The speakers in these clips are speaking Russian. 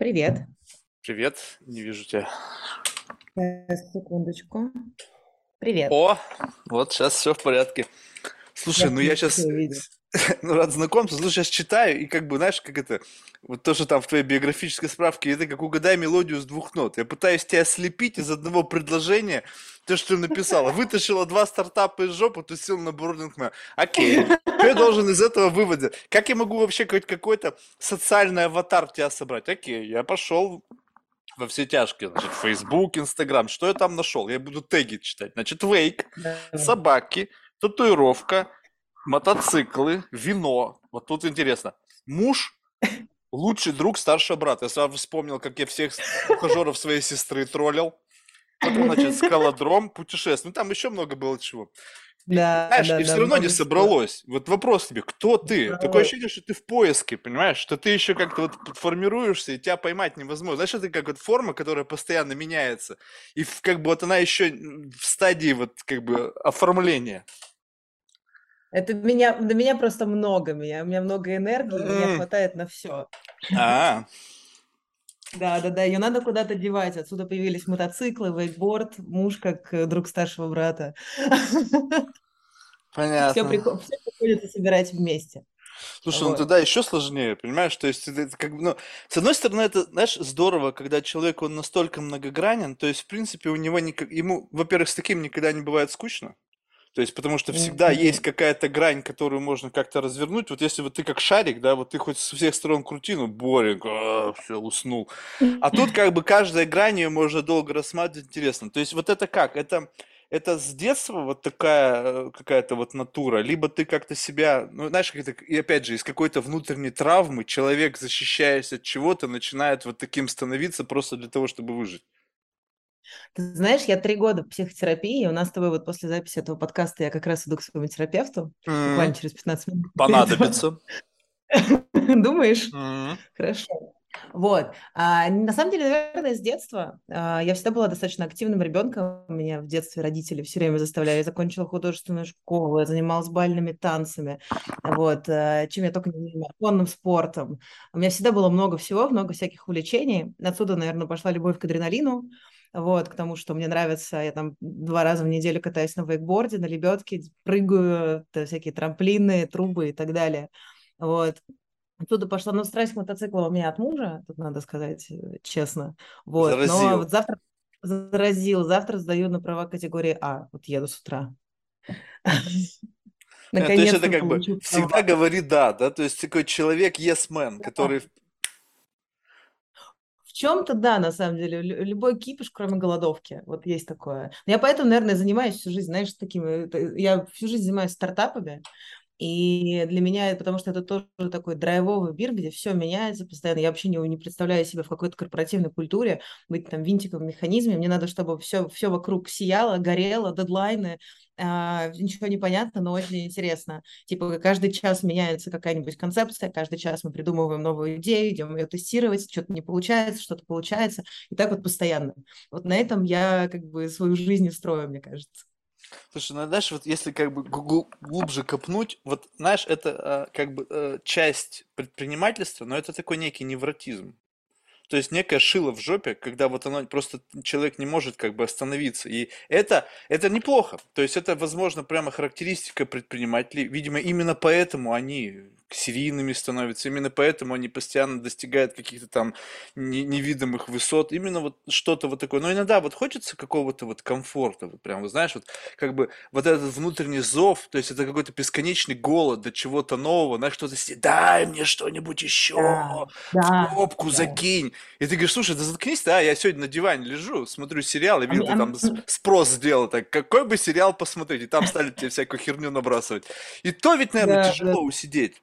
Привет. Привет, не вижу тебя. Сейчас, секундочку. Привет. О, вот сейчас все в порядке. Слушай, Я ну я сейчас, видео. ну рад знакомству, слушай, сейчас читаю, и как бы, знаешь, как это, вот то, что там в твоей биографической справке, это как угадай мелодию с двух нот. Я пытаюсь тебя слепить из одного предложения, то, что ты написала. Вытащила два стартапа из жопы, ты сел на Burning Man. Окей, я должен из этого выводить? Как я могу вообще хоть какой-то социальный аватар тебя собрать? Окей, я пошел во все тяжкие, значит, Facebook, Instagram, что я там нашел? Я буду теги читать. Значит, вейк, собаки, татуировка, мотоциклы, вино. Вот тут интересно. Муж, лучший друг старшего брата. Я сразу вспомнил, как я всех ухажеров своей сестры троллил. Потом, значит, скалодром, путешествие. Ну, там еще много было чего. Да, знаешь, да, и все да, равно не собралось. Вот вопрос тебе, кто ты? Да. Такое ощущение, что ты в поиске, понимаешь? Что ты еще как-то вот формируешься, и тебя поймать невозможно. Знаешь, это как вот форма, которая постоянно меняется. И как бы вот она еще в стадии вот как бы оформления. Это меня, до меня просто много, меня, у меня много энергии, меня хватает на все. А, Да, да, да, ее надо куда-то девать. Отсюда появились мотоциклы, вейкборд, муж как э, друг старшего брата. Все, понятно. приходится собирать вместе. Слушай, ну Вот. тогда еще сложнее, понимаешь? То есть это как бы, ну, с одной стороны, это, знаешь, здорово, когда человек, он настолько многогранен, то есть, в принципе, у него, никак, ему, во-первых, с таким никогда не бывает скучно, то есть, потому что всегда есть Мгм. какая-то грань, которую можно как-то развернуть. Вот если вот ты как шарик, да, вот ты хоть с всех сторон крути, ну, боринг, все, уснул. А тут как бы каждая грань ее можно долго рассматривать, интересно. То есть вот это как? Это, это с детства вот такая э, какая-то вот натура, либо ты как-то себя, ну, знаешь, как это, и опять же, из какой-то внутренней травмы человек, защищаясь от чего-то, начинает вот таким становиться просто для того, чтобы выжить. Ты знаешь, я три года в психотерапии, и у нас с тобой вот после записи этого подкаста я как раз иду к своему терапевту, буквально М, через 15 минут. Понадобится. Думаешь? М. Хорошо. Вот. А, на самом деле, наверное, с детства а, я всегда была достаточно активным ребенком. Меня в детстве родители все время заставляли. Я закончила художественную школу, я занималась бальными танцами, вот, а, чем я только не занималась, конным спортом. У меня всегда было много всего, много всяких увлечений. Отсюда, наверное, пошла любовь к адреналину, вот, к тому, что мне нравится. Я там два раза в неделю катаюсь на вейкборде, на лебедке, прыгаю, это всякие трамплины, трубы и так далее. Вот. Оттуда пошла, ну, страсть к мотоциклам у меня от мужа, тут надо сказать э, честно. Вот, но Заразил. вот завтра заразил, завтра сдаю на права категории А, вот еду с утра. Э, То есть это Наконец-то как бы всегда говори да, да, то есть такой человек yes man, Да. который чем-то да, на самом деле, лю- любой кипиш, кроме голодовки, вот есть такое. Я поэтому, наверное, занимаюсь всю жизнь, знаешь, такими, я всю жизнь занимаюсь стартапами, И для меня, потому что это тоже такой драйвовый мир, где все меняется постоянно. Я вообще не, не представляю себя в какой-то корпоративной культуре, быть там винтиком в механизме. Мне надо, чтобы все, все вокруг сияло, горело, дедлайны, а, ничего не понятно, но очень интересно. Типа каждый час меняется какая-нибудь концепция, каждый час мы придумываем новую идею, идем ее тестировать, что-то не получается, что-то получается, и так вот постоянно. Вот на этом я как бы свою жизнь и строю, мне кажется. Слушай, ну знаешь, вот если как бы глубже копнуть, вот знаешь, это а, как бы э, часть предпринимательства, но это такой некий невротизм. То есть некая шила в жопе, когда вот оно просто человек не может как бы остановиться. И это, это неплохо. То есть это, возможно, прямо характеристика предпринимателей. Видимо, именно поэтому они серийными становятся, именно поэтому они постоянно достигают каких-то там не- невидимых высот. Именно вот что-то вот такое. Но иногда вот хочется какого-то вот комфорта, вот прям, вот знаешь, вот как бы вот этот внутренний зов, то есть это какой-то бесконечный голод до чего-то нового, знаешь, кто-то сидит, дай мне что-нибудь еще, Да, в да, топку да. закинь. И ты говоришь, слушай, да заткнись ты, а я сегодня на диване лежу, смотрю сериал, и А ми- ты а там спрос сделал, так, какой бы сериал посмотреть, и там стали тебе всякую херню набрасывать. И то ведь, наверное, Да, да. тяжело усидеть.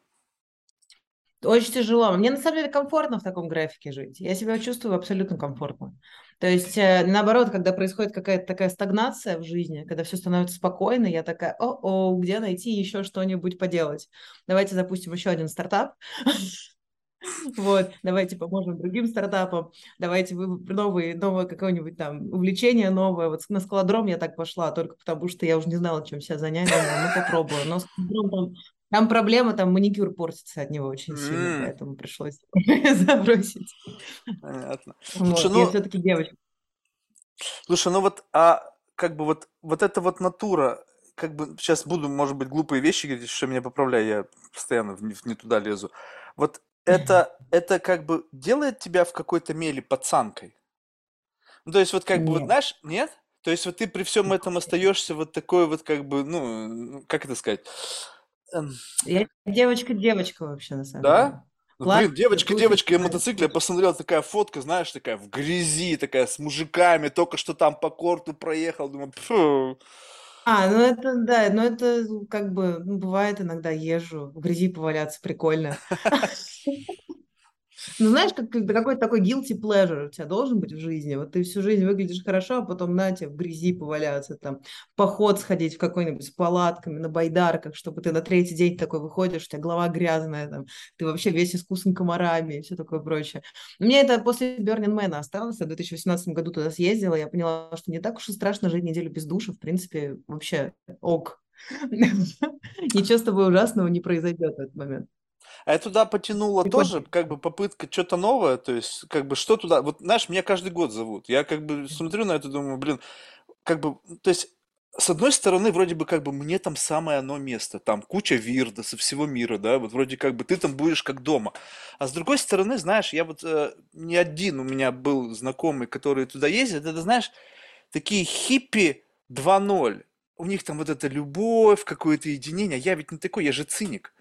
Очень тяжело. Мне на самом деле комфортно в таком графике жить. Я себя чувствую абсолютно комфортно. То есть, э, наоборот, когда происходит какая-то такая стагнация в жизни, когда все становится спокойно, я такая, о-о, где найти еще что-нибудь поделать? Давайте запустим еще один стартап. Вот, давайте поможем другим стартапам, давайте вы новые, новое какое-нибудь там увлечение новое. Вот на скалодром я так пошла, только потому что я уже не знала, чем себя занять. Думала, ну попробую. Но скалодром там Там проблема, там маникюр портится от него очень сильно, М, поэтому пришлось забросить. Понятно. Вот, Слушай, я ну, все-таки девочка. слушай, ну вот, а как бы вот, вот эта вот натура, как бы сейчас буду, может быть, глупые вещи говорить, что меня поправляй, я постоянно в не, в не туда лезу. Вот это, это как бы делает тебя в какой-то мере пацанкой. Ну, то есть вот как бы вот, Нет. знаешь, нет? То есть вот ты при всем этом остаешься вот такой вот как бы, ну, как это сказать? Эм, Я девочка-девочка вообще, на самом Да? деле. Ну, Платье, блин, девочка, девочка, я мотоцикле, я посмотрел, такая фотка, знаешь, такая в грязи, такая с мужиками, только что там по корту проехал, думаю, «Пфу». А, ну это, да, ну это как бы, ну, бывает иногда езжу, в грязи поваляться, прикольно. Ну, знаешь, как, как- какой-то такой guilty pleasure у тебя должен быть в жизни. Вот ты всю жизнь выглядишь хорошо, а потом на тебе в грязи поваляться, там, в поход сходить в какой-нибудь с палатками, на байдарках, чтобы ты на третий день такой выходишь, у тебя голова грязная, там, ты вообще весь искусан комарами и все такое прочее. У меня это после Burning Man осталось, я в 2018 году туда съездила, я поняла, что не так уж и страшно жить неделю без душа, в принципе, вообще ок. Ничего с тобой ужасного не произойдет в этот момент. А я туда потянула Прикольно. тоже, как бы попытка что-то новое, то есть, как бы, что туда, вот, знаешь, меня каждый год зовут, я как бы смотрю на это, думаю, блин, как бы, то есть, с одной стороны, вроде бы, как бы, мне там самое оно место, там куча вирда со всего мира, да, вот вроде как бы ты там будешь как дома. А с другой стороны, знаешь, я вот э, не один у меня был знакомый, который туда ездит, это, знаешь, такие хиппи 2.0. У них там вот эта любовь, какое-то единение. Я ведь не такой, я же циник.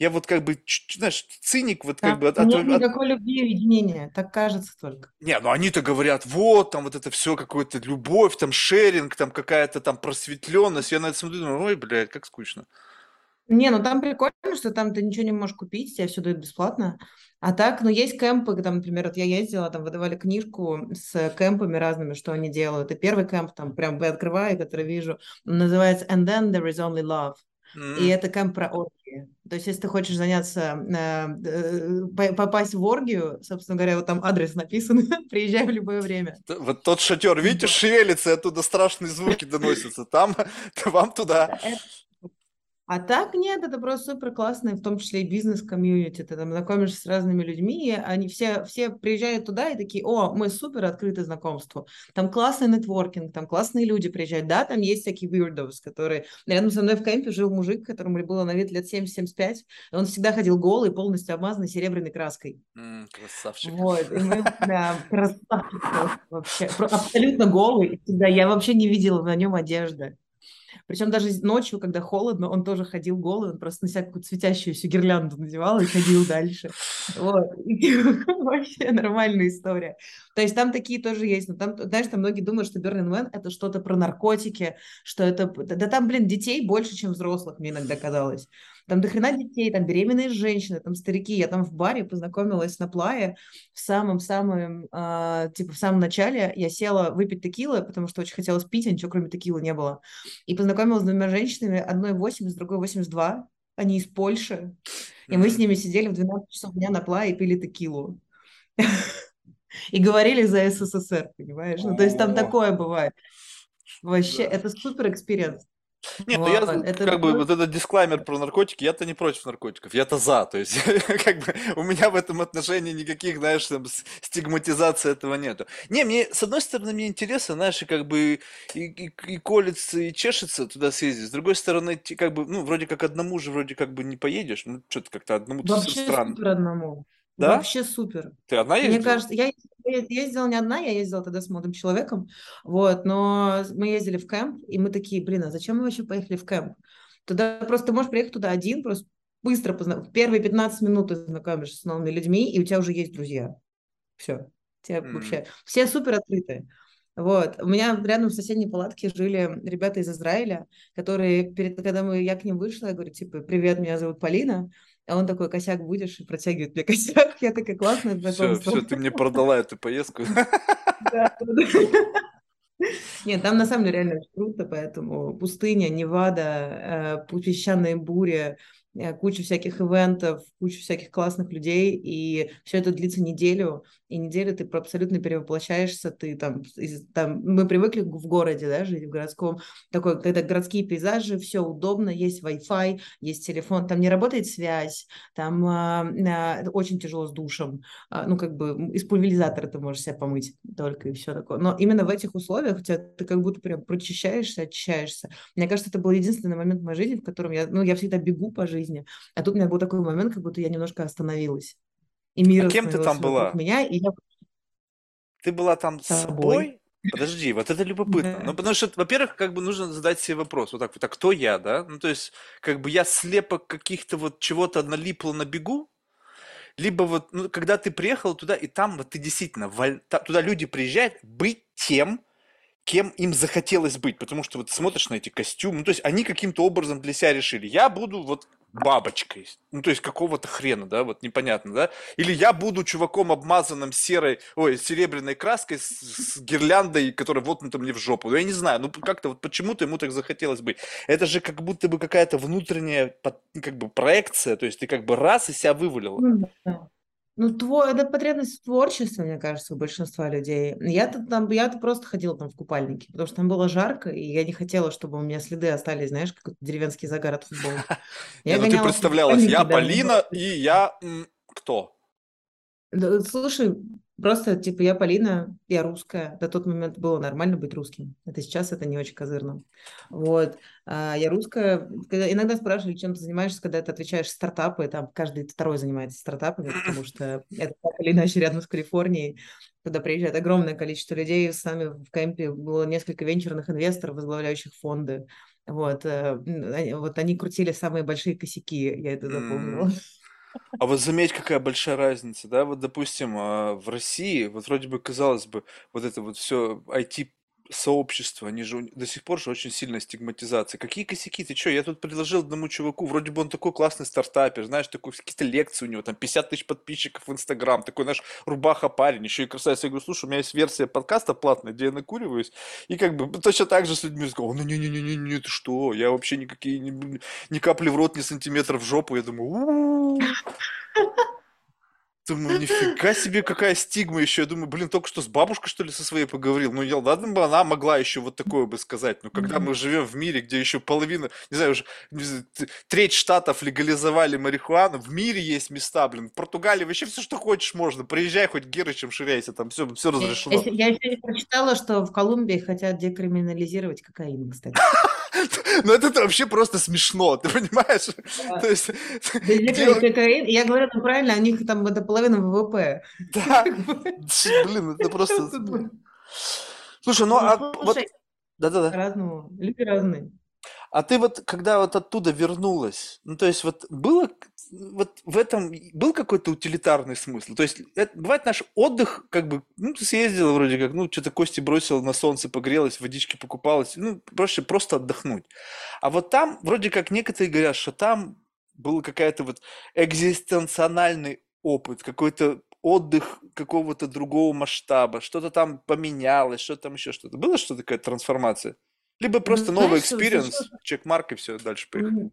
Я вот как бы, знаешь, циник, вот как Там бы от, нет от- никакой любви и единения, так кажется только. Не, ну они-то говорят, вот, там вот это все какое-то любовь, там шеринг, там какая-то там просветленность. Я на это смотрю, думаю, ой, блядь, как скучно. Не, ну там прикольно, что там ты ничего не можешь купить, тебе все дают бесплатно. А так, ну есть кемпы, там, например, вот я ездила, там выдавали книжку с кемпами разными, что они делают. И первый кемп, там прям открываю, который вижу, называется And then there is only love. И М, это кемп про оргии. То есть, если ты хочешь заняться, э, э, по- попасть в оргию, собственно говоря, вот там адрес написан, приезжай в любое время. Вот тот шатер, видите, шевелится, и оттуда страшные звуки доносятся. Там, вам туда. А так нет, это просто супер классный, в том числе и бизнес-комьюнити. Ты там знакомишься с разными людьми, и они все, все приезжают туда и такие, о, мы супер открыты знакомству. Там классный нетворкинг, там классные люди приезжают. Да, там есть всякие weirdos, которые... Рядом со мной в кемпе жил мужик, которому было на вид лет 70-75, и он всегда ходил голый, полностью обмазанный серебряной краской. Красавчик. Вот, и мы, да, красавчик вообще, абсолютно голый, всегда, я вообще не видела на нем одежды. Причем даже ночью, когда холодно, он тоже ходил голый, он просто на всякую светящуюся гирлянду надевал и ходил дальше. Вот. Вообще нормальная история. То есть там такие тоже есть. Но там, знаешь, там многие думают, что Burning Man – это что-то про наркотики, что это... Да там, блин, детей больше, чем взрослых, мне иногда казалось. Там дохрена детей, там беременные женщины, там старики. Я там в баре познакомилась на плае в самом-самом, а, типа, в самом начале. Я села выпить текилы, потому что очень хотелось пить, а ничего кроме текилы не было. И познакомилась с двумя женщинами, одной 80, другой 82. Они из Польши. И мы с ними сидели в 12 часов дня на плае и пили текилу. И говорили за СССР, понимаешь? Ну, то есть там такое бывает. Вообще, да. это супер experience. Не, ну я, Вот, з- это как бы, вот этот дисклаймер про наркотики, я-то не против наркотиков, я-то за, то есть, как бы, у меня в этом отношении никаких, знаешь, там, стигматизации этого нету. Не, мне, с одной стороны, мне интересно, знаешь, и как бы, и, и, и колется, и чешется туда съездить, с другой стороны, как бы, ну, вроде как одному же, вроде как бы не поедешь, ну, что-то как-то одному Вообще странно. одному. Да? Вообще супер. Ты одна Мне ездила? кажется, я я ездила не одна, я ездила тогда с молодым человеком, вот, но мы ездили в кемп, и мы такие, блин, а зачем мы вообще поехали в кемп? Туда просто ты можешь приехать туда один, просто быстро позна... первые 15 минут ты знакомишься с новыми людьми, и у тебя уже есть друзья. Все. Тебе М, вообще все супер открытые. Вот. У меня рядом в соседней палатке жили ребята из Израиля, которые, перед, когда мы, я к ним вышла, я говорю, типа, привет, меня зовут Полина. А он такой, косяк будешь? И протягивает мне косяк. Я такая, классное Все, знакомство. все, ты мне продала эту поездку. Да, да, да. Нет, там на самом деле реально круто, поэтому пустыня, Невада, э, песчаные бури, кучу всяких ивентов, кучу всяких классных людей, и все это длится неделю, и неделю ты абсолютно перевоплощаешься, ты там, из, там мы привыкли в городе, да, жить в городском, такой, когда городские пейзажи, все удобно, есть Wi-Fi, есть телефон, там не работает связь, там а, а, очень тяжело с душем, а, ну, как бы из пульверизатора ты можешь себя помыть только, и все такое. Но именно в этих условиях у тебя, ты как будто прям прочищаешься, очищаешься. Мне кажется, это был единственный момент в моей жизни, в котором я, ну, я всегда бегу по жизни, а тут у меня был такой момент, как будто я немножко остановилась. И мир а кем ты там была? меня, и я... Ты была там с собой? Подожди, вот это любопытно. Да. Ну, потому что, во-первых, как бы нужно задать себе вопрос. Вот так вот, а кто я, да? Ну, то есть, как бы я слепок каких-то вот чего-то налипло на бегу, либо вот, ну, когда ты приехал туда, и там вот ты действительно, туда люди приезжают быть тем, кем им захотелось быть, потому что вот смотришь на эти костюмы, ну, то есть они каким-то образом для себя решили, я буду вот бабочкой, ну, то есть какого-то хрена, да, вот непонятно, да, или я буду чуваком обмазанным серой, ой, серебряной краской с, с гирляндой, которая вот воткнута мне в жопу, ну, я не знаю, ну, как-то вот почему-то ему так захотелось быть. Это же как будто бы какая-то внутренняя, как бы, проекция, то есть ты как бы раз и себя вывалил. Ну, твой, это потребность в творчестве, мне кажется, у большинства людей. Я-то там, я-то просто ходила там в купальнике, потому что там было жарко, и я не хотела, чтобы у меня следы остались, знаешь, как деревенский загар от футбола. Я ну ты представлялась, я Полина, и я кто? Слушай, Просто, типа, я Полина, я русская. До тот момент было нормально быть русским. Это сейчас это не очень козырно. Вот. А я русская. Когда, иногда спрашивали, чем ты занимаешься, когда ты отвечаешь стартапы. Там каждый второй занимается стартапами, потому что это так или иначе рядом с Калифорнией. Туда приезжает огромное количество людей. С нами в кемпе было несколько венчурных инвесторов, возглавляющих фонды. Вот, э, вот они крутили самые большие косяки, я это запомнила. А вот заметь, какая большая разница, да? Вот, допустим, а, в России, вот вроде бы, казалось бы, вот это вот все IT сообщество, они же до сих пор же очень сильная стигматизация. Какие косяки? Ты что? Я тут предложил одному чуваку, вроде бы он такой классный стартапер, знаешь, такой какие-то лекции у него, там 50 тысяч подписчиков в Инстаграм, такой наш рубаха парень, еще и красавец. Я говорю, слушай, у меня есть версия подкаста платная, где я накуриваюсь, и как бы точно так же с людьми сказал, ну не-не-не-не, ты что, я вообще никакие, ни, ни капли в рот, ни сантиметров в жопу, я думаю, Думаю, нифига себе, какая стигма еще. Я думаю, блин, только что с бабушкой, что ли, со своей поговорил. Ну, я, ладно бы она могла еще вот такое бы сказать. Но когда мы живем в мире, где еще половина, не знаю, уже треть штатов легализовали марихуану, в мире есть места, блин. В Португалии вообще все, что хочешь, можно. Приезжай хоть Герычем ширяйся, там все, все разрешено. Я, я еще не прочитала, что в Колумбии хотят декриминализировать кокаин, кстати. Ну, это вообще просто смешно, ты понимаешь? То есть... Я говорю, ну правильно, у них там это половина ВВП. Да, блин, это просто... Слушай, ну, а вот... Да-да-да. Разному, люди разные. А ты вот, когда вот оттуда вернулась, ну, то есть вот было, вот в этом был какой-то утилитарный смысл? То есть это, бывает наш отдых, как бы, ну, ты съездила вроде как, ну, что-то кости бросила на солнце, погрелась, водички покупалась, ну, проще просто отдохнуть. А вот там, вроде как некоторые говорят, что там был какая-то вот экзистенциональный опыт, какой-то отдых какого-то другого масштаба, что-то там поменялось, что там еще что-то. Было что-то такая трансформация? Либо просто ну, новый experience, checkmark и все, дальше поехали.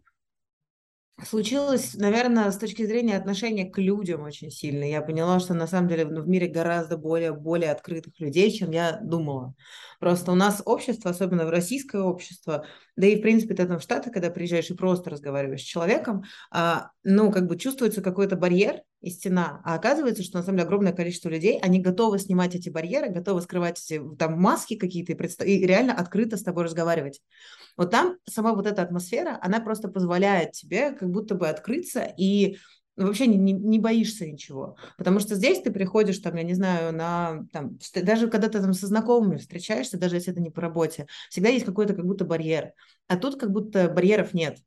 Случилось, наверное, с точки зрения отношения к людям очень сильно. Я поняла, что на самом деле ну, в мире гораздо более, более открытых людей, чем я думала. Просто у нас общество, особенно в российское общество, да и, в принципе, ты там в Штаты, когда приезжаешь и просто разговариваешь с человеком, а, ну, как бы чувствуется какой-то барьер и стена, а оказывается, что на самом деле огромное количество людей, они готовы снимать эти барьеры, готовы скрывать эти там маски какие-то и, предста- и реально открыто с тобой разговаривать. Вот там сама вот эта атмосфера, она просто позволяет тебе как будто бы открыться и вообще не, не, не боишься ничего. Потому что здесь ты приходишь, там, я не знаю, на, там, даже когда ты там со знакомыми встречаешься, даже если это не по работе, всегда есть какой-то как будто барьер. А тут как будто барьеров нет.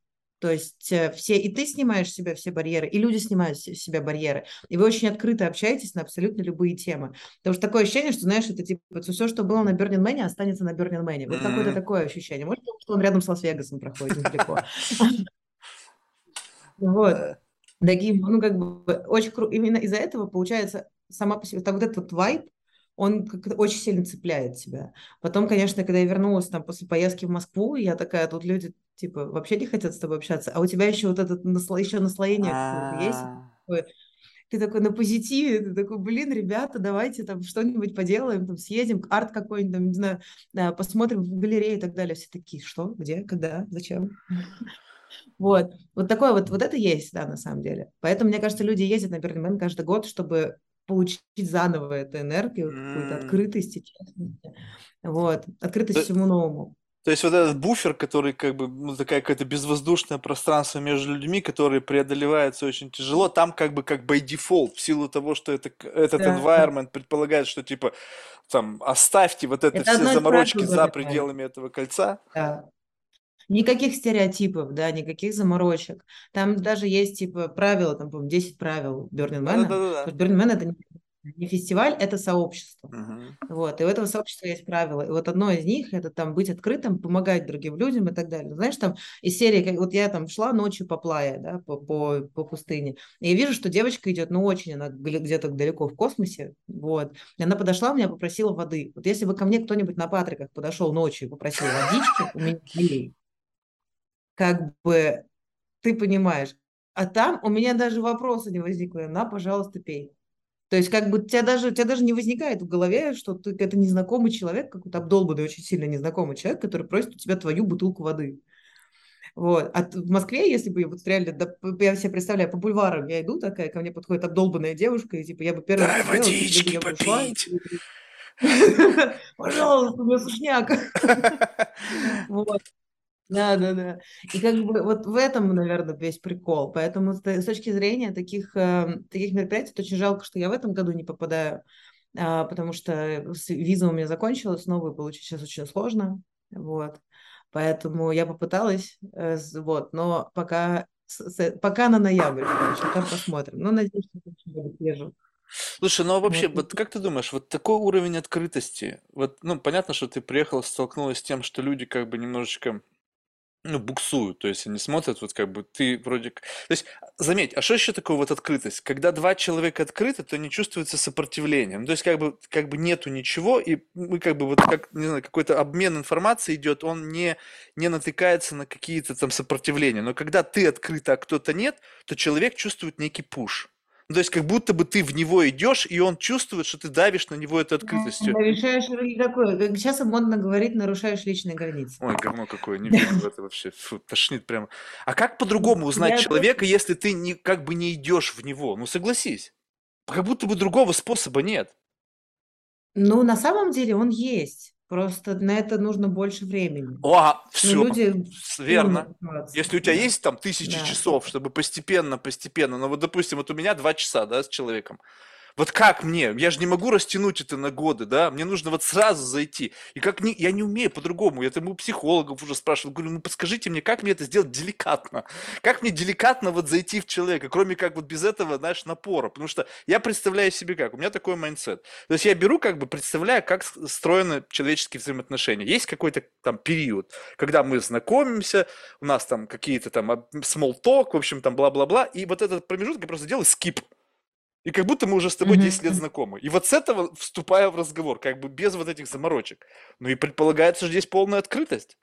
То есть э, все, и ты снимаешь с себя все барьеры, и люди снимают с себя барьеры. И вы очень открыто общаетесь на абсолютно любые темы. Потому что такое ощущение, что, знаешь, это типа все, что было на Бернин Мэне, останется на Бернин Мэне. Вот mm-hmm. какое-то такое ощущение. Может, потому что он рядом с Лас-Вегасом проходит недалеко. Вот. Такие, ну, как бы, очень круто. Именно из-за этого, получается, сама по себе, так вот этот вайб, он очень сильно цепляет тебя. Потом, конечно, когда я вернулась там после поездки в Москву, я такая, тут люди типа вообще не хотят с тобой общаться, а у тебя еще вот это насло... еще наслоение есть, а. ты такой на позитиве, ты такой, блин, ребята, давайте там что-нибудь поделаем, там съедем, арт какой-нибудь, там, не знаю, посмотрим в галерее и так далее. Все такие, что, где, когда, зачем? Вот, вот такое вот, вот это есть, да, на самом деле. Поэтому, мне кажется, люди ездят на Бернмен каждый год, чтобы получить заново эту энергию, mm. какую-то открытость и честность. Вот, открытость да. всему новому. То есть вот этот буфер, который как бы, ну, такая какое-то безвоздушное пространство между людьми, которые преодолевается очень тяжело, там как бы как by default, в силу того, что это, этот да. environment предполагает, что типа там оставьте вот это, это все заморочки за пределами этого кольца. Да. Никаких стереотипов, да, никаких заморочек. Там даже есть, типа, правила, там, по 10 правил Burning Man. Да, да, Burning Man – это не, не фестиваль, это сообщество. Угу. Вот, и у этого сообщества есть правила. И вот одно из них – это там быть открытым, помогать другим людям и так далее. Знаешь, там из серии, как вот я там шла ночью по плае, да, по, по, по пустыне, и я вижу, что девочка идет, ну, очень, она где-то далеко в космосе, вот. И она подошла, у меня попросила воды. Вот если бы ко мне кто-нибудь на Патриках подошел ночью и попросил водички, у меня как бы ты понимаешь. А там у меня даже вопроса не возникло. На, пожалуйста, пей. То есть как бы у тебя даже, у тебя даже не возникает в голове, что ты, это незнакомый человек, какой-то обдолбанный, очень сильно незнакомый человек, который просит у тебя твою бутылку воды. Вот. А в Москве, если бы вот реально, да, я себе представляю, по бульварам я иду такая, ко мне подходит обдолбанная девушка, и типа я бы первый Дай водички попить. Пожалуйста, у меня сушняк. Вот. Да, да, да. И как бы вот в этом, наверное, весь прикол. Поэтому с точки зрения таких, э, таких мероприятий, очень жалко, что я в этом году не попадаю, а, потому что виза у меня закончилась, новую получить сейчас очень сложно. Вот. Поэтому я попыталась, э, вот, но пока, пока на ноябрь, короче, там посмотрим. Но надеюсь, что свежим. Слушай, ну а вообще, вот. вот как ты думаешь, вот такой уровень открытости, вот, ну, понятно, что ты приехала, столкнулась с тем, что люди как бы немножечко ну, буксуют, то есть они смотрят, вот как бы ты вроде... То есть, заметь, а что еще такое вот открытость? Когда два человека открыты, то не чувствуется сопротивление. Ну, то есть, как бы, как бы нету ничего, и мы как бы вот, как, не знаю, какой-то обмен информацией идет, он не, не натыкается на какие-то там сопротивления. Но когда ты открыт, а кто-то нет, то человек чувствует некий пуш. Ну, то есть как будто бы ты в него идешь, и он чувствует, что ты давишь на него этой открытостью. Нарушаешь такое, как сейчас модно говорить, нарушаешь личные границы. Ой, говно какое, не верю в это вообще, Фу, тошнит прямо. А как по-другому узнать Я человека, если ты не, как бы не идешь в него? Ну согласись, как будто бы другого способа нет. Ну, на самом деле он есть. Просто на это нужно больше времени. О, все, Но люди верно. Если у тебя есть там тысячи да. часов, чтобы постепенно, постепенно, ну вот, допустим, вот у меня два часа, да, с человеком, вот как мне? Я же не могу растянуть это на годы, да? Мне нужно вот сразу зайти. И как не, я не умею по-другому. Я там у психологов уже спрашивал. Говорю, ну подскажите мне, как мне это сделать деликатно? Как мне деликатно вот зайти в человека, кроме как вот без этого, знаешь, напора? Потому что я представляю себе как. У меня такой mindset. То есть я беру как бы, представляю, как устроены человеческие взаимоотношения. Есть какой-то там период, когда мы знакомимся, у нас там какие-то там small talk, в общем, там бла-бла-бла. И вот этот промежуток я просто делаю skip. И как будто мы уже с тобой 10 лет знакомы. И вот с этого вступая в разговор, как бы без вот этих заморочек. Ну и предполагается, что здесь полная открытость.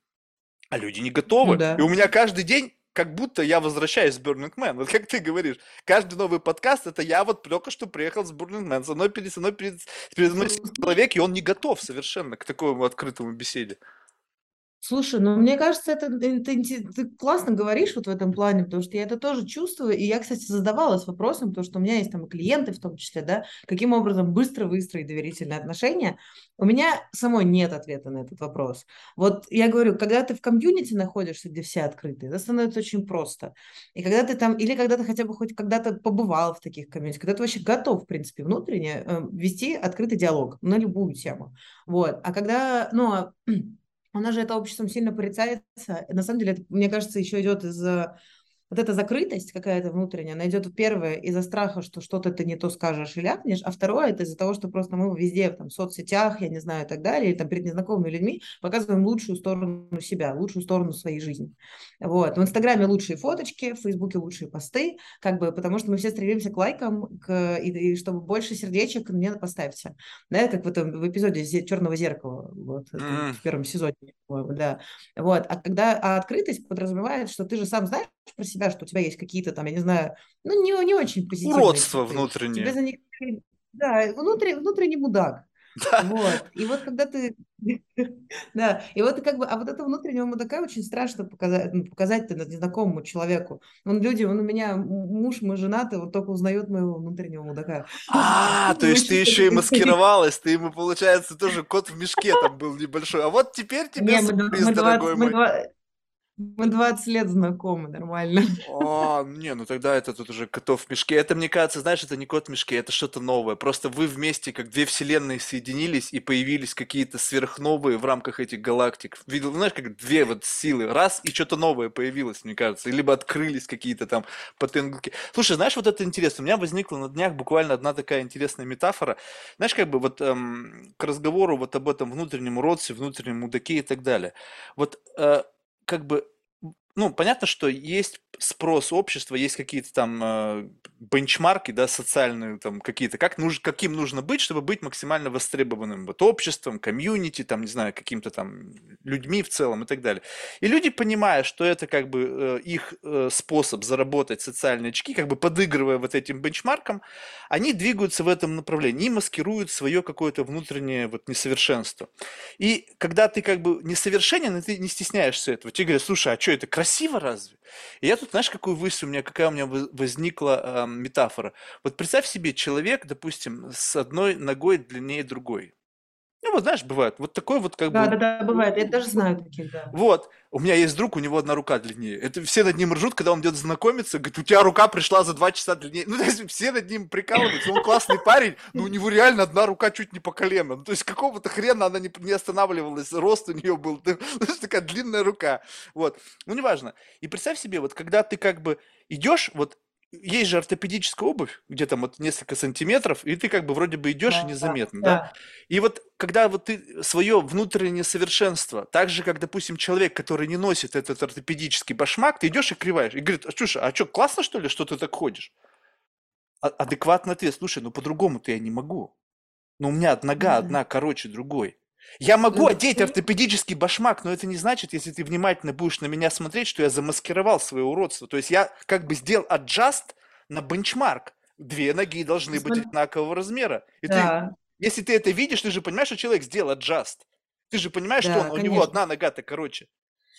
А люди не готовы. Ну, да. И у меня каждый день как будто я возвращаюсь с Burning Man. Вот как ты говоришь, каждый новый подкаст, это я вот только что приехал с Burning Man. Со мной перед, со мной перед, перед мной человек, и он не готов совершенно к такому открытому беседе. Слушай, ну мне кажется, это, это ты классно говоришь вот в этом плане, потому что я это тоже чувствую, и я, кстати, задавалась вопросом, потому что у меня есть там клиенты в том числе, да, каким образом быстро выстроить доверительные отношения. У меня самой нет ответа на этот вопрос. Вот я говорю, когда ты в комьюнити находишься, где все открыты, это становится очень просто. И когда ты там, или когда ты хотя бы хоть когда-то побывал в таких комьюнити, когда ты вообще готов, в принципе, внутренне э, вести открытый диалог на любую тему. Вот. А когда, ну, а у нас же это обществом сильно порицается. На самом деле, это, мне кажется, еще идет из вот эта закрытость какая-то внутренняя, она идет первое из-за страха, что что-то ты не то скажешь и ляпнешь, а второе это из-за того, что просто мы везде, там, в соцсетях, я не знаю, и так далее, или там перед незнакомыми людьми показываем лучшую сторону себя, лучшую сторону своей жизни. Вот. В Инстаграме лучшие фоточки, в Фейсбуке лучшие посты, как бы, потому что мы все стремимся к лайкам, к, и, и чтобы больше сердечек мне поставьте. Да, как в этом в эпизоде «Черного зеркала», вот, mm-hmm. в первом сезоне, да. Вот. А когда а открытость подразумевает, что ты же сам знаешь про себя, что у тебя есть какие-то там, я не знаю, ну, не, не очень позитивные. Уродство внутреннее. Тебе за них... Да, внутренний, внутренний мудак. Да. Вот. И вот когда ты... да, и вот как бы... А вот это внутреннего мудака очень страшно показать, ну, показать незнакомому человеку. Он люди, он у меня муж, мы женаты, вот только узнает моего внутреннего мудака. А, то есть ты еще и маскировалась, ты ему, получается, тоже кот в мешке там был небольшой. А вот теперь тебе сюрприз, дорогой мой. Мы 20 лет знакомы, нормально. А, не, ну тогда это тут уже котов в мешке. Это, мне кажется, знаешь, это не кот в мешке, это что-то новое. Просто вы вместе, как две вселенные, соединились и появились какие-то сверхновые в рамках этих галактик. Видел, знаешь, как две вот силы. Раз, и что-то новое появилось, мне кажется. Либо открылись какие-то там потенки. Слушай, знаешь, вот это интересно. У меня возникла на днях буквально одна такая интересная метафора. Знаешь, как бы вот эм, к разговору вот об этом внутреннем родстве, внутреннем мудаке и так далее. Вот э, как бы, ну, понятно, что есть спрос общества, есть какие-то там э, бенчмарки, да, социальные там какие-то, как нужно, каким нужно быть, чтобы быть максимально востребованным вот обществом, комьюнити, там, не знаю, каким-то там людьми в целом и так далее. И люди, понимая, что это как бы э, их э, способ заработать социальные очки, как бы подыгрывая вот этим бенчмаркам, они двигаются в этом направлении и маскируют свое какое-то внутреннее вот несовершенство. И когда ты как бы несовершенен, и ты не стесняешься этого, тебе говорят, слушай, а что, это красиво разве? И я тут, знаешь, какую мысль у меня, какая у меня возникла э, метафора. Вот представь себе человек, допустим, с одной ногой длиннее другой. Ну, вот знаешь, бывает. Вот такой вот как да, бы... Да, да, да, бывает. Я даже знаю таких, да. Вот. У меня есть друг, у него одна рука длиннее. Это все над ним ржут, когда он идет знакомиться, говорит, у тебя рука пришла за два часа длиннее. Ну, то есть все над ним прикалываются, он классный парень, но у него реально одна рука чуть не по колено. Ну, то есть какого-то хрена она не, не останавливалась, рост у нее был, ну, такая длинная рука. Вот. Ну, неважно. И представь себе, вот когда ты как бы идешь, вот есть же ортопедическая обувь, где там вот несколько сантиметров, и ты как бы вроде бы идешь да, и незаметно, да, да? И вот когда вот ты свое внутреннее совершенство, так же, как, допустим, человек, который не носит этот ортопедический башмак, ты идешь и криваешь, и говорит, а слушай, а что, классно что ли, что ты так ходишь? А, адекватный ответ, слушай, ну по-другому-то я не могу. Ну у меня нога одна короче другой. Я могу одеть ортопедический башмак, но это не значит, если ты внимательно будешь на меня смотреть, что я замаскировал свое уродство. То есть я как бы сделал аджаст на бенчмарк. Две ноги должны быть одинакового размера. И да. ты, если ты это видишь, ты же понимаешь, что человек сделал аджаст. Ты же понимаешь, да, что он, у него одна нога-то короче.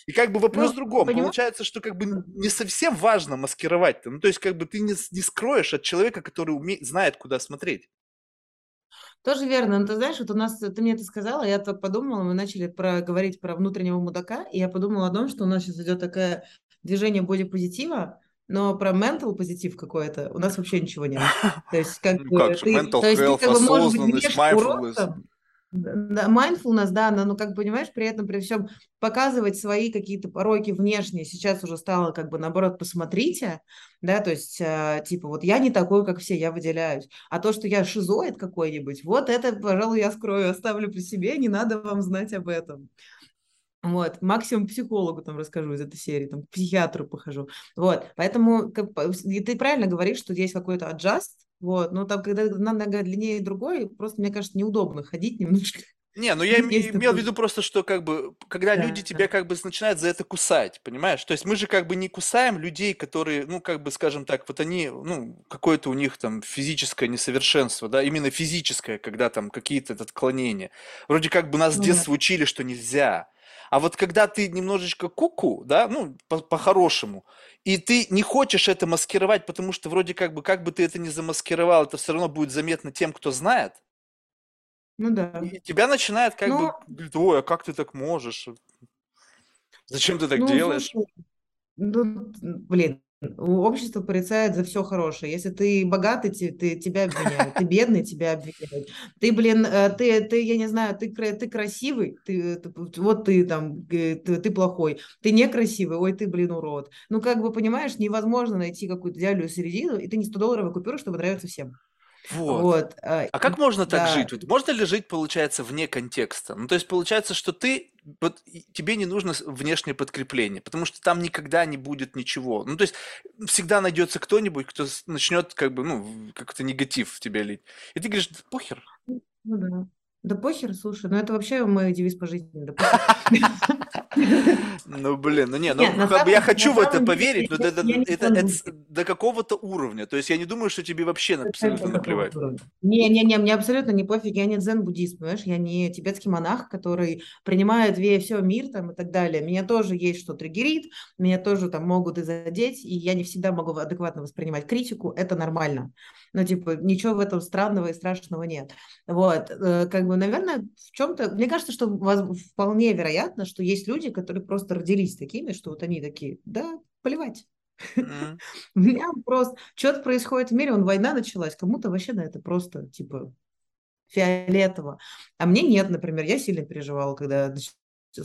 И как бы вопрос ну, в другом. Понимаешь? Получается, что как бы не совсем важно маскировать-то. Ну, то есть, как бы ты не, не скроешь от человека, который умеет, знает, куда смотреть. Тоже верно. Но ты знаешь, вот у нас, ты мне это сказала, я так подумала, мы начали про, говорить про внутреннего мудака, и я подумала о том, что у нас сейчас идет такое движение бодипозитива, но про mental позитив какой-то у нас вообще ничего нет. То есть как ну, бы как же, ты, mental то есть, health, ты, как бы, можешь быть mindfulness. Mindfulness, да, но, ну, как понимаешь, при этом, при всем показывать свои какие-то пороки внешние, сейчас уже стало, как бы, наоборот, посмотрите, да, то есть, э, типа, вот я не такой, как все, я выделяюсь, а то, что я шизоид какой-нибудь, вот это, пожалуй, я скрою, оставлю при себе, не надо вам знать об этом. Вот, максимум психологу там расскажу из этой серии, там, к психиатру похожу. Вот, поэтому как, и ты правильно говоришь, что есть какой-то adjust, вот, но там, когда одна нога длиннее другой, просто, мне кажется, неудобно ходить немножко. Не, ну я имел в виду просто, что как бы, когда да, люди тебя как бы начинают за это кусать, понимаешь? То есть мы же как бы не кусаем людей, которые, ну как бы, скажем так, вот они, ну какое-то у них там физическое несовершенство, да, именно физическое, когда там какие-то отклонения. Вроде как бы нас с детства учили, что нельзя. А вот когда ты немножечко куку, да, ну, по-хорошему, и ты не хочешь это маскировать, потому что вроде как бы, как бы ты это ни замаскировал, это все равно будет заметно тем, кто знает. Ну да. И тебя начинает как ну, бы, говорит, ой, а как ты так можешь? Зачем ты так ну, делаешь? Слушай, ну, блин, общество порицает за все хорошее. Если ты богатый, ты, ты, тебя обвиняют. Ты бедный, тебя обвиняют. Ты, блин, э, ты, ты я не знаю, ты, ты красивый, ты, ты, вот ты там, ты, ты плохой. Ты некрасивый, ой, ты, блин, урод. Ну, как бы, понимаешь, невозможно найти какую-то идеальную середину, и ты не 100-долларовая купюра, чтобы нравиться всем. Вот. вот. А, а как можно так да. жить? можно ли жить, получается, вне контекста? Ну, то есть, получается, что ты, вот тебе не нужно внешнее подкрепление, потому что там никогда не будет ничего. Ну, то есть, всегда найдется кто-нибудь, кто начнет, как бы, ну, как-то негатив в тебя лить. И ты говоришь, похер. Ну, да. Да похер, слушай, ну это вообще мой девиз по жизни. Да ну, блин, ну не, ну я хочу в это поверить, но это до какого-то уровня. То есть я не думаю, что тебе вообще абсолютно наплевать. Не-не-не, мне абсолютно не пофиг, я не дзен-буддист, понимаешь, я не тибетский монах, который принимает все мир там и так далее. Меня тоже есть что триггерит, меня тоже там могут и задеть, и я не всегда могу адекватно воспринимать критику, это нормально. Ну, типа, ничего в этом странного и страшного нет. Вот, э, как бы, наверное, в чем-то, мне кажется, что вполне вероятно, что есть люди, которые просто родились такими, что вот они такие, да, плевать. Mm-hmm. У меня просто что-то происходит в мире, он война началась, кому-то вообще на это просто типа фиолетово. А мне нет, например, я сильно переживала, когда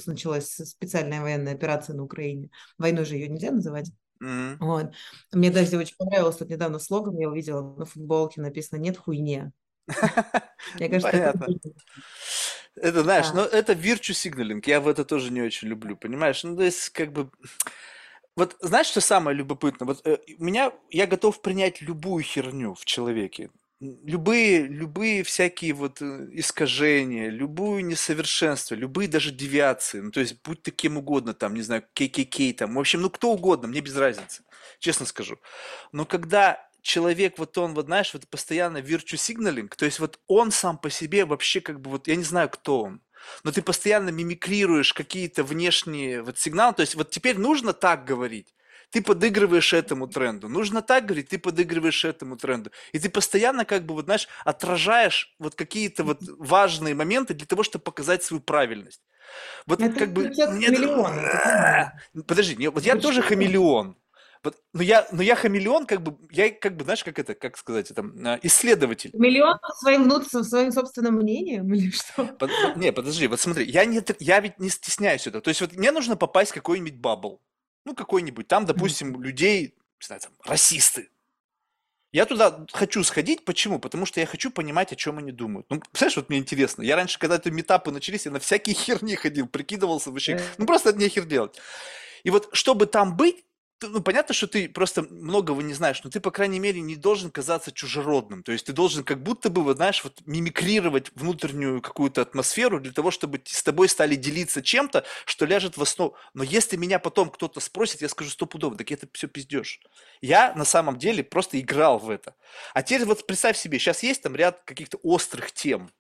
началась специальная военная операция на Украине. Войной же ее нельзя называть. Mm-hmm. Вот. Мне даже очень понравилось, тут недавно слоган я увидела на футболке написано «Нет хуйне». Понятно. Это, знаешь, ну это virtue signaling, я в это тоже не очень люблю, понимаешь? Ну, то есть, как бы... Вот знаешь, что самое любопытное? Вот э, меня, я готов принять любую херню в человеке. Любые, любые всякие вот э, искажения, любую несовершенство, любые даже девиации, ну, то есть будь ты кем угодно, там, не знаю, ККК, там, в общем, ну, кто угодно, мне без разницы, честно скажу. Но когда человек, вот он, вот знаешь, вот постоянно virtue signaling, то есть вот он сам по себе вообще как бы вот, я не знаю, кто он, но ты постоянно мимикрируешь какие-то внешние вот сигналы, то есть вот теперь нужно так говорить, ты подыгрываешь этому тренду. Нужно так говорить, ты подыгрываешь этому тренду. И ты постоянно, как бы, вот, знаешь, отражаешь вот какие-то вот важные моменты для того, чтобы показать свою правильность. Вот это как бы... Нет, подожди, не, вот я тоже хамелеон. Но я, но я хамелеон, как бы, я как бы, знаешь, как это, как сказать, это, а, исследователь. Хамелеон своим внутренним, своим собственным мнением или что? Под, не, подожди, вот смотри, я, не, я ведь не стесняюсь этого. То есть вот мне нужно попасть в какой-нибудь бабл. Ну, какой-нибудь. Там, допустим, людей, не знаю, там, расисты. Я туда хочу сходить, почему? Потому что я хочу понимать, о чем они думают. Ну, представляешь, вот мне интересно. Я раньше, когда это метапы начались, я на всякие херни ходил, прикидывался вообще. Ну, просто от нехер делать. И вот, чтобы там быть, ну, понятно, что ты просто многого не знаешь, но ты, по крайней мере, не должен казаться чужеродным. То есть ты должен как будто бы, вот, знаешь, вот мимикрировать внутреннюю какую-то атмосферу для того, чтобы с тобой стали делиться чем-то, что ляжет в основу. Но если меня потом кто-то спросит, я скажу стопудово, так это все пиздешь. Я на самом деле просто играл в это. А теперь вот представь себе, сейчас есть там ряд каких-то острых тем,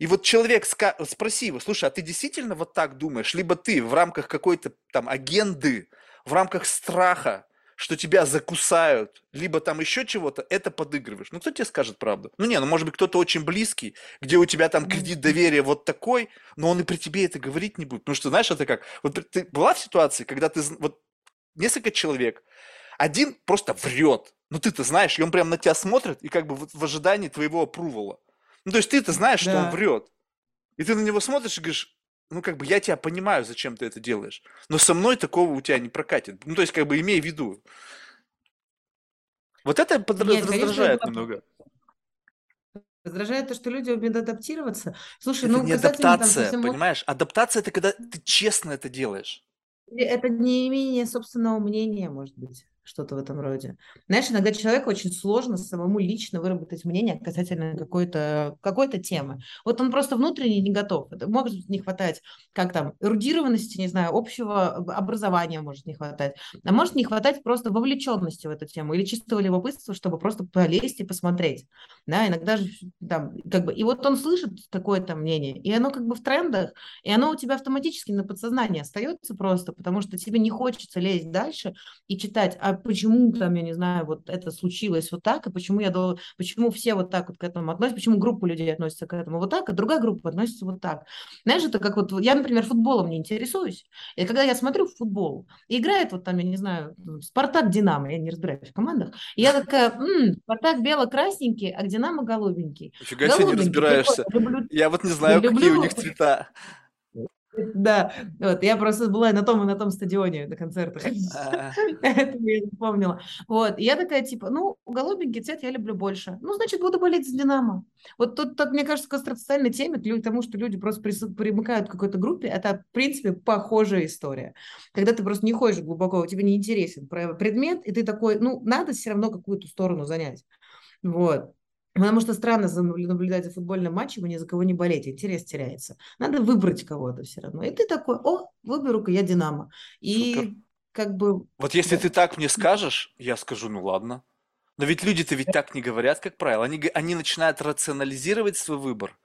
и вот человек, спроси его, слушай, а ты действительно вот так думаешь? Либо ты в рамках какой-то там агенды в рамках страха, что тебя закусают, либо там еще чего-то, это подыгрываешь. Ну, кто тебе скажет правду? Ну, не, ну, может быть, кто-то очень близкий, где у тебя там кредит доверия вот такой, но он и при тебе это говорить не будет. Ну, что, знаешь, это как? Вот ты была в ситуации, когда ты, вот, несколько человек, один просто врет, ну, ты-то знаешь, и он прям на тебя смотрит, и как бы в ожидании твоего опрувала. Ну, то есть ты-то знаешь, да. что он врет. И ты на него смотришь и говоришь, ну, как бы я тебя понимаю, зачем ты это делаешь. Но со мной такого у тебя не прокатит. Ну, то есть, как бы имей в виду. Вот это под... Нет, раздражает конечно, немного. Раздражает то, что люди умеют адаптироваться. Слушай, это ну, не адаптация, там, понимаешь? Адаптация – это когда ты честно это делаешь. Это не имение собственного мнения, может быть что-то в этом роде. Знаешь, иногда человеку очень сложно самому лично выработать мнение касательно какой-то какой темы. Вот он просто внутренне не готов. Это может не хватать, как там, эрудированности, не знаю, общего образования может не хватать. А может не хватать просто вовлеченности в эту тему или чистого любопытства, чтобы просто полезть и посмотреть. Да, иногда же там, как бы, и вот он слышит какое-то мнение, и оно как бы в трендах, и оно у тебя автоматически на подсознании остается просто, потому что тебе не хочется лезть дальше и читать, а почему там, я не знаю, вот это случилось вот так, и почему я дол... почему все вот так вот к этому относятся, почему группа людей относится к этому вот так, а другая группа относится вот так. Знаешь, это как вот, я, например, футболом не интересуюсь, и когда я смотрю футбол, играет вот там, я не знаю, Спартак, Динамо, я не разбираюсь в командах, я такая, м-м, Спартак бело-красненький, а Динамо голубенький. Нифига себе не разбираешься. Люблю, я вот не знаю, люблю, какие у них цвета. Да, вот, я просто была на том и на том стадионе на концертах, а. поэтому я запомнила. Вот, я такая, типа, ну, голубенький цвет я люблю больше. Ну, значит, буду болеть за «Динамо». Вот тут, так, мне кажется, к социальной теме, к тому, что люди просто примыкают к какой-то группе, это, в принципе, похожая история. Когда ты просто не ходишь глубоко, тебе не интересен предмет, и ты такой, ну, надо все равно какую-то сторону занять. Вот. Потому что странно наблюдать за футбольным матчем и ни за кого не болеть, интерес теряется. Надо выбрать кого-то все равно. И ты такой, о, выберу-ка я Динамо. И Супер. как бы... Вот если ты так мне скажешь, я скажу, ну ладно. Но ведь люди-то ведь так не говорят, как правило. Они, они начинают рационализировать свой выбор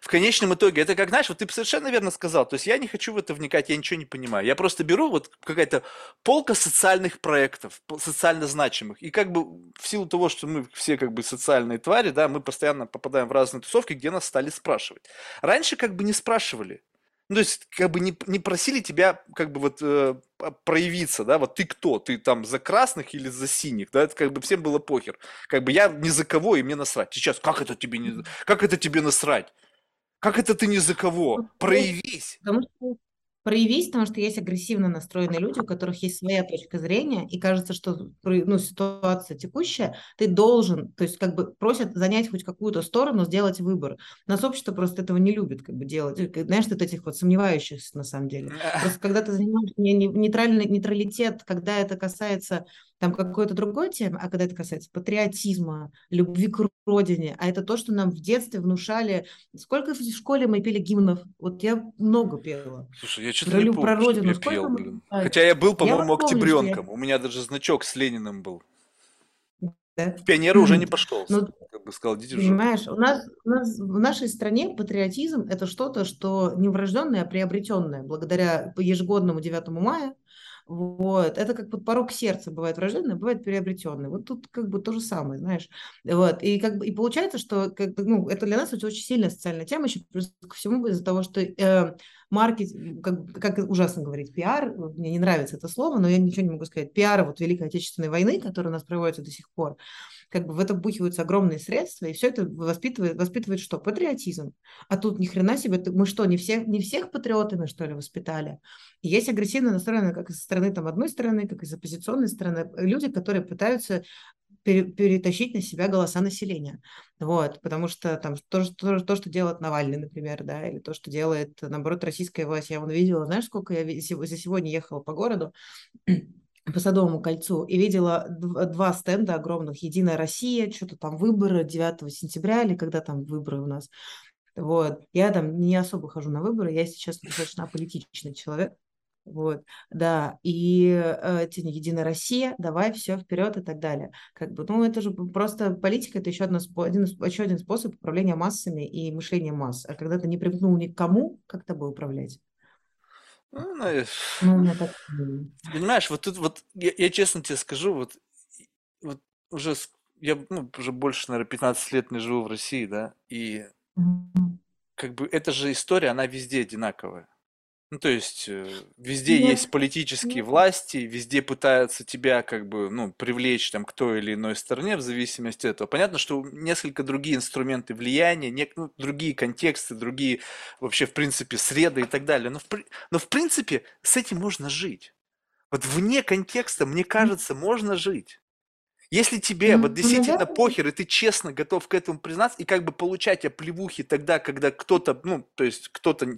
в конечном итоге, это как, знаешь, вот ты совершенно верно сказал, то есть я не хочу в это вникать, я ничего не понимаю. Я просто беру вот какая-то полка социальных проектов, социально значимых, и как бы в силу того, что мы все как бы социальные твари, да, мы постоянно попадаем в разные тусовки, где нас стали спрашивать. Раньше как бы не спрашивали. Ну, то есть, как бы не, не просили тебя, как бы вот э, проявиться, да, вот ты кто, ты там за красных или за синих, да, это как бы всем было похер. Как бы я ни за кого, и мне насрать. Сейчас, как это тебе не, как это тебе насрать? Как это ты ни за кого? Проявись. Потому что проявись, потому что есть агрессивно настроенные люди, у которых есть своя точка зрения, и кажется, что ну, ситуация текущая, ты должен, то есть как бы просят занять хоть какую-то сторону, сделать выбор. Нас общество просто этого не любит как бы делать. Знаешь, ты этих вот сомневающихся на самом деле. Просто когда ты занимаешь нейтральный нейтралитет, когда это касается там какой-то другой темы, а когда это касается патриотизма, любви к родине, а это то, что нам в детстве внушали. Сколько в школе мы пели гимнов? Вот я много пела. Слушай, я что-то не помню, про родину. Я пел, блин. Хотя я был, по-моему, октябренком. Я... У меня даже значок с Лениным был. Да? В пионеры уже не пошел. Ну, как бы сказал, идите Понимаешь, у нас, у нас в нашей стране патриотизм – это что-то, что не врожденное, а приобретенное. Благодаря ежегодному 9 мая вот. Это как вот порог сердца бывает врожденный, бывает приобретенный. Вот тут как бы то же самое, знаешь. Вот. И, как бы, и получается, что как, ну, это для нас очень, сильная социальная тема, еще плюс ко всему из-за того, что э, маркетинг, как, как ужасно говорить, пиар, мне не нравится это слово, но я ничего не могу сказать, пиар вот Великой Отечественной войны, которая у нас проводится до сих пор, как бы в это вбухиваются огромные средства, и все это воспитывает, воспитывает что? Патриотизм. А тут ни хрена себе, мы что, не всех, не всех патриотами, что ли, воспитали? И есть агрессивно настроенные как со стороны там, одной стороны, как и с оппозиционной стороны, люди, которые пытаются перетащить на себя голоса населения. Вот, потому что там то, то, то, что делает Навальный, например, да, или то, что делает, наоборот, российская власть. Я вон видела, знаешь, сколько я за сегодня ехала по городу, по Садовому кольцу и видела два стенда огромных. Единая Россия, что-то там выборы 9 сентября или когда там выборы у нас. Вот. Я там не особо хожу на выборы, я сейчас достаточно политичный человек. Вот, да, и э, Единая Россия, давай все вперед и так далее. Как бы, ну, это же просто политика, это еще, одно, один, еще один способ управления массами и мышления масс. А когда ты не примкнул ни к кому, как тобой управлять? Ну, ну, так... Понимаешь, вот тут вот, я, я честно тебе скажу, вот, вот уже, я ну, уже больше, наверное, 15 лет не живу в России, да, и mm-hmm. как бы эта же история, она везде одинаковая. Ну, то есть э, везде Нет. есть политические Нет. власти, везде пытаются тебя как бы, ну, привлечь там к той или иной стороне в зависимости от этого. Понятно, что несколько другие инструменты влияния, не, ну, другие контексты, другие вообще, в принципе, среды и так далее. Но в, но в принципе с этим можно жить. Вот вне контекста, мне кажется, можно жить. Если тебе вот действительно похер, и ты честно готов к этому признаться, и как бы получать оплевухи тогда, когда кто-то, ну, то есть кто-то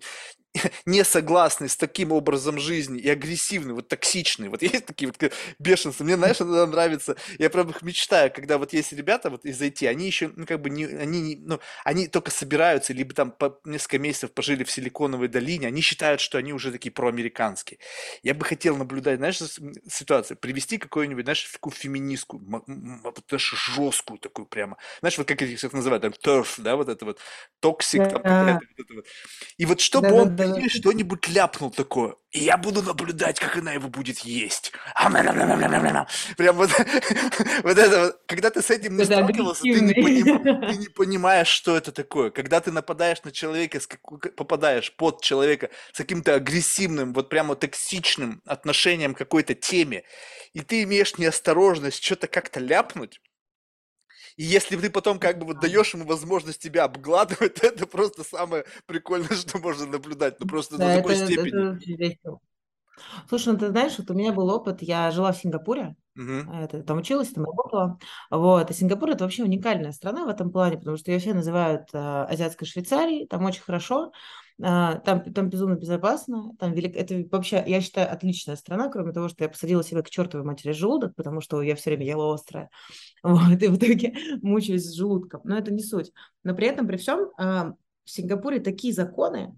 не согласный с таким образом жизни и агрессивный, вот токсичный. Вот есть такие вот бешенцы. Мне, знаешь, это нравится. Я прям их мечтаю, когда вот есть ребята вот из IT, они еще, ну, как бы, не, они, не, ну, они только собираются, либо там по несколько месяцев пожили в Силиконовой долине, они считают, что они уже такие проамериканские. Я бы хотел наблюдать, знаешь, ситуацию, привести какую-нибудь, знаешь, такую феминистку, знаешь, жесткую такую прямо. Знаешь, вот как их называют, там, TERF, да, вот это вот, toxic, там, вот это вот. И вот чтобы он ты ей что-нибудь ляпнул такое, и я буду наблюдать, как она его будет есть. Прям вот, вот это вот, когда ты с этим не сталкивался, ты не, поним, ты не понимаешь, что это такое. Когда ты нападаешь на человека, попадаешь под человека с каким-то агрессивным, вот прямо токсичным отношением к какой-то теме, и ты имеешь неосторожность что-то как-то ляпнуть, и если ты потом как бы вот даешь ему возможность тебя обгладывать, это просто самое прикольное, что можно наблюдать. Ну просто да, до такой это, степени. Это Слушай, ну ты знаешь, вот у меня был опыт, я жила в Сингапуре, uh-huh. это, там училась, там работала. Вот, и Сингапур это вообще уникальная страна в этом плане, потому что ее все называют э, азиатской Швейцарией, там очень хорошо. А, там, там безумно безопасно, там велик... это вообще, я считаю, отличная страна, кроме того, что я посадила себя к чертовой матери желудок, потому что я все время ела острое, вот, и в итоге мучаюсь с желудком, но это не суть. Но при этом, при всем, а, в Сингапуре такие законы,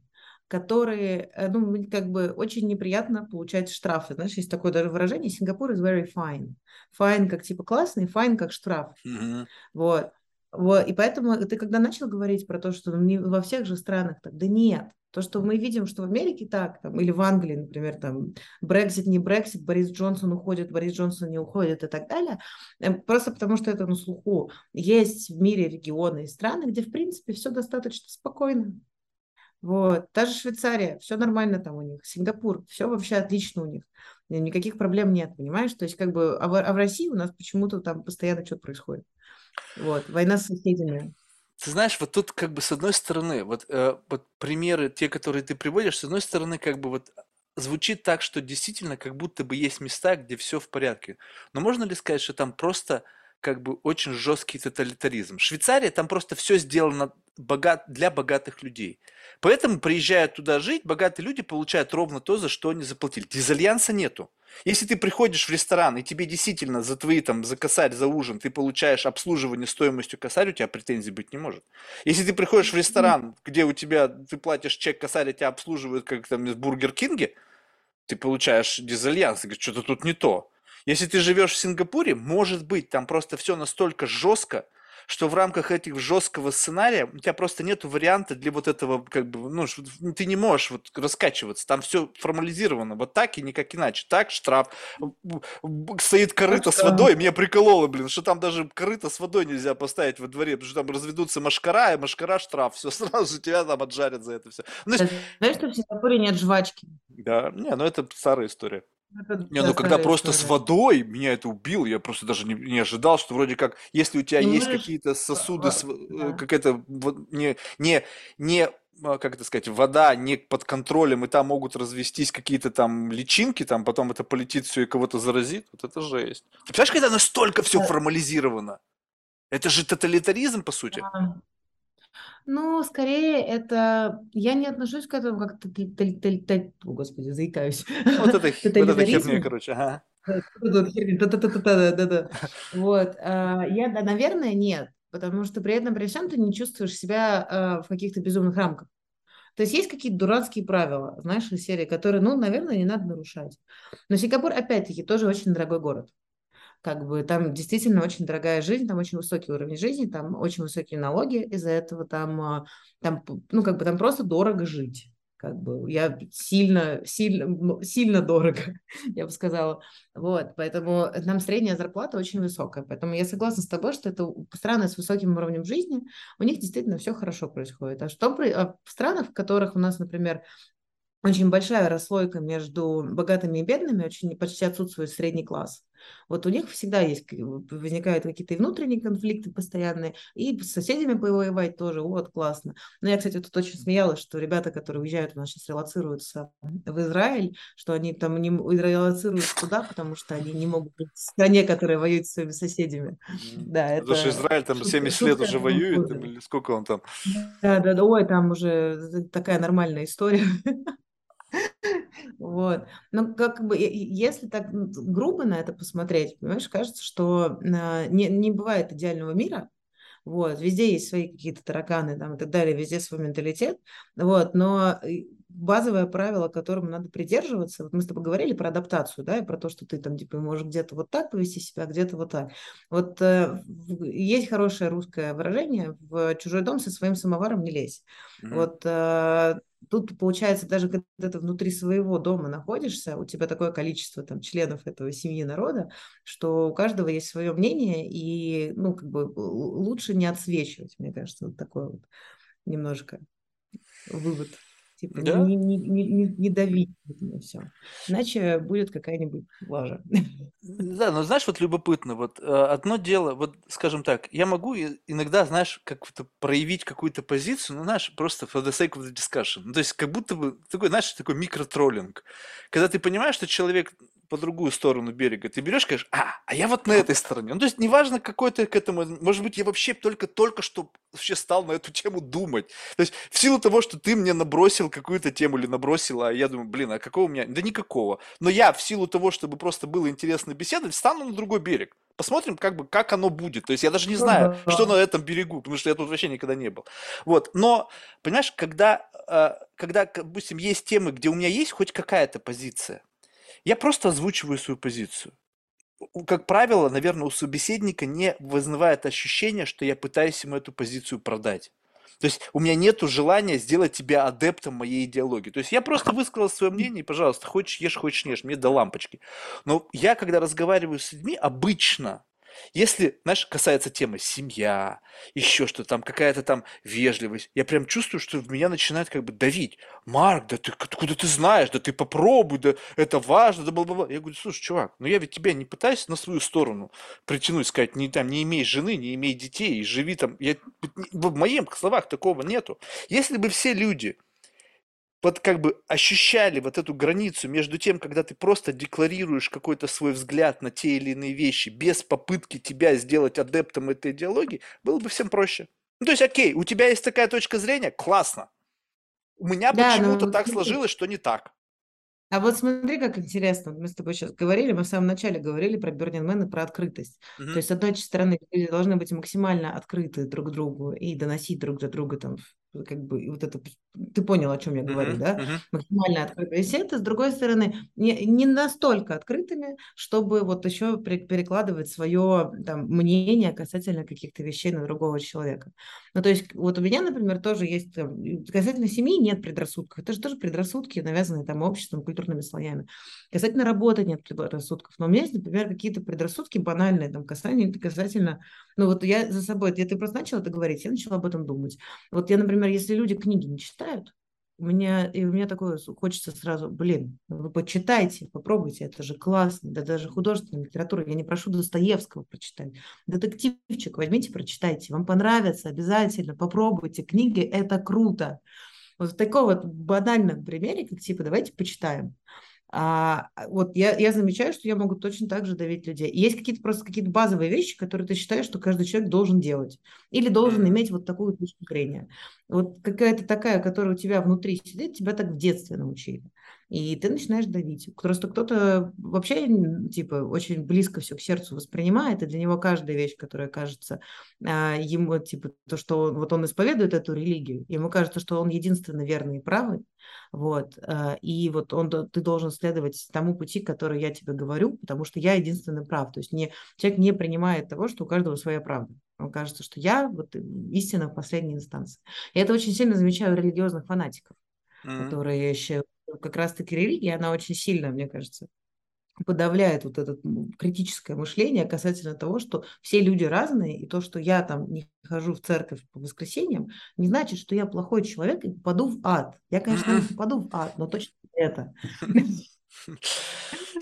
которые, э, ну, как бы очень неприятно получать штрафы. Знаешь, есть такое даже выражение, Сингапур is very fine. Fine как типа классный, fine как штраф. Mm-hmm. Вот. И поэтому ты когда начал говорить про то, что не во всех же странах так, да нет. То, что мы видим, что в Америке так, там, или в Англии, например, там, Брексит, не Брексит, Борис Джонсон уходит, Борис Джонсон не уходит и так далее, эм, просто потому что это на слуху. Есть в мире регионы и страны, где, в принципе, все достаточно спокойно. Вот. Та же Швейцария, все нормально там у них. Сингапур, все вообще отлично у них. Никаких проблем нет, понимаешь? То есть как бы, а в, а в России у нас почему-то там постоянно что-то происходит. Вот, война с соседями. Ты знаешь, вот тут как бы с одной стороны, вот, э, вот примеры, те, которые ты приводишь, с одной стороны, как бы вот звучит так, что действительно как будто бы есть места, где все в порядке. Но можно ли сказать, что там просто как бы очень жесткий тоталитаризм. Швейцария, там просто все сделано богат, для богатых людей. Поэтому, приезжая туда жить, богатые люди получают ровно то, за что они заплатили. Дизальянса нету. Если ты приходишь в ресторан, и тебе действительно за твои, там, за косарь, за ужин, ты получаешь обслуживание стоимостью косарь, у тебя претензий быть не может. Если ты приходишь в ресторан, где у тебя, ты платишь чек косарь, тебя обслуживают, как там в Бургер Кинге, ты получаешь диссонанс, и говоришь, что-то тут не то. Если ты живешь в Сингапуре, может быть, там просто все настолько жестко, что в рамках этих жесткого сценария у тебя просто нет варианта для вот этого, как бы, ну, ты не можешь вот раскачиваться. Там все формализировано вот так и никак иначе. Так, штраф. Стоит корыто с водой, меня прикололо, блин, что там даже корыто с водой нельзя поставить во дворе, потому что там разведутся мошкара, и мошкара штраф. Все, сразу же тебя там отжарят за это все. Знаешь, Знаешь что в Сингапуре нет жвачки? Да, не, ну это старая история. Это не, ну когда просто история. с водой меня это убило, я просто даже не, не ожидал, что вроде как, если у тебя ну, есть какие-то сосуды, с, да. какая-то не, не, не а, как это сказать, вода не под контролем, и там могут развестись какие-то там личинки, там потом это полетит все и кого-то заразит, вот это жесть. Ты понимаешь, когда настолько все формализировано? Это же тоталитаризм, по сути. Да. Ну, скорее это... Я не отношусь к этому как... О, господи, заикаюсь. Вот это, вот это херня, короче, ага. Вот. А, я, наверное, нет. Потому что при этом, при всем, ты не чувствуешь себя а, в каких-то безумных рамках. То есть есть какие-то дурацкие правила, знаешь, из серии, которые, ну, наверное, не надо нарушать. Но Сингапур, опять-таки, тоже очень дорогой город как бы там действительно очень дорогая жизнь, там очень высокий уровень жизни, там очень высокие налоги, из-за этого там, а, там, ну, как бы там просто дорого жить. Как бы я сильно, сильно, сильно дорого, я бы сказала. Вот, поэтому нам средняя зарплата очень высокая. Поэтому я согласна с тобой, что это страны с высоким уровнем жизни, у них действительно все хорошо происходит. А что а в странах, в которых у нас, например, очень большая расслойка между богатыми и бедными, очень почти отсутствует средний класс. Вот у них всегда есть, возникают какие-то внутренние конфликты постоянные, и с соседями повоевать тоже, вот, классно. Но я, кстати, тут очень смеялась, что ребята, которые уезжают, у нас сейчас релацируются в Израиль, что они там не релацируются туда, потому что они не могут быть в стране, которая воюет с своими соседями. Да, это... Потому что Израиль там 70 лет уже воюет, или сколько он там? Да, да, да, ой, там уже такая нормальная история. Вот. Но как бы, если так грубо на это посмотреть, понимаешь, кажется, что а, не, не бывает идеального мира, вот, везде есть свои какие-то тараканы там и так далее, везде свой менталитет, вот, но базовое правило, которому надо придерживаться. Вот мы с тобой говорили про адаптацию, да, и про то, что ты там типа можешь где-то вот так повести себя, где-то вот так. Вот э, есть хорошее русское выражение: в чужой дом со своим самоваром не лезь. Mm-hmm. Вот э, тут получается даже когда ты внутри своего дома находишься, у тебя такое количество там членов этого семьи народа, что у каждого есть свое мнение и ну как бы лучше не отсвечивать, мне кажется, вот такой вот немножко вывод. Типа да? не, не, не, не, не давить на все. Иначе будет какая-нибудь лажа. Да, но знаешь, вот любопытно, вот э, одно дело, вот скажем так, я могу иногда, знаешь, как-то проявить какую-то позицию, ну, знаешь, просто for the sake of the discussion. Ну, то есть как будто бы такой, знаешь, такой микротроллинг. Когда ты понимаешь, что человек по другую сторону берега, ты берешь, говоришь, а, а я вот на этой стороне. Ну, то есть, неважно, какой ты к этому, может быть, я вообще только-только что вообще стал на эту тему думать. То есть, в силу того, что ты мне набросил какую-то тему или набросила, а я думаю, блин, а какого у меня? Да никакого. Но я в силу того, чтобы просто было интересно беседовать, стану на другой берег. Посмотрим, как бы, как оно будет. То есть, я даже не знаю, что на этом берегу, потому что я тут вообще никогда не был. Вот, но, понимаешь, когда, э, когда, допустим, есть темы, где у меня есть хоть какая-то позиция, я просто озвучиваю свою позицию. Как правило, наверное, у собеседника не вызывает ощущение, что я пытаюсь ему эту позицию продать. То есть у меня нет желания сделать тебя адептом моей идеологии. То есть я просто высказал свое мнение, и, пожалуйста, хочешь ешь, хочешь не ешь, мне до лампочки. Но я, когда разговариваю с людьми, обычно если, знаешь, касается темы семья, еще что там, какая-то там вежливость, я прям чувствую, что в меня начинает как бы давить. Марк, да ты откуда ты знаешь, да ты попробуй, да это важно, да бла-бла-бла. Я говорю, слушай, чувак, ну я ведь тебя не пытаюсь на свою сторону притянуть, сказать, не, там, не имей жены, не имей детей, живи там. Я, в моих словах такого нету. Если бы все люди вот как бы ощущали вот эту границу между тем, когда ты просто декларируешь какой-то свой взгляд на те или иные вещи без попытки тебя сделать адептом этой идеологии, было бы всем проще. Ну, то есть, окей, у тебя есть такая точка зрения, классно. У меня да, почему-то но... так сложилось, что не так. А вот смотри, как интересно. Мы с тобой сейчас говорили, мы в самом начале говорили про Man и про открытость. Mm-hmm. То есть, с одной стороны, люди должны быть максимально открыты друг к другу и доносить друг за друга там как бы вот это ты понял, о чем я говорю, uh-huh, да? Uh-huh. Максимально открытые сеты, с другой стороны, не, не настолько открытыми, чтобы вот еще перекладывать свое там, мнение касательно каких-то вещей на другого человека. Ну, то есть, вот у меня, например, тоже есть там, касательно семьи нет предрассудков. Это же тоже предрассудки, навязанные там обществом, культурными слоями. Касательно работы нет предрассудков. Но у меня есть, например, какие-то предрассудки банальные, там, касательно, касательно ну, вот я за собой, я, ты просто начала это говорить, я начала об этом думать. Вот я, например, если люди книги не читают, у меня, и у меня такое хочется сразу, блин, вы почитайте, попробуйте, это же классно, да даже художественная литература, я не прошу Достоевского прочитать, детективчик возьмите, прочитайте, вам понравится обязательно, попробуйте, книги это круто. Вот в таком вот банальном примере, как типа, давайте почитаем. А, вот я, я замечаю, что я могу точно так же давить людей. есть какие-то просто какие-то базовые вещи, которые ты считаешь, что каждый человек должен делать. Или должен иметь вот такую точку зрения. Вот какая-то такая, которая у тебя внутри сидит, тебя так в детстве научили и ты начинаешь давить. Просто кто-то вообще, типа, очень близко все к сердцу воспринимает, и для него каждая вещь, которая кажется а, ему, типа, то, что он, вот он исповедует эту религию, ему кажется, что он единственно верный и правый, вот, а, и вот он, ты должен следовать тому пути, который я тебе говорю, потому что я единственный прав. То есть не, человек не принимает того, что у каждого своя правда. Он кажется, что я вот истина в последней инстанции. И это очень сильно замечаю у религиозных фанатиков, mm-hmm. которые еще как раз-таки религия, она очень сильно, мне кажется, подавляет вот это критическое мышление касательно того, что все люди разные, и то, что я там не хожу в церковь по воскресеньям, не значит, что я плохой человек и попаду в ад. Я, конечно, не попаду в ад, но точно это.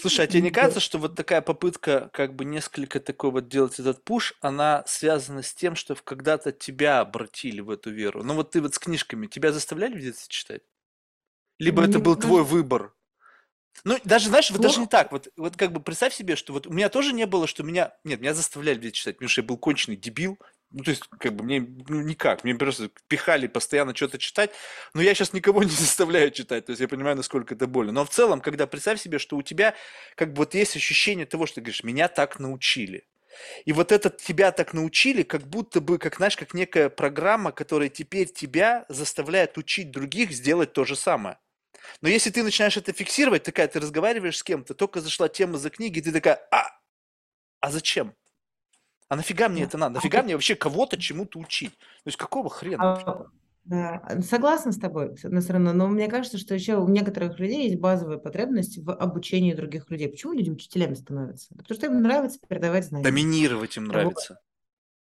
Слушай, а тебе не кажется, что вот такая попытка как бы несколько такой вот делать этот пуш, она связана с тем, что когда-то тебя обратили в эту веру? Ну вот ты вот с книжками, тебя заставляли в детстве читать? Либо это был твой выбор? Ну, даже, знаешь, вот даже не так. Вот, вот как бы представь себе, что вот у меня тоже не было, что меня... Нет, меня заставляли где читать, потому что я был конченый дебил. Ну, то есть, как бы мне ну, никак. Мне просто пихали постоянно что-то читать. Но я сейчас никого не заставляю читать. То есть, я понимаю, насколько это больно. Но в целом, когда представь себе, что у тебя как бы вот есть ощущение того, что ты говоришь, меня так научили. И вот это тебя так научили, как будто бы, как знаешь, как некая программа, которая теперь тебя заставляет учить других сделать то же самое. Но если ты начинаешь это фиксировать, такая, ты разговариваешь с кем-то, только зашла тема за книги, и ты такая, а, а зачем? А нафига мне это надо? Нафига мне вообще кого-то чему-то учить? То есть какого хрена? А, да, согласна с тобой, с одной стороны, но мне кажется, что еще у некоторых людей есть базовая потребность в обучении других людей. Почему люди учителями становятся? Да потому что им нравится передавать знания. Доминировать им нравится.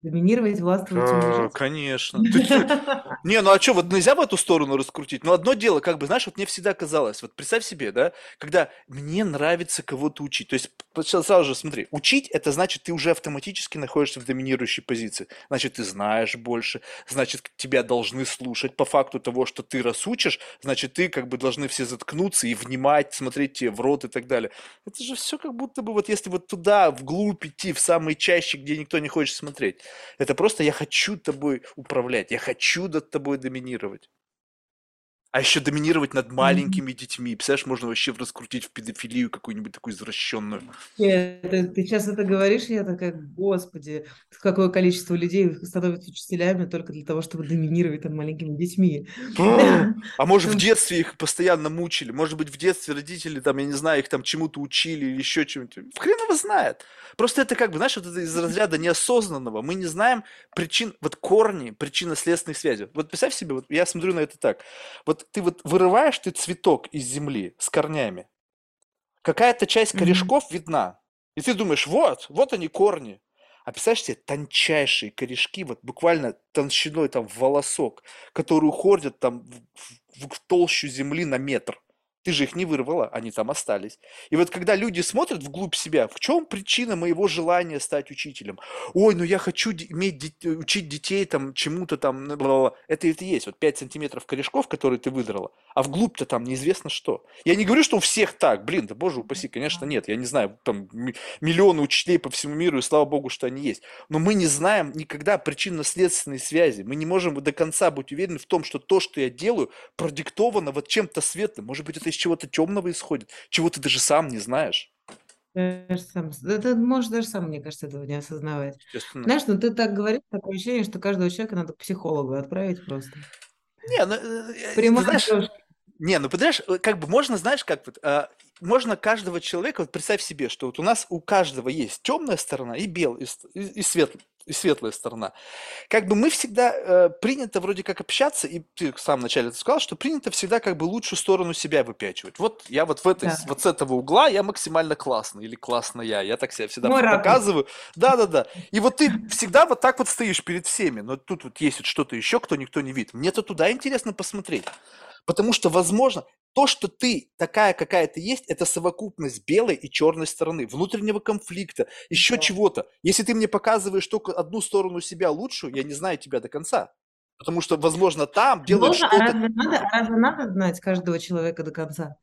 Доминировать, властвовать, А, Конечно. Не, ну а что, вот нельзя в эту сторону раскрутить? Но одно дело, как бы, знаешь, вот мне всегда казалось, вот представь себе, да, когда мне нравится кого-то учить. То есть сразу же смотри, учить это значит, ты уже автоматически находишься в доминирующей позиции. Значит, ты знаешь больше, значит, тебя должны слушать по факту того, что ты расучишь, значит, ты как бы должны все заткнуться и внимать, смотреть тебе в рот и так далее. Это же все как будто бы вот если вот туда, вглубь идти, в самые чаще, где никто не хочет смотреть. Это просто я хочу тобой управлять, я хочу над тобой доминировать. А еще доминировать над маленькими детьми. Представляешь, можно вообще раскрутить в педофилию какую-нибудь такую извращенную. Нет, ты, ты сейчас это говоришь, я такая, господи, какое количество людей становятся учителями только для того, чтобы доминировать над маленькими детьми. А может в детстве их постоянно мучили, может быть в детстве родители там, я не знаю, их там чему-то учили или еще чему-то. Хрен его знает. Просто это как бы, знаешь, вот это из разряда неосознанного. Мы не знаем причин, вот корни причинно-следственных связей. Вот представь себе, вот я смотрю на это так. Вот ты вот вырываешь ты цветок из земли с корнями, какая-то часть корешков mm-hmm. видна, и ты думаешь, вот, вот они корни. А представляешь себе тончайшие корешки, вот буквально толщиной там волосок, которые уходят там в, в, в толщу земли на метр. Ты же их не вырвала, они там остались. И вот когда люди смотрят вглубь себя, в чем причина моего желания стать учителем? Ой, ну я хочу иметь, учить детей там чему-то там, бла-бла-бла. это это есть, вот 5 сантиметров корешков, которые ты выдрала, а вглубь-то там неизвестно что. Я не говорю, что у всех так, блин, да боже упаси, конечно нет, я не знаю, там миллионы учителей по всему миру, и слава богу, что они есть. Но мы не знаем никогда причинно-следственной связи, мы не можем до конца быть уверены в том, что то, что я делаю, продиктовано вот чем-то светлым. Может быть, это из чего-то темного исходит, чего ты даже сам не знаешь. Даже сам, это можешь даже сам, мне кажется, этого не осознавать. Знаешь, ну ты так говоришь, такое ощущение, что каждого человека надо к психологу отправить просто. Не, ну, э, э, Прямой знаешь, не, ну понимаешь, э, как бы можно, знаешь, как вот, а, можно каждого человека, вот представь себе, что вот у нас у каждого есть темная сторона и белая, и, и, и светлая и светлая сторона. Как бы мы всегда э, принято вроде как общаться, и ты в самом начале ты сказал, что принято всегда как бы лучшую сторону себя выпячивать. Вот я вот в этой, да. вот с этого угла я максимально классный или классная, я так себя всегда Мой показываю. Да-да-да. И вот ты всегда вот так вот стоишь перед всеми, но тут вот есть вот что-то еще, кто никто не видит. Мне-то туда интересно посмотреть. Потому что, возможно, то, что ты такая, какая ты есть, это совокупность белой и черной стороны, внутреннего конфликта, еще да. чего-то. Если ты мне показываешь только одну сторону себя лучшую, я не знаю тебя до конца. Потому что, возможно, там делают что-то... А разве надо, а разве надо знать каждого человека до конца?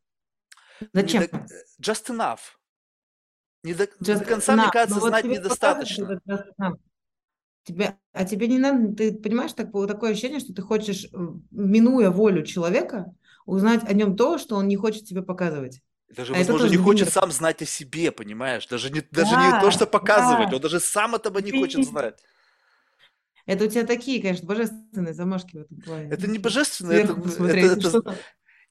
Зачем? До... Just enough. Не до, Just до конца, enough. мне кажется, Но знать вот недостаточно. Тебе, а тебе не надо, ты понимаешь, так, такое ощущение, что ты хочешь, минуя волю человека, узнать о нем то, что он не хочет тебе показывать. Даже, а возможно, не хочет сам знать о себе, понимаешь? Даже не, даже да, не то, что показывать, да. он даже сам этого не хочет знать. Это у тебя такие, конечно, божественные замашки в этом плане. Это не божественные, это, это, это,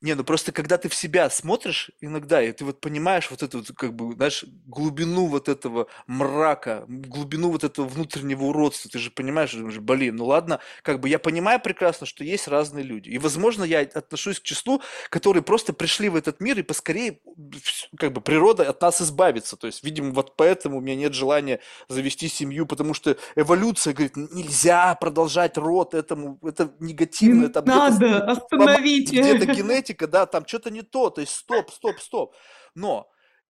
не, ну просто когда ты в себя смотришь иногда, и ты вот понимаешь вот эту, вот, как бы, знаешь, глубину вот этого мрака, глубину вот этого внутреннего уродства, ты же понимаешь, думаешь, блин, ну ладно, как бы я понимаю прекрасно, что есть разные люди. И, возможно, я отношусь к числу, которые просто пришли в этот мир, и поскорее, как бы, природа от нас избавится. То есть, видимо, вот поэтому у меня нет желания завести семью, потому что эволюция говорит, нельзя продолжать род этому, это негативно. это надо, остановите. Где-то генетика критика, да, там что-то не то, то есть стоп, стоп, стоп. Но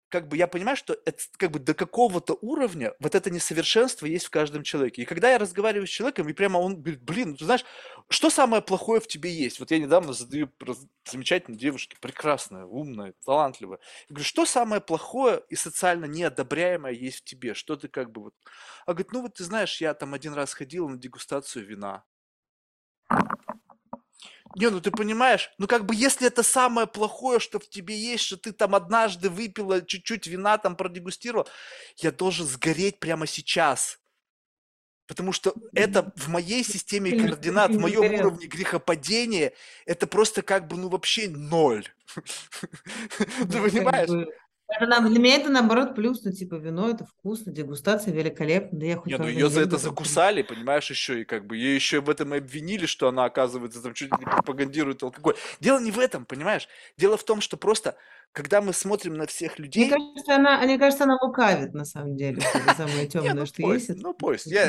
как бы я понимаю, что это как бы до какого-то уровня вот это несовершенство есть в каждом человеке. И когда я разговариваю с человеком, и прямо он говорит, блин, ну, ты знаешь, что самое плохое в тебе есть? Вот я недавно задаю замечательной девушке, прекрасная, умная, талантливая. Я говорю, что самое плохое и социально неодобряемое есть в тебе? Что ты как бы вот... А говорит, ну вот ты знаешь, я там один раз ходила на дегустацию вина. Не, ну ты понимаешь, ну как бы если это самое плохое, что в тебе есть, что ты там однажды выпила чуть-чуть вина, там продегустировал, я должен сгореть прямо сейчас. Потому что это в моей системе координат, в моем уровне грехопадения, это просто как бы, ну, вообще ноль. Ты Ну, понимаешь? Это нам- для меня это наоборот плюс, ну, типа, вино это вкусно, дегустация великолепна, да я хоть Не, ну ее за это закусали, понимаешь, еще и как бы ее еще в этом и обвинили, что она, оказывается, там чуть ли не пропагандирует алкоголь. Дело не в этом, понимаешь? Дело в том, что просто, когда мы смотрим на всех Мне людей, кажется, она, мне кажется, она лукавит, на самом деле, самое темное, ну что есть. пусть, Это, ну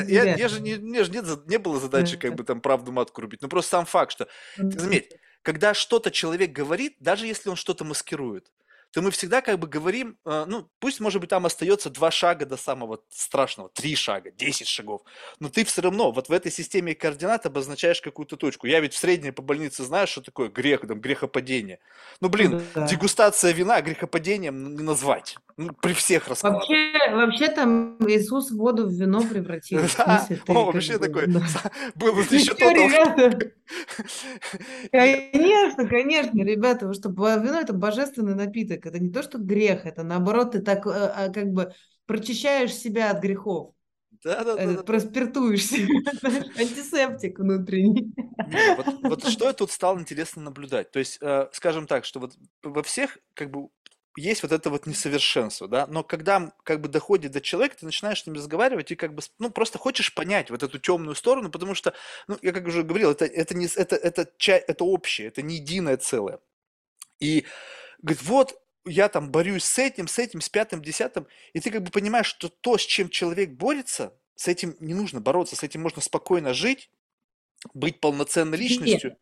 это Я, же не, мне было задачи как бы там правду матку рубить. Ну просто сам факт, что заметь, когда что-то человек говорит, даже если он что-то маскирует, то мы всегда как бы говорим, э, ну пусть может быть там остается два шага до самого страшного, три шага, десять шагов, но ты все равно вот в этой системе координат обозначаешь какую-то точку. Я ведь в средней по больнице знаю, что такое грех, там, грехопадение. Ну блин, да. дегустация вина грехопадением не назвать. Ну, при всех раскладах. Вообще, вообще там Иисус воду в вино превратил. Да, смысле, ты о, как вообще такой, был еще тот? Конечно, конечно, ребята, вы что, вино это божественный напиток, это не то, что грех, это наоборот, ты так э, а, как бы прочищаешь себя от грехов, Да, да, да, да. проспиртуешь себя, знаешь, антисептик внутренний. Не, ну вот, вот что я тут стал интересно наблюдать. То есть, э, скажем так, что вот во всех как бы есть вот это вот несовершенство, да, но когда как бы доходит до человека, ты начинаешь с ним разговаривать и как бы, ну, просто хочешь понять вот эту темную сторону, потому что, ну, я как уже говорил, это, это не, это, это, ча- это общее, это не единое целое. И говорит, вот я там борюсь с этим, с этим, с пятым, десятым, и ты как бы понимаешь, что то, с чем человек борется, с этим не нужно бороться, с этим можно спокойно жить, быть полноценной Тебе, личностью.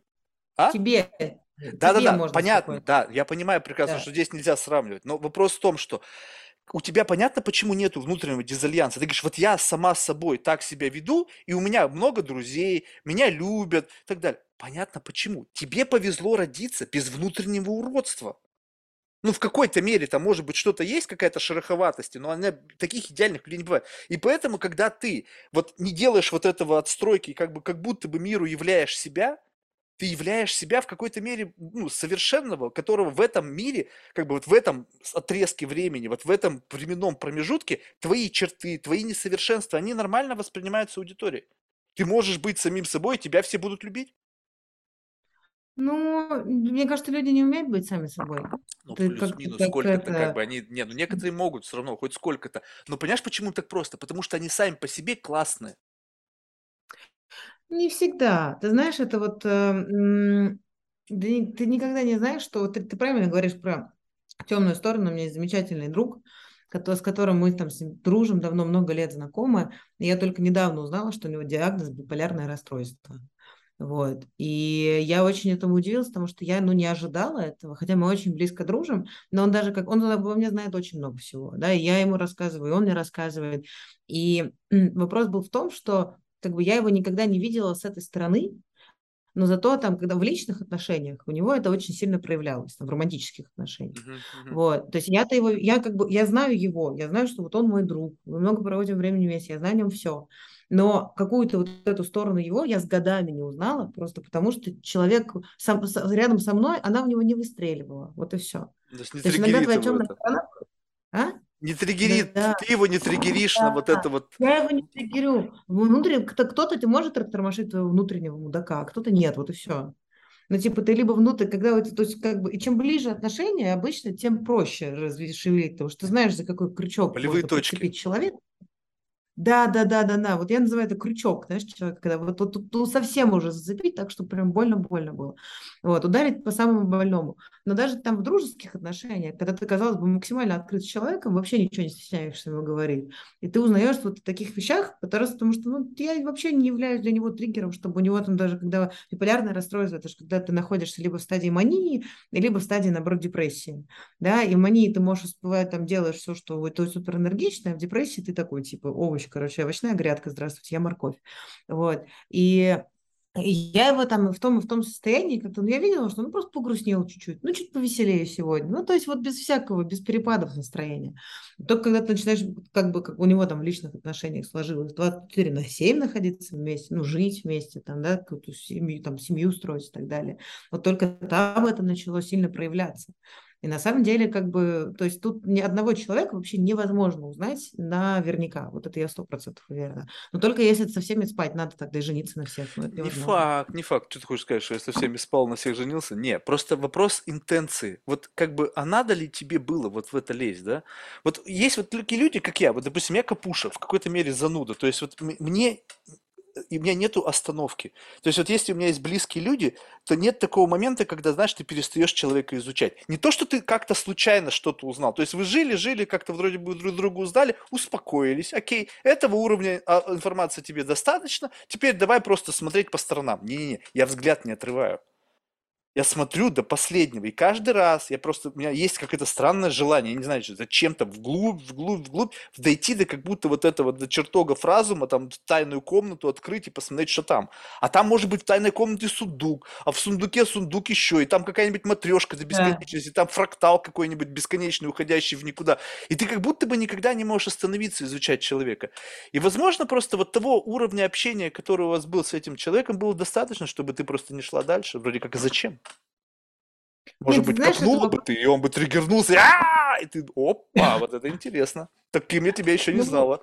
А? тебе, Да-да-да, тебе можно понятно, спокойно. да, я понимаю прекрасно, Да. что здесь нельзя сравнивать, но вопрос в том, что у тебя понятно, почему нету внутреннего дизальянса. Ты говоришь, вот я сама с собой так себя веду, и у меня много друзей, меня любят и так далее. Понятно, почему. Тебе повезло родиться без внутреннего уродства. Ну, в какой-то мере там, может быть, что-то есть, какая-то шероховатость, но она, таких идеальных людей не бывает. И поэтому, когда ты вот не делаешь вот этого отстройки, как бы как будто бы миру являешь себя, ты являешь себя в какой-то мере ну, совершенного, которого в этом мире, как бы вот в этом отрезке времени, вот в этом временном промежутке, твои черты, твои несовершенства, они нормально воспринимаются аудиторией. Ты можешь быть самим собой, тебя все будут любить. Ну, мне кажется, люди не умеют быть сами собой. Ну, как, плюс-минус как сколько-то, как это... бы они, не, ну некоторые могут все равно, хоть сколько-то. Но понимаешь, почему так просто? Потому что они сами по себе классные. Не всегда. Ты знаешь, это вот... э, ни- ты никогда не знаешь, что... Ты, ты правильно говоришь про темную сторону. У меня есть замечательный друг, с которым мы там дружим давно, много лет знакомы. И я только недавно узнала, что у него диагноз биполярное расстройство. Вот. И я очень этому удивилась, потому что я, ну, не ожидала этого, хотя мы очень близко дружим, но он даже как, он обо мне знает очень много всего, да, и я ему рассказываю, и он мне рассказывает. И вопрос был в том, что как бы я его никогда не видела с этой стороны, но зато там, когда в личных отношениях, у него это очень сильно проявлялось, там, в романтических отношениях. Мгм, мгм. Вот, то есть я-то его, я как бы, я знаю его, я знаю, что вот он мой друг, мы много проводим времени вместе, я знаю о нем все. Но какую-то вот эту сторону его я с годами не узнала, просто потому что человек сам, с- рядом со мной, она в него не выстреливала, вот и все. То есть не То есть иногда твоя темная это. сторона, а? Не триггерит, Да, ты его не триггеришь на вот да. это вот. Я его не триггерю. Внутри, кто- кто-то может тормошить твоего внутреннего мудака, а кто-то нет, вот и все. Ну, типа, ты либо внутрь, когда вот, то есть, как бы, и чем ближе отношения, обычно, тем проще расшевелить, потому что ты знаешь, за какой крючок Болевые точки. человека. Да, да, да, да, да. Вот я называю это крючок, знаешь, человек, когда вот тут, тут, тут совсем уже зацепить, так что прям больно-больно было. Вот, ударить по самому больному. Но даже там в дружеских отношениях, когда ты, казалось бы, максимально открыт с человеком, вообще ничего не стесняешься ему говорить. И ты узнаешь вот о таких вещах, потому, что ну, я вообще не являюсь для него триггером, чтобы у него там даже, когда биполярное расстройство, это же когда ты находишься либо в стадии мании, либо в стадии, наоборот, депрессии. Да, и в мании ты можешь успевать, там, делаешь все, что вот, ты супер энергичная, в депрессии ты такой, типа, овощ, короче, овощная грядка, здравствуйте, я морковь. Вот. И и я его там в том и в том состоянии, как-то, ну, я видела, что он просто погрустнел чуть-чуть, ну, чуть повеселее сегодня. Ну, то есть вот без всякого, без перепадов настроения. Только когда ты начинаешь, как бы, как у него там в личных отношениях сложилось, 24 на 7 находиться вместе, ну, жить вместе, там, да, какую-то семью, там, семью строить и так далее. Вот только там это начало сильно проявляться. И на самом деле, как бы, то есть тут ни одного человека вообще невозможно узнать наверняка. Вот это я сто процентов уверена. Но только если со всеми спать, надо тогда и жениться на всех. не факт, не факт. Что ты хочешь сказать, что я со всеми спал, на всех женился? Не, просто вопрос интенции. Вот как бы, а надо ли тебе было вот в это лезть, да? Вот есть вот такие люди, как я, вот, допустим, я Капуша, в какой-то мере зануда. То есть вот мне и у меня нету остановки. То есть вот если у меня есть близкие люди, то нет такого момента, когда, знаешь, ты перестаешь человека изучать. Не то, что ты как-то случайно что-то узнал. То есть вы жили, жили, как-то вроде бы друг друга узнали, успокоились. Окей, этого уровня а, информации тебе достаточно. Теперь давай просто смотреть по сторонам. Не-не-не, я взгляд не отрываю. Я смотрю до последнего, и каждый раз я просто, у меня есть какое-то странное желание, я не знаю, зачем-то вглубь, вглубь, вглубь, дойти до как будто вот этого, до чертогов разума, там, тайную комнату открыть и посмотреть, что там. А там может быть в тайной комнате сундук, а в сундуке сундук еще, и там какая-нибудь матрешка до бесконечности, да. там фрактал какой-нибудь бесконечный, уходящий в никуда. И ты как будто бы никогда не можешь остановиться изучать человека. И, возможно, просто вот того уровня общения, который у вас был с этим человеком, было достаточно, чтобы ты просто не шла дальше. Вроде как, а зачем? Может Нет, быть, знаешь, копнула бы ты, и он бы триггернулся, и ты, опа, вот это интересно. Таким я тебя еще не ну, знала.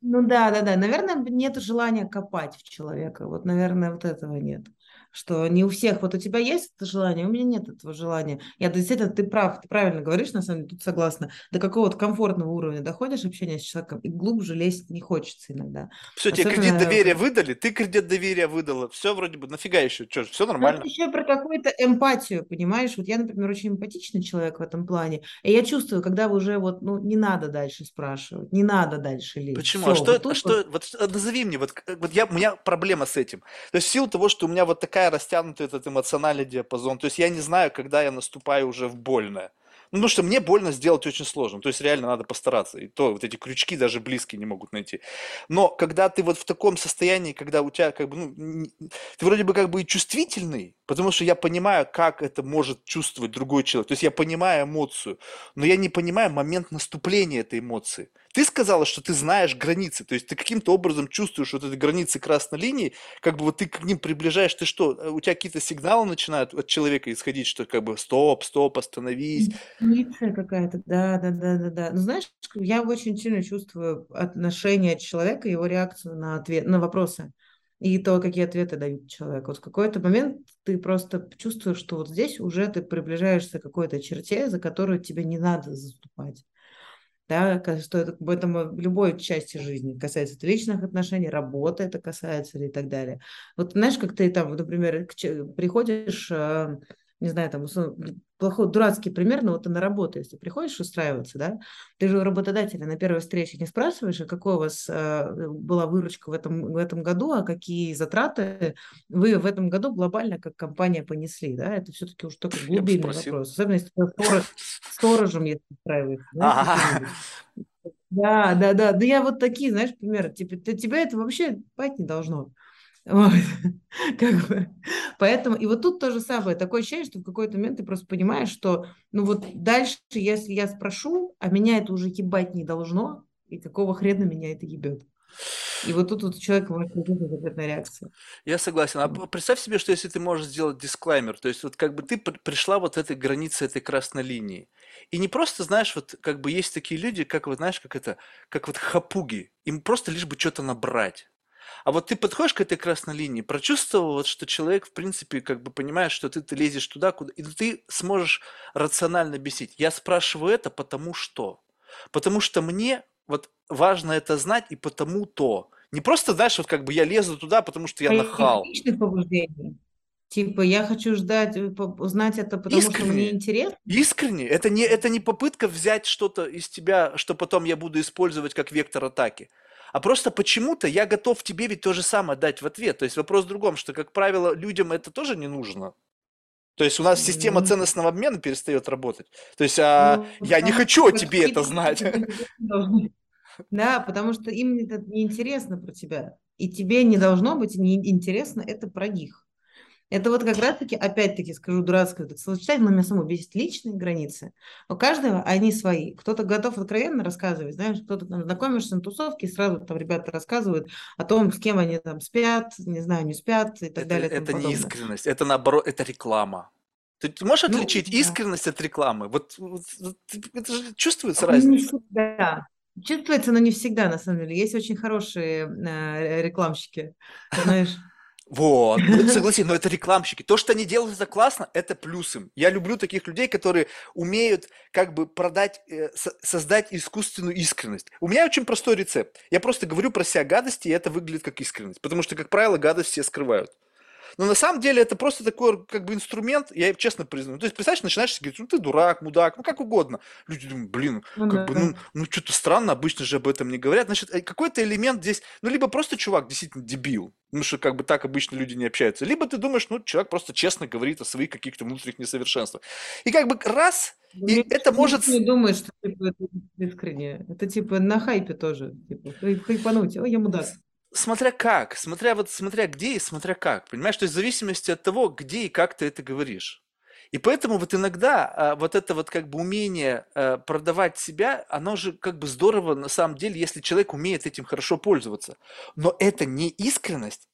Ну да, да, да. Наверное, нет желания копать в человека. Вот, наверное, вот этого нет что не у всех, вот у тебя есть это желание, у меня нет этого желания. Я действительно, ты прав, ты правильно говоришь, на самом деле, тут согласна. До какого-то комфортного уровня доходишь общения с человеком, и глубже лезть не хочется иногда. Все, Особенно... тебе кредит доверия выдали, ты кредит доверия выдала, все вроде бы, нафига еще, что, все нормально. Ну, еще про какую-то эмпатию, понимаешь? Вот я, например, очень эмпатичный человек в этом плане, и я чувствую, когда уже вот, ну, не надо дальше спрашивать, не надо дальше лезть. Почему? А Все, а что, вот а что, вот... вот назови мне, вот, вот я, у меня проблема с этим. То есть в силу того, что у меня вот такая такая растянутый этот эмоциональный диапазон. То есть я не знаю, когда я наступаю уже в больное. Ну, потому что мне больно сделать очень сложно. То есть реально надо постараться. И то вот эти крючки даже близкие не могут найти. Но когда ты вот в таком состоянии, когда у тебя как бы, ну, ты вроде бы как бы и чувствительный, потому что я понимаю, как это может чувствовать другой человек. То есть я понимаю эмоцию, но я не понимаю момент наступления этой эмоции. Ты сказала, что ты знаешь границы, то есть ты каким-то образом чувствуешь вот эти границы красной линии, как бы вот ты к ним приближаешь, ты что, у тебя какие-то сигналы начинают от человека исходить, что как бы стоп, стоп, остановись. Интуиция какая-то, да, да, да, да, да. Ну, знаешь, я очень сильно чувствую отношение человека, его реакцию на ответ, на вопросы и то, какие ответы дают человеку. Вот в какой-то момент ты просто чувствуешь, что вот здесь уже ты приближаешься к какой-то черте, за которую тебе не надо заступать да, что это в этом любой части жизни касается это личных отношений, работы это касается и так далее. Вот знаешь, как ты там, например, приходишь э, не знаю, там, плохой, дурацкий пример, но вот ты на работу, если приходишь устраиваться, да, ты же у работодателя на первой встрече не спрашиваешь, а какой у вас э, была выручка в этом, в этом году, а какие затраты вы в этом году глобально как компания понесли, да, это все-таки уж только глубинный вопрос, особенно если сторож, сторожем, если устраиваешься, да, да, да, да, да, я вот такие, знаешь, примеры, типа, тебя это вообще пать не должно. Вот. как бы. Поэтому, и вот тут то же самое, такое ощущение, что в какой-то момент ты просто понимаешь, что, ну вот дальше, если я спрошу, а меня это уже ебать не должно, и какого хрена меня это ебет. И вот тут вот у человека может быть ответная реакция. Я согласен. А представь себе, что если ты можешь сделать дисклаймер, то есть вот как бы ты пришла вот этой границе этой красной линии, и не просто, знаешь, вот как бы есть такие люди, как вот, знаешь, как это, как вот хапуги, им просто лишь бы что-то набрать. А вот ты подходишь к этой красной линии, прочувствовал, вот, что человек, в принципе, как бы понимает, что ты, ты лезешь туда, куда... И ты сможешь рационально бесить. Я спрашиваю это потому что. Потому что мне вот важно это знать и потому то. Не просто, знаешь, вот как бы я лезу туда, потому что я а нахал. побуждений. Типа, я хочу ждать, э, узнать это, потому искренне, что мне интересно. Искренне. Это не, это не попытка взять что-то из тебя, что потом я буду использовать как вектор атаки а просто почему-то я готов тебе ведь то же самое дать в ответ. То есть вопрос в другом, что, как правило, людям это тоже не нужно. То есть у нас система ценностного обмена перестает работать. То есть а, ну, я не хочу о тебе это знать. Да, потому что им это неинтересно про тебя. И тебе не должно быть неинтересно это про них. Это вот как раз-таки, опять-таки, скажу дурацкое, это словосочетание, но меня само бесит личные границы. У каждого они свои. Кто-то готов откровенно рассказывать, знаешь, кто-то там знакомишься на тусовке, и сразу там ребята рассказывают о том, с кем они там спят, не знаю, не спят и так это, далее. Это не искренность, это наоборот, это реклама. Ты, ты можешь Ну, отличить да. искренность от рекламы? Вот, вот- вот это же чувствуется Ну, Не разница. всегда. Чувствуется, но не всегда, на самом деле. Есть очень хорошие э, рекламщики, знаешь. Вот, ну, согласен, но это рекламщики. То, что они делают это классно, это плюс им. Я люблю таких людей, которые умеют как бы продать, э, со- создать искусственную искренность. У меня очень простой рецепт. Я просто говорю про себя гадости, и это выглядит как искренность. Потому что, как правило, гадость все скрывают. Но на самом деле это просто такой как бы инструмент, я честно признаю. То есть, представляешь, начинаешь говорить, ну ты дурак, мудак, ну как угодно. Люди думают, блин, Ну как бы, да. ну, ну что-то странно, обычно же об этом не говорят. Значит, э, какой-то элемент здесь, ну либо просто чувак действительно дебил, потому что как бы так обычно люди не общаются, либо ты думаешь, ну человек просто честно говорит о своих каких-то внутренних несовершенствах. И как бы раз, и Я это может... не думаю, что типа, это искренне. Это типа на хайпе тоже. Типа, хай- хайпануть. Ой, я мудак. Смотря как, смотря вот, смотря где и смотря как, понимаешь, то есть в зависимости от того, где и как ты это говоришь. И поэтому вот иногда а, вот это вот как бы умение а, продавать себя, оно же как бы здорово на самом деле, если человек умеет этим хорошо пользоваться. Но это не искренность,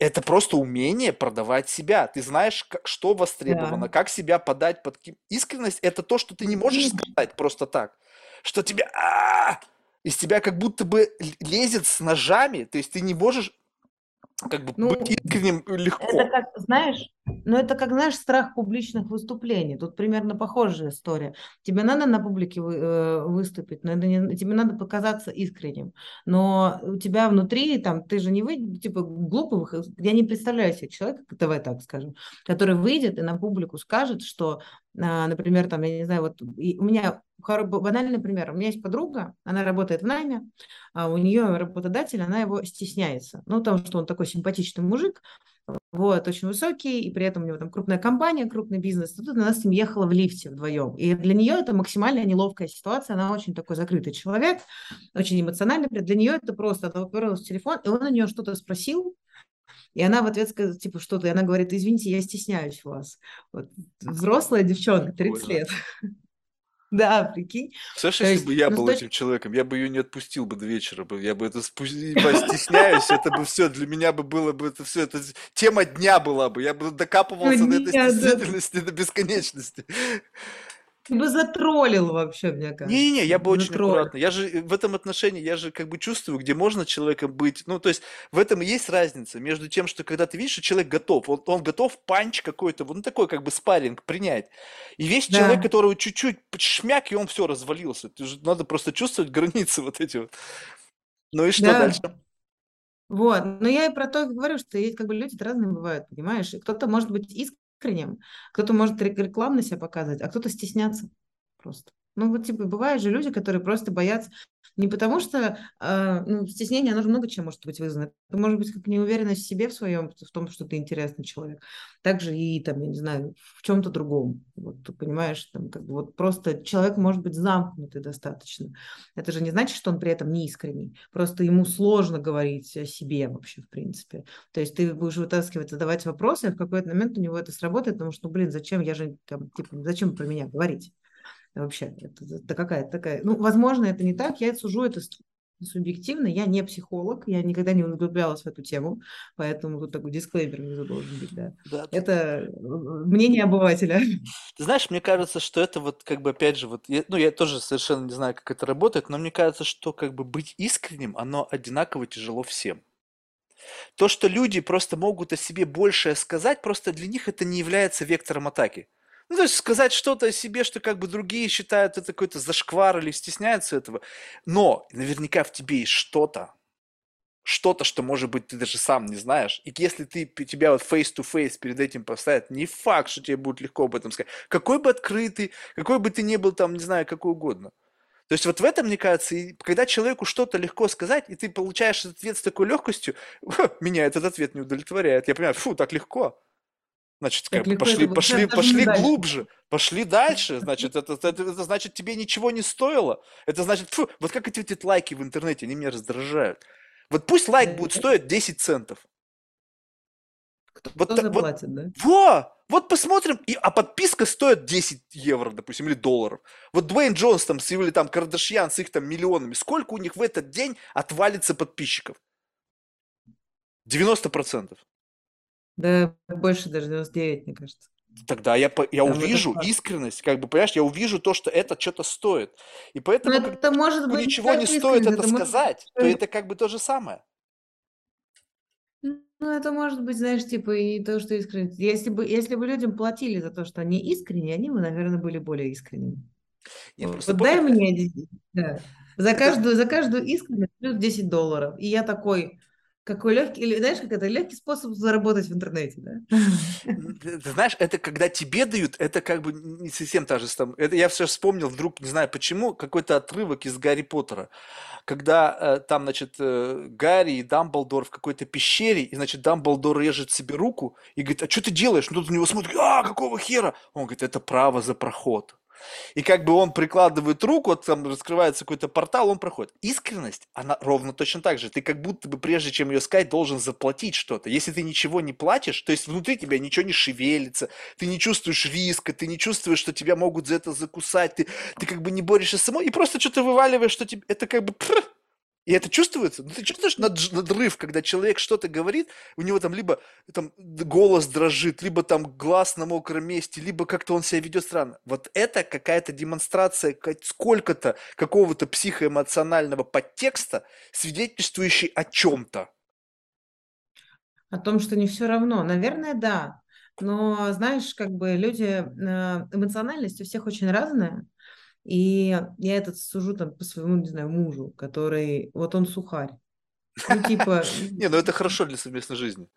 это просто умение продавать себя. Ты знаешь, что востребовано, Да. как себя подать под... Искренность – это то, что ты не можешь сказать просто так. Что тебя... а, Из тебя как будто бы лезет с ножами, то есть ты не можешь как бы Ну, быть искренним легко. Это как, знаешь, ну это как, знаешь, страх публичных выступлений. Тут примерно похожая история. Тебе надо на публике вы- э, выступить, но это не, тебе надо показаться искренним. Но у тебя внутри, там, ты же не выйдешь, типа, глупых, я не представляю себе человека, давай так скажем, который выйдет и на публику скажет, что, а, например, там, я не знаю, вот у меня банальный пример. У меня есть подруга, она работает в найме, а у нее работодатель, она его стесняется. Ну, потому что он такой симпатичный мужик, вот, очень высокий, и при этом у него там крупная компания, крупный бизнес. И тут она с ним ехала в лифте вдвоем. И для нее это максимально неловкая ситуация. Она очень такой закрытый человек, очень эмоциональный. Для нее это просто, она уперлась в телефон, и он у нее что-то спросил, и она в ответ сказала, типа, что-то, и она говорит, извините, я стесняюсь вас. Вот, взрослая девчонка, 30 Прикольно. лет. Да, прикинь. То если есть, бы я ну, был точки- этим человеком, я бы ее не отпустил бы до вечера, бы, я бы это спу- постесняюсь, это бы все, для меня бы было бы это все, это тема дня была бы, я бы докапывался до этой стеснительности до бесконечности. Ты бы затроллил вообще, мне кажется. Не-не-не, я бы очень Затроллил. аккуратно. Я же э, в этом отношении, я же как бы чувствую, где можно человеком быть. Ну, то есть в этом и есть разница между тем, что когда ты видишь, что человек готов, он, он готов панч какой-то, вот ну, такой как бы спарринг принять. И весь Да. человек, которого чуть-чуть шмяк, и он все развалился. Ты же, надо просто чувствовать границы вот эти вот. Ну и что Да. дальше? Вот, но я и про то говорю, что есть как бы люди разные бывают, понимаешь? И кто-то может быть искренним, кто-то может рек- рекламно себя показывать, а кто-то стесняться просто. Ну вот типа бывают же люди, которые просто боятся не потому что э, ну, стеснение, оно же много чем может быть вызвано. Это может быть как неуверенность в себе в своем, в том, что ты интересный человек. Также и там, я не знаю, в чем-то другом. Вот ты понимаешь, там как бы вот просто человек может быть замкнутый достаточно. Это же не значит, что он при этом не искренний. Просто ему сложно говорить о себе вообще, в принципе. То есть ты будешь вытаскивать, задавать вопросы, а в какой-то момент у него это сработает, потому что, ну, блин, зачем я же, там, типа, зачем про меня говорить? Вообще, это, это какая-то такая... Ну, возможно, это не так, я сужу это субъективно, я не психолог, я никогда не углублялась в эту тему, поэтому тут такой дисклеймер внизу должен быть, да. Да, Это э, мнение обывателя. Ты знаешь, мне кажется, что это вот как бы опять же вот, я- ну я тоже совершенно не знаю, как это работает, но мне кажется, что как бы быть искренним, оно одинаково тяжело всем. То, что люди просто могут о себе большее сказать, просто для них это не является вектором атаки. Ну, то есть сказать что-то о себе, что как бы другие считают это какой-то зашквар или стесняются этого. Но наверняка в тебе есть что-то, что-то, что, может быть, ты даже сам не знаешь. И если ты, тебя вот face-to-face перед этим поставят, не факт, что тебе будет легко об этом сказать. Какой бы открытый, какой бы ты ни был там, не знаю, какой угодно. То есть вот в этом, мне кажется, когда человеку что-то легко сказать, и ты получаешь этот ответ с такой легкостью, меня этот ответ не удовлетворяет. Я понимаю, фу, так легко. Значит, как бы пошли, это пошли, пошли глубже, пошли дальше. Значит, это, это, это значит, тебе ничего не стоило. Это значит, фу, вот как эти, эти лайки в интернете, они меня раздражают. Вот пусть лайк будет стоить 10 центов. Кто Вот так- вот- заплатит, да? Во! Вот посмотрим, и, а подписка стоит 10 евро, допустим, или долларов. Вот Дуэйн Джонс там, или там Кардашьян с их там миллионами, сколько у них в этот день отвалится подписчиков? 90%. Да, больше даже 99, мне кажется. тогда я, я Там увижу искренность, как бы, понимаешь, я увижу то, что это что-то стоит. И Ну, поэтому, когда это может быть ничего не стоит это это может быть сказать, то это как бы то же самое. Ну, это может быть, знаешь, типа и то, что искренне. Если бы, если бы людям платили за то, что они искренние, они бы, наверное, были более искренними. Нет, Вот, дай мне, да, за каждую, за каждую искренность плюс 10 долларов. И я такой, какой легкий, или знаешь, как это, легкий способ заработать в интернете, да? ты знаешь, это когда тебе дают, это как бы не совсем та же там. Это я все вспомнил вдруг, не знаю почему, какой-то отрывок из Гарри Поттера, когда э, там, значит, э, Гарри и Дамблдор в какой-то пещере, и, значит, Дамблдор режет себе руку и говорит, а что ты делаешь? Ну, тут на него смотрит, а, какого хера? Он говорит, это право за проход. И как бы он прикладывает руку, вот там раскрывается какой-то портал, он проходит. Искренность, она ровно точно так же. Ты как будто бы, прежде чем ее сказать, должен заплатить что-то. Если ты ничего не платишь, то есть внутри тебя ничего не шевелится, ты не чувствуешь риска, ты не чувствуешь, что тебя могут за это закусать, ты, ты как бы не борешься самой, и просто что-то вываливаешь, что тебе, это как бы... и это чувствуется? Ну, ты чувствуешь надрыв, когда человек что-то говорит, у него там либо там голос дрожит, либо там глаз на мокром месте, либо как-то он себя ведет странно. Вот это какая-то демонстрация сколько-то какого-то психоэмоционального подтекста, свидетельствующий о чем-то. О том, что не все равно. Наверное, да. Но, знаешь, как бы люди, э, эмоциональность у всех очень разная. И я этот сужу там по своему, не знаю, мужу, который, вот он сухарь. Ну, типа, Не, ну это хорошо для совместной жизни.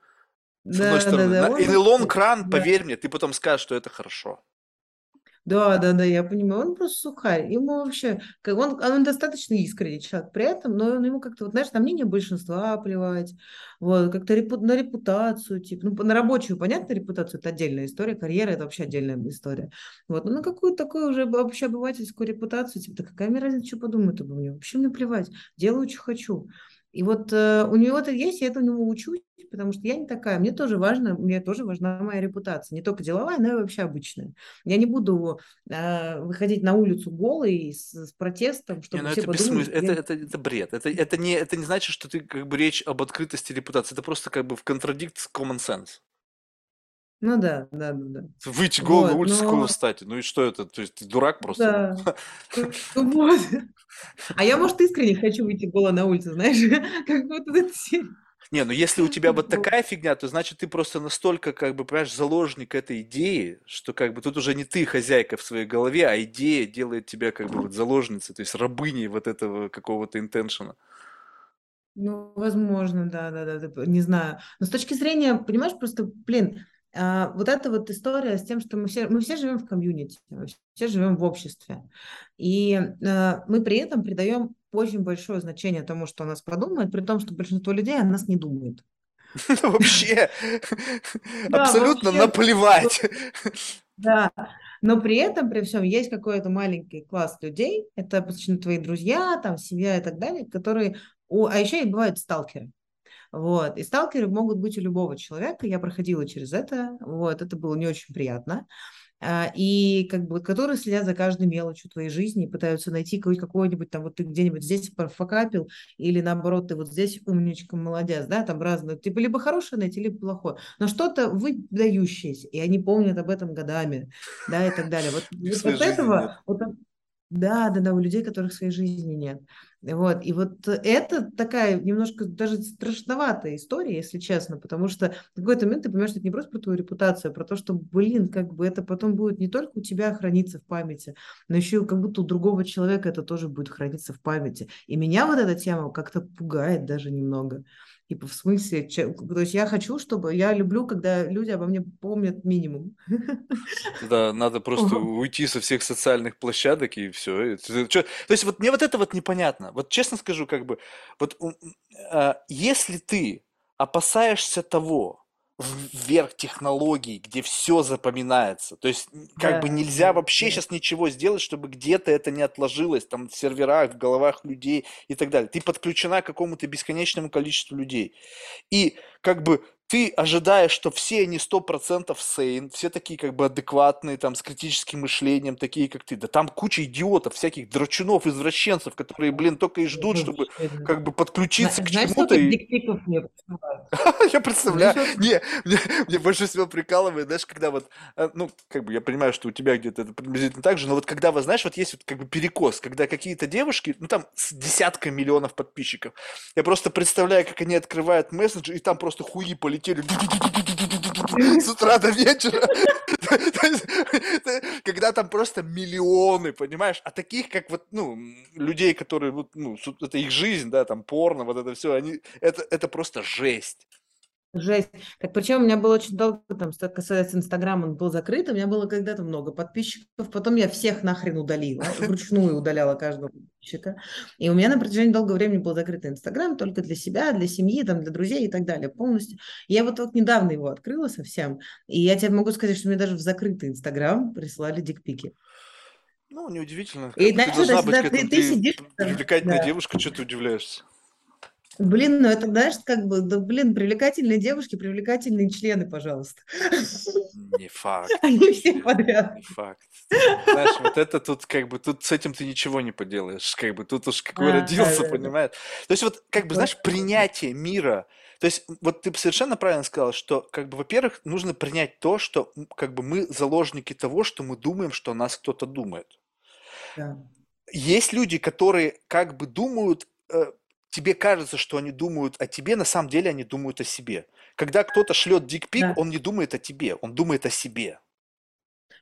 С одной да, да, да, И вообще, кран, да. поверь мне, ты потом скажешь, что это хорошо. Да, да, да, я понимаю, он просто сухарь. Ему вообще, он, он достаточно искренний человек при этом, но он- ему как-то, вот знаешь, на мнение большинства плевать, вот, как-то репу- на репутацию, типа, ну, на рабочую, понятно, репутацию, это отдельная история, карьера, это вообще отдельная история. Вот, но на какую-то такую уже общеобывательскую репутацию, типа, да какая мне разница, что подумают обо мне, вообще мне плевать, делаю, что хочу. И вот э, у него это есть, я этому него учусь, потому что я не такая, мне тоже важно, мне тоже важна моя репутация, не только деловая, но и вообще обычная. Я не буду э, выходить на улицу голый с, с протестом, Не, чтобы ну все это подумали, бессмысленно, что это, я... это, это бред. Это, это, не, это не значит, что ты как бы речь об открытости репутации. Это просто как бы в контрадикт с common sense. Ну да, да, да, да. Выйти голый на Вот, улицу, но встать? Ну и что это? То есть ты дурак просто? да, вот. А я, может, искренне хочу выйти голой на улицу, знаешь, как будто это Не, ну если у тебя вот такая фигня, то значит ты просто настолько, как бы, понимаешь, заложник этой идеи, что как бы тут уже не ты хозяйка в своей голове, а идея делает тебя как бы вот заложницей, то есть рабыней вот этого какого-то интеншена. Ну, возможно, да, да, да, не знаю. Но с точки зрения, понимаешь, просто, блин, вот эта вот история с тем, что мы все, мы все живем в комьюнити, мы все живем в обществе. И а, мы при этом придаем очень большое значение тому, что о нас подумают, при том, что большинство людей о нас не думают. Вообще, абсолютно наплевать. Да, но при этом, при всем, есть какой-то маленький класс людей, это обычно твои друзья, там, семья и так далее, которые, а еще и бывают сталкеры. Вот. И сталкеры могут быть у любого человека. Я проходила через это. Вот. Это было не очень приятно. А, И как бы, которые следят за каждой мелочью твоей жизни и пытаются найти какой- какой-нибудь там, вот ты где-нибудь здесь профокапил, или наоборот, ты вот здесь умничка, молодец, да, там разные, типа либо хорошее найти, либо плохое, но что-то выдающееся, и они помнят об этом годами, да, и так далее. Вот, вот от этого, вот от- да, да, да, у людей, которых в своей жизни нет. Вот, и вот это такая немножко даже страшноватая история, если честно, потому что в какой-то момент ты понимаешь, что это не просто про твою репутацию, а про то, что, блин, как бы это потом будет не только у тебя храниться в памяти, но еще как будто у другого человека это тоже будет храниться в памяти. И меня вот эта тема как-то пугает даже немного. Типа в смысле, че- то есть я хочу, чтобы, я люблю, когда люди обо мне помнят минимум. Да, надо просто уйти со всех социальных площадок и все. То есть вот мне вот это вот непонятно. Вот честно скажу, как бы, вот а, если ты опасаешься того, вверх технологий, где все запоминается, то есть как бы Да, нельзя да, вообще да. сейчас ничего сделать, чтобы где-то это не отложилось, там в серверах, в головах людей и так далее. Ты подключена к какому-то бесконечному количеству людей. И как бы ты ожидаешь, что все они сто процентов сейн, все такие как бы адекватные, там, с критическим мышлением, такие как ты. Да там куча идиотов, всяких драчунов, извращенцев, которые, блин, только и ждут, чтобы как бы подключиться к чему-то. И... Я представляю. Не, мне больше всего прикалывает, знаешь, когда вот, э, ну, как бы я понимаю, что у тебя где-то это приблизительно так же, но вот когда, вы знаешь, вот есть вот как бы перекос, когда какие-то девушки, ну, там с десятка миллионов подписчиков, я просто представляю, как они открывают мессенджер, и там просто хуи полетели с утра до вечера. Когда там просто миллионы, понимаешь? А таких, как вот, ну, людей, которые, ну, это их жизнь, да, там, порно, вот это все, они, это, это просто жесть. Жесть. Так причем у меня было очень долго, там, что касается Инстаграма, он был закрыт, у меня было когда-то много подписчиков, потом я всех нахрен удалила, вручную удаляла каждого подписчика. И у меня на протяжении долгого времени был закрыт Инстаграм только для себя, для семьи, там, для друзей и так далее, полностью. Я вот, вот недавно его открыла совсем, и я тебе могу сказать, что мне даже в закрытый Инстаграм присылали дикпики. Ну, неудивительно. И, ты знаешь, должна быть, ты, ты, ты сидишь... привлекательная да. девушка, что ты удивляешься? Блин, ну это, знаешь, как бы, да, блин, привлекательные девушки, привлекательные члены, пожалуйста. Не факт. Они все подряд. Не факт. Знаешь, вот это тут как бы, тут с этим ты ничего не поделаешь, как бы, тут уж какой а, родился, да, понимаешь? Да. То есть вот, как бы, знаешь, принятие мира, то есть вот ты совершенно правильно сказал, что, как бы, во-первых, нужно принять то, что, как бы, мы заложники того, что мы думаем, что о нас кто-то думает. Да. Есть люди, которые как бы думают э, тебе кажется, что они думают о тебе, на самом деле они думают о себе. Когда кто-то шлет дикпик, да. он не думает о тебе, он думает о себе.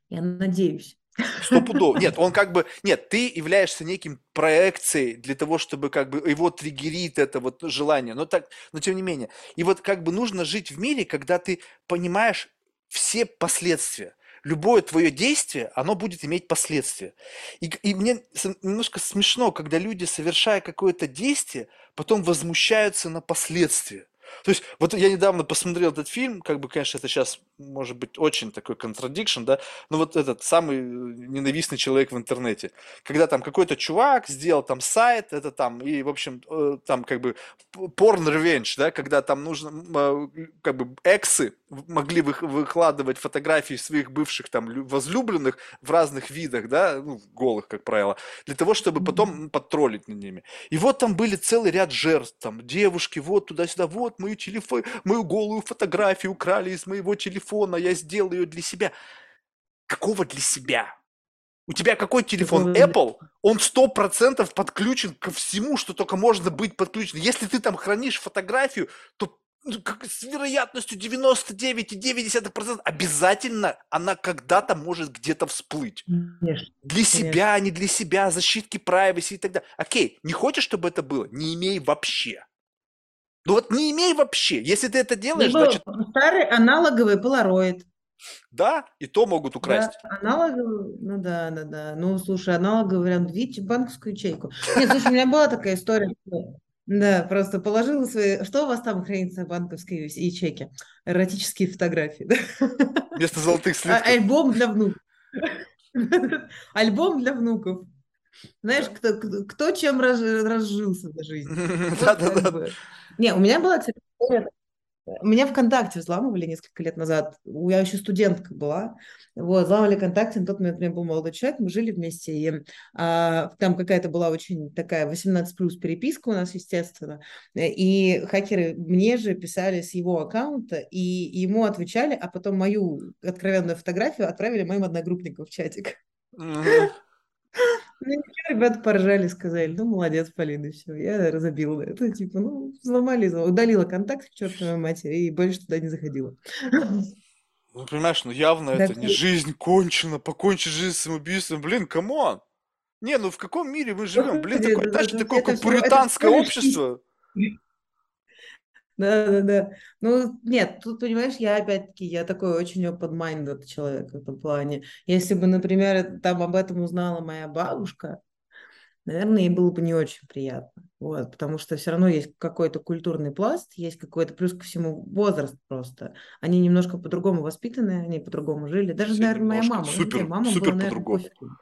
Я надеюсь. Стопудово. Нет, он как бы... Нет, ты являешься неким проекцией для того, чтобы как бы его триггерит это вот желание. Но, так, но тем не менее. И вот как бы нужно жить в мире, когда ты понимаешь все последствия любое твое действие, оно будет иметь последствия. И, и мне немножко смешно, когда люди, совершая какое-то действие, потом возмущаются на последствия. То есть, вот я недавно посмотрел этот фильм, как бы, конечно, это сейчас может быть очень такой contradiction, да, но вот этот самый э, ненавистный человек в интернете, когда там какой-то чувак сделал там сайт, это там, и, в общем, э, там как бы porn revenge, да, когда там нужно, э, как бы, эксы могли выкладывать фотографии своих бывших там возлюбленных в разных видах, да, ну, голых, как правило, для того, чтобы потом подтроллить над ними. И вот там были целый ряд жертв, там, девушки, вот туда-сюда, вот мою телефон, мою голую фотографию украли из моего телефона, телефона, я сделал ее для себя. Какого для себя? У тебя какой телефон? Apple? Он сто процентов подключен ко всему, что только можно быть подключен. Если ты там хранишь фотографию, то ну, с вероятностью 99,9% обязательно она когда-то может где-то всплыть. Конечно. Для себя, не для себя, защитки privacy и так далее. Окей, не хочешь, чтобы это было? Не имей вообще. Ну вот не имей вообще. Если ты это делаешь, Либо значит... Старый аналоговый полароид. Да, и то могут украсть. Да, аналоговый, ну да, да, да. Ну, слушай, аналоговый вариант, видите, банковскую ячейку. Нет, слушай, у меня была такая история. Да, просто положила свои... Что у вас там хранится в банковской ячейке? Эротические фотографии? Вместо золотых слитков. А, альбом для внуков. Альбом для внуков. Знаешь, кто, кто, чем раз, разжился за жизнь. Да-да-да. Не, у меня была, история. Меня ВКонтакте взламывали несколько лет назад. Я еще студентка была. Вот, взламывали ВКонтакте. На тот момент у меня был молодой человек, мы жили вместе. И а, там какая-то была очень такая 18 плюс переписка у нас, естественно. И хакеры мне же писали с его аккаунта, и ему отвечали, а потом мою откровенную фотографию отправили моим одногруппникам в чатик. ребята поржали, сказали, ну, молодец, Полина, и все. Я разобила это, типа, ну, взломали, удалила контакт к чертовой матери и больше туда не заходила. Ну, понимаешь, ну явно так, это не жизнь кончена, покончить жизнь самоубийством. Блин, come on! Не, ну в каком мире мы живем? Блин, такое, знаешь, такое пуританское общество. Да, да, да. Ну, нет, тут, понимаешь, я опять-таки, я такой очень open-minded человек в этом плане. Если бы, например, там об этом узнала моя бабушка, наверное, ей было бы не очень приятно. Вот, потому что все равно есть какой-то культурный пласт, есть какой-то, плюс ко всему, возраст просто. Они немножко по-другому воспитаны, они по-другому жили. Даже, Все наверное, моя мама. Супер, ну, мама супер была, наверное, по-другому.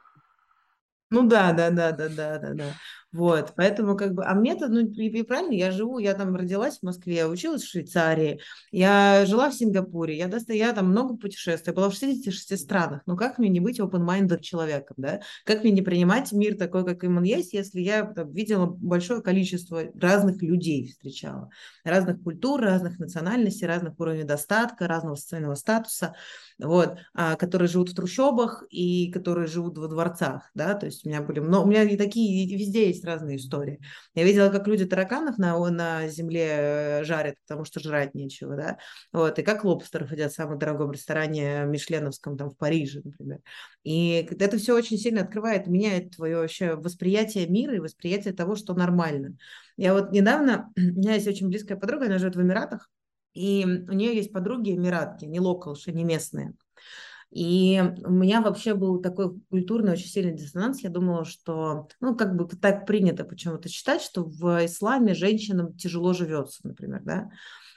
Ну да, да, да, да, да, да, да. Вот, поэтому как бы, а мне-то, ну, и, и правильно, я живу, я там родилась в Москве, я училась в Швейцарии, я жила в Сингапуре, я, доста, я там много путешествий, была в 66 странах, ну как мне не быть open-minded человеком, да? Как мне не принимать мир такой, как им он есть, если я там, видела большое количество разных людей встречала, разных культур, разных национальностей, разных уровней достатка, разного социального статуса, вот, а, которые живут в трущобах и которые живут во дворцах, да, то есть у меня были много, у меня и такие, и везде есть разные истории. Я видела, как люди тараканов на, на земле э, жарят, потому что жрать нечего, да, вот, и как лобстеров едят в самом дорогом ресторане Мишленовском, там, в Париже, например. И это все очень сильно открывает, меняет твое вообще восприятие мира и восприятие того, что нормально. Я вот недавно, у меня есть очень близкая подруга, она живет в Эмиратах, и у нее есть подруги эмиратки, не локалши, не местные. И у меня вообще был такой культурный очень сильный диссонанс. Я думала, что, ну, как бы так принято почему-то считать, что в исламе женщинам тяжело живется, например, да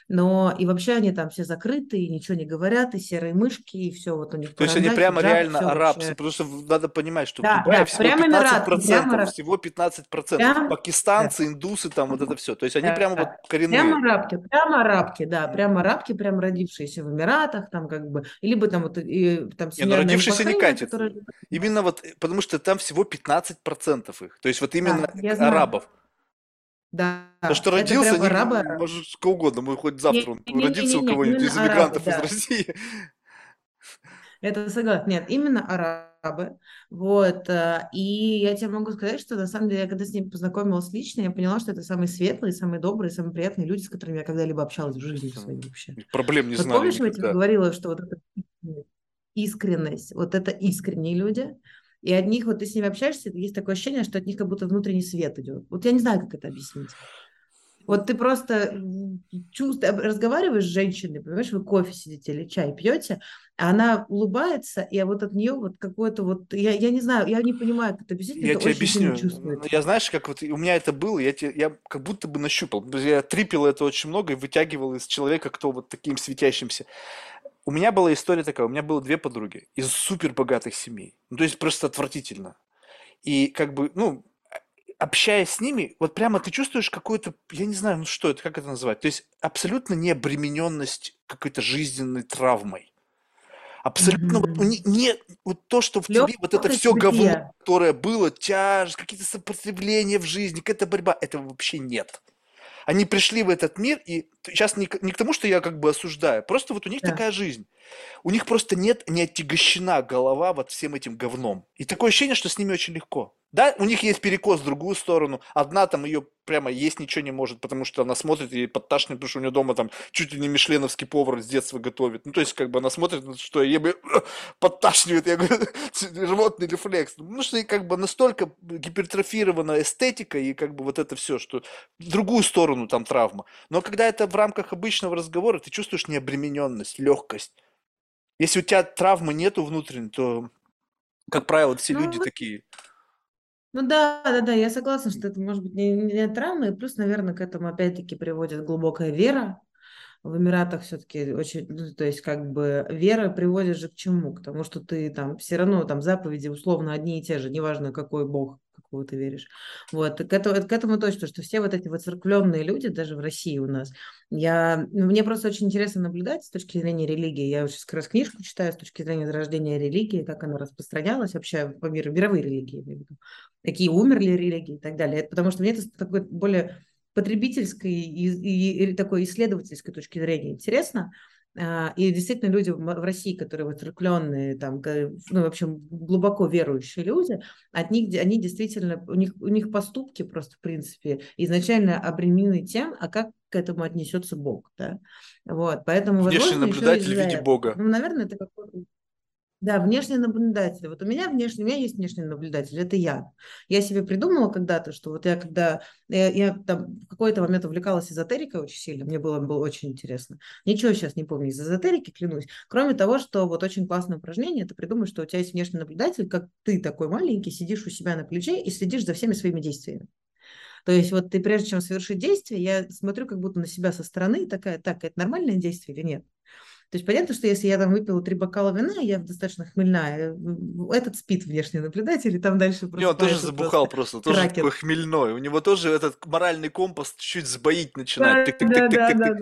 но и вообще они там все закрыты, и ничего не говорят, и серые мышки, и все вот у них. То есть они прямо хиджаб, реально арабцы, вообще. потому что надо понимать, что да, в Дубае да, всего прямо 15%, Эмират, прямо всего 15%, прямо, пакистанцы, да. индусы, там вот это все, то есть они да, прямо да. вот коренные. Прямо арабки, прямо арабки, да, прямо арабки, прямо родившиеся в Эмиратах, там как бы, либо там вот и, там не, ну, родившиеся не катит. Которые... Именно вот, потому что там всего 15% их, то есть вот именно да, арабов. Да. Потому что родился, не, араба... может, сколько угодно, мы хоть завтра он не, родится не, не, у кого-нибудь из иммигрантов арабы, да. из России. Это согласна. Нет, именно арабы. Вот. Э, и я тебе могу сказать, что на самом деле, я когда с ним познакомилась лично, я поняла, что это самые светлые, самые добрые, самые приятные люди, с которыми я когда-либо общалась в жизни своей вообще. Проблем не вот знали Помнишь, никогда. я тебе говорила, что вот эта искренность, вот это искренние люди, и от них, вот ты с ними общаешься, есть такое ощущение, что от них как будто внутренний свет идет. Вот я не знаю, как это объяснить. Вот ты просто чувствуешь, разговариваешь с женщиной, понимаешь, вы кофе сидите или чай пьете, а она улыбается, и вот от нее вот какое-то вот, я, я не знаю, я не понимаю, как это объяснить, я это тебе объясню. Я знаешь, как вот у меня это было, я, тебе, я как будто бы нащупал, я трипил это очень много и вытягивал из человека, кто вот таким светящимся. У меня была история такая, у меня было две подруги из супер богатых семей. Ну, то есть просто отвратительно. И как бы, ну, общаясь с ними, вот прямо ты чувствуешь какую-то, я не знаю, ну что это, как это называть, то есть абсолютно не обремененность какой-то жизненной травмой. Абсолютно mm-hmm. вот, не, не вот то, что в Лёг, тебе вот это все говно, которое было, тяжесть, какие-то сопротивления в жизни, какая-то борьба, этого вообще нет. Они пришли в этот мир, и сейчас не, не к тому, что я как бы осуждаю, просто вот у них да. такая жизнь. У них просто нет, не отягощена голова вот всем этим говном. И такое ощущение, что с ними очень легко. Да, у них есть перекос в другую сторону. Одна там ее прямо есть ничего не может, потому что она смотрит и подташнит, потому что у нее дома там чуть ли не мишленовский повар с детства готовит. Ну, то есть, как бы она смотрит, что ей бы подташнивает, я говорю, животный рефлекс. Ну, что и как бы настолько гипертрофирована эстетика и как бы вот это все, что в другую сторону там травма. Но когда это в рамках обычного разговора, ты чувствуешь необремененность, легкость. Если у тебя травмы нету внутренней, то, как правило, все ну, люди вот... такие ну да, да, да, я согласна, что это может быть не, не травма, и плюс, наверное, к этому опять-таки приводит глубокая вера. В Эмиратах все-таки очень, ну, то есть как бы вера приводит же к чему? К тому, что ты там все равно там заповеди условно одни и те же, неважно какой бог какого ты веришь. Вот, к этому, к этому точно, что все вот эти вот церквленные люди, даже в России у нас, я, ну, мне просто очень интересно наблюдать с точки зрения религии. Я сейчас как раз книжку читаю с точки зрения зарождения религии, как она распространялась вообще по миру, мировые религии, какие умерли религии и так далее. Это потому что мне это такой более потребительской и, и, и такой исследовательской точки зрения интересно. А, и действительно люди в России, которые вот церкленные, там, ну, в общем, глубоко верующие люди, от них, они действительно, у них, у них поступки просто, в принципе, изначально обременены тем, а как к этому отнесется Бог, да, вот, поэтому, Внешний возможно, наблюдатель в виде Бога. Ну, наверное, это какой-то да, внешний наблюдатель. Вот у меня внешний, у меня есть внешний наблюдатель, это я. Я себе придумала когда-то, что вот я когда, я, я там в какой-то момент увлекалась эзотерикой очень сильно, мне было, было очень интересно. Ничего сейчас не помню из эзотерики, клянусь. Кроме того, что вот очень классное упражнение, ты придумаешь, что у тебя есть внешний наблюдатель, как ты такой маленький, сидишь у себя на плече и следишь за всеми своими действиями. То есть вот ты прежде чем совершить действие, я смотрю как будто на себя со стороны, такая, так, это нормальное действие или нет? То есть понятно, что если я там выпила три бокала вина, я достаточно хмельная, этот спит внешний наблюдатель, и там дальше Не, он тоже забухал просто, тоже кракен. такой хмельной. У него тоже этот моральный компас чуть-чуть сбоить начинает. Да, да, да.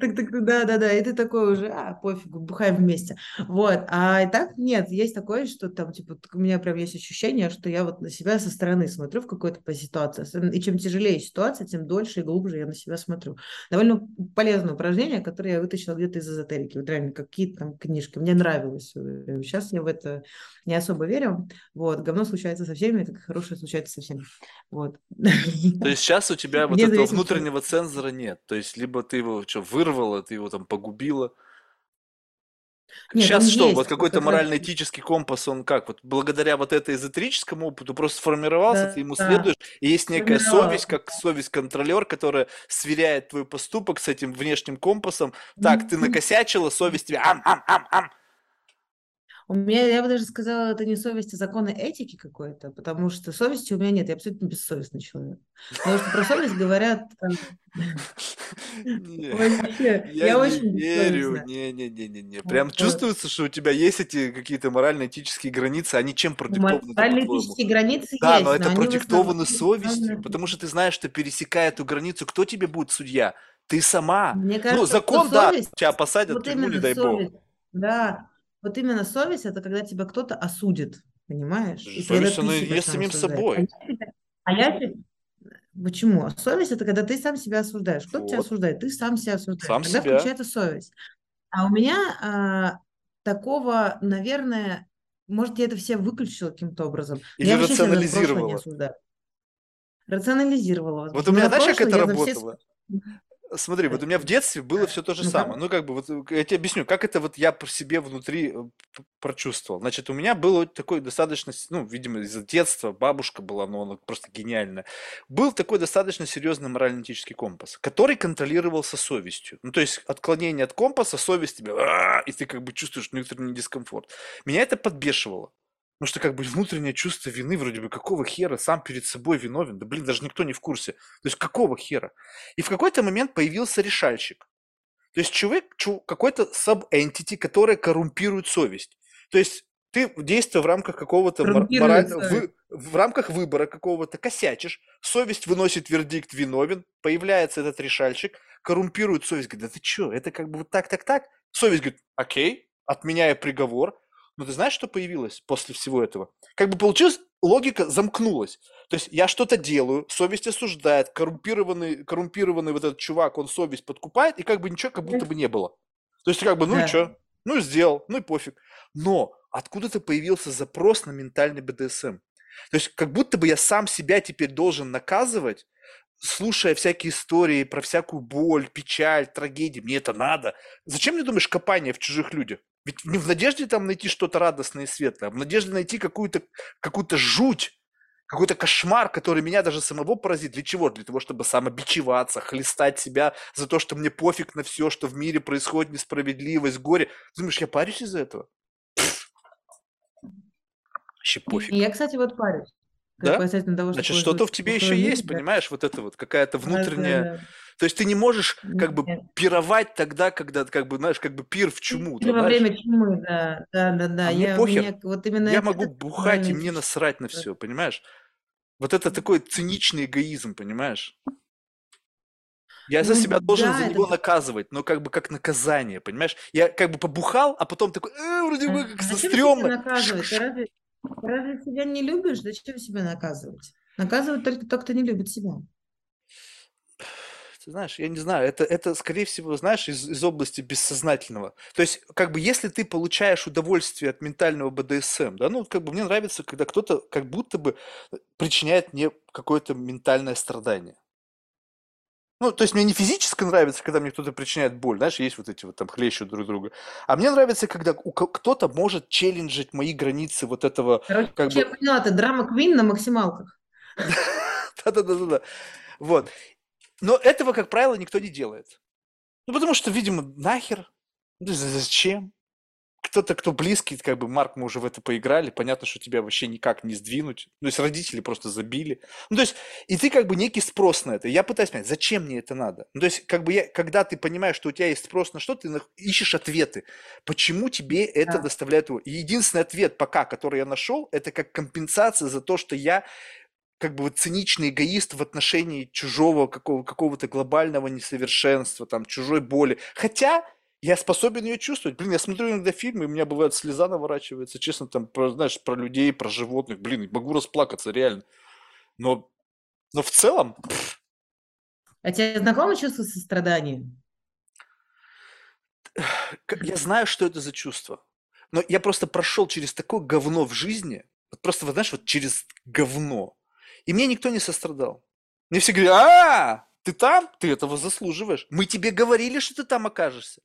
Так, так, да, да, да, и ты такой уже, а, пофигу, бухаем вместе. Вот, а и так нет, есть такое, что там, типа, у меня прям есть ощущение, что я вот на себя со стороны смотрю в какой-то ситуации, и чем тяжелее ситуация, тем дольше и глубже я на себя смотрю. Довольно полезное упражнение, которое я вытащила где-то из эзотерики, вот реально какие-то там книжки, мне нравилось. Сейчас я в это не особо верю. Вот, говно случается со всеми, это хорошее случается со всеми. Вот. То есть сейчас у тебя вот этого внутреннего цензора нет, то есть либо ты его что, вырвала, ты его там погубила. Нет, Сейчас что, есть, вот какой-то морально-этический компас, он как, вот благодаря вот этой эзотерическому опыту просто сформировался, да, ты ему да. следуешь, и есть некая совесть, как совесть-контролер, которая сверяет твой поступок с этим внешним компасом. Так, ты накосячила, совесть тебе ам-ам-ам-ам, у меня, я бы даже сказала, это не совесть, а законы этики какой-то, потому что совести у меня нет, я абсолютно бессовестный человек. Потому что про совесть говорят... Я очень верю, не-не-не-не. Прям чувствуется, что у тебя есть эти какие-то морально-этические границы, они чем продиктованы? Морально-этические границы есть. Да, но это продиктовано совестью, потому что ты знаешь, что пересекая эту границу, кто тебе будет судья? Ты сама. ну, закон, да, тебя посадят в тюрьму, не дай бог. Да, вот именно совесть это когда тебя кто-то осудит, понимаешь? И совесть, она есть самим собой. А я, а я Почему? Совесть это когда ты сам себя осуждаешь. Кто вот. тебя осуждает? Ты сам себя осуждаешь. Сам Тогда себя. включается совесть. А у меня а, такого, наверное, может, я это все выключила каким-то образом. Или я рационализировала. Рационализировала. Вот у меня, знаешь, как это работало? Все... Смотри, вот у меня в детстве было все то же самое. Ну, как бы, вот э, я тебе объясню, как это вот я по себе внутри э, прочувствовал. Значит, у меня было такой достаточно, ну, видимо, из-за детства, бабушка была, но она просто гениальная. Был такой достаточно серьезный морально-этический компас, который контролировался совестью. Ну, то есть, отклонение от компаса, совесть тебе, и ты как бы чувствуешь внутренний дискомфорт. Меня это подбешивало. Потому что как бы внутреннее чувство вины, вроде бы, какого хера, сам перед собой виновен, да блин, даже никто не в курсе. То есть какого хера? И в какой-то момент появился решальщик. То есть человек, какой-то sub-entity, который коррумпирует совесть. То есть ты действуя в рамках какого-то мораль... в, в рамках выбора какого-то косячишь, совесть выносит вердикт виновен, появляется этот решальщик, коррумпирует совесть, говорит, да ты что, это как бы вот так, так, так. Совесть говорит, окей, отменяя приговор, но ты знаешь, что появилось после всего этого? Как бы получилось, логика замкнулась. То есть я что-то делаю, совесть осуждает, коррумпированный, коррумпированный вот этот чувак, он совесть подкупает, и как бы ничего как будто бы не было. То есть как бы, ну да. и что? Ну и сделал, ну и пофиг. Но откуда-то появился запрос на ментальный БДСМ. То есть как будто бы я сам себя теперь должен наказывать, слушая всякие истории про всякую боль, печаль, трагедии. Мне это надо. Зачем, мне думаешь, копание в чужих людях? Ведь не в надежде там найти что-то радостное и светлое, а в надежде найти какую-то какую жуть, какой-то кошмар, который меня даже самого поразит. Для чего? Для того, чтобы самобичеваться, хлестать себя за то, что мне пофиг на все, что в мире происходит несправедливость, горе. Ты думаешь, я парюсь из-за этого? Вообще пофиг. Я, кстати, вот парюсь. Да? Того, Значит, что-то в тебе еще есть, да. понимаешь, вот это вот какая-то внутренняя... Да, да, да. То есть ты не можешь как бы пировать тогда, когда, как бы, знаешь, как бы пир в чуму. Или во время чумы, да, да, да, да. А я, мне похер. Меня, вот именно я могу бухать, и мне насрать на все, понимаешь? Вот это такой циничный эгоизм, понимаешь? Я за ну, себя должен да, за него это... наказывать, но как бы как наказание, понимаешь? Я как бы побухал, а потом такой, э, вроде бы как а стрёмно. наказывать? Ты разве, разве себя не любишь? Зачем себя наказывать? Наказывать только тот, кто не любит себя. Ты знаешь, я не знаю, это, это скорее всего, знаешь, из, из области бессознательного. То есть, как бы, если ты получаешь удовольствие от ментального БДСМ, да, ну, как бы мне нравится, когда кто-то как будто бы э, причиняет мне какое-то ментальное страдание. Ну, то есть мне не физически нравится, когда мне кто-то причиняет боль, знаешь, есть вот эти вот там хлещут друг друга. А мне нравится, когда кто-то может челленджить мои границы вот этого... Короче, как я бы... поняла, ты драма Квин на максималках. Да-да-да. Вот. Но этого, как правило, никто не делает. Ну, потому что, видимо, нахер. Ну, зачем? кто-то, кто близкий, как бы, Марк, мы уже в это поиграли, понятно, что тебя вообще никак не сдвинуть. Ну, то есть родители просто забили. Ну, то есть, и ты как бы некий спрос на это. Я пытаюсь понять, зачем мне это надо? Ну, то есть, как бы я, когда ты понимаешь, что у тебя есть спрос на что, ты ищешь ответы. Почему тебе это да. доставляет И единственный ответ пока, который я нашел, это как компенсация за то, что я как бы вот циничный эгоист в отношении чужого какого, какого-то глобального несовершенства, там, чужой боли. Хотя я способен ее чувствовать. Блин, я смотрю иногда фильмы, у меня бывает слеза наворачивается, честно, там, про, знаешь, про людей, про животных. Блин, могу расплакаться, реально. Но, но в целом... А тебе знакомо чувство сострадания? Я знаю, что это за чувство. Но я просто прошел через такое говно в жизни, вот просто, вот, знаешь, вот через говно. И мне никто не сострадал. Мне все говорят, а, ты там, ты этого заслуживаешь. Мы тебе говорили, что ты там окажешься.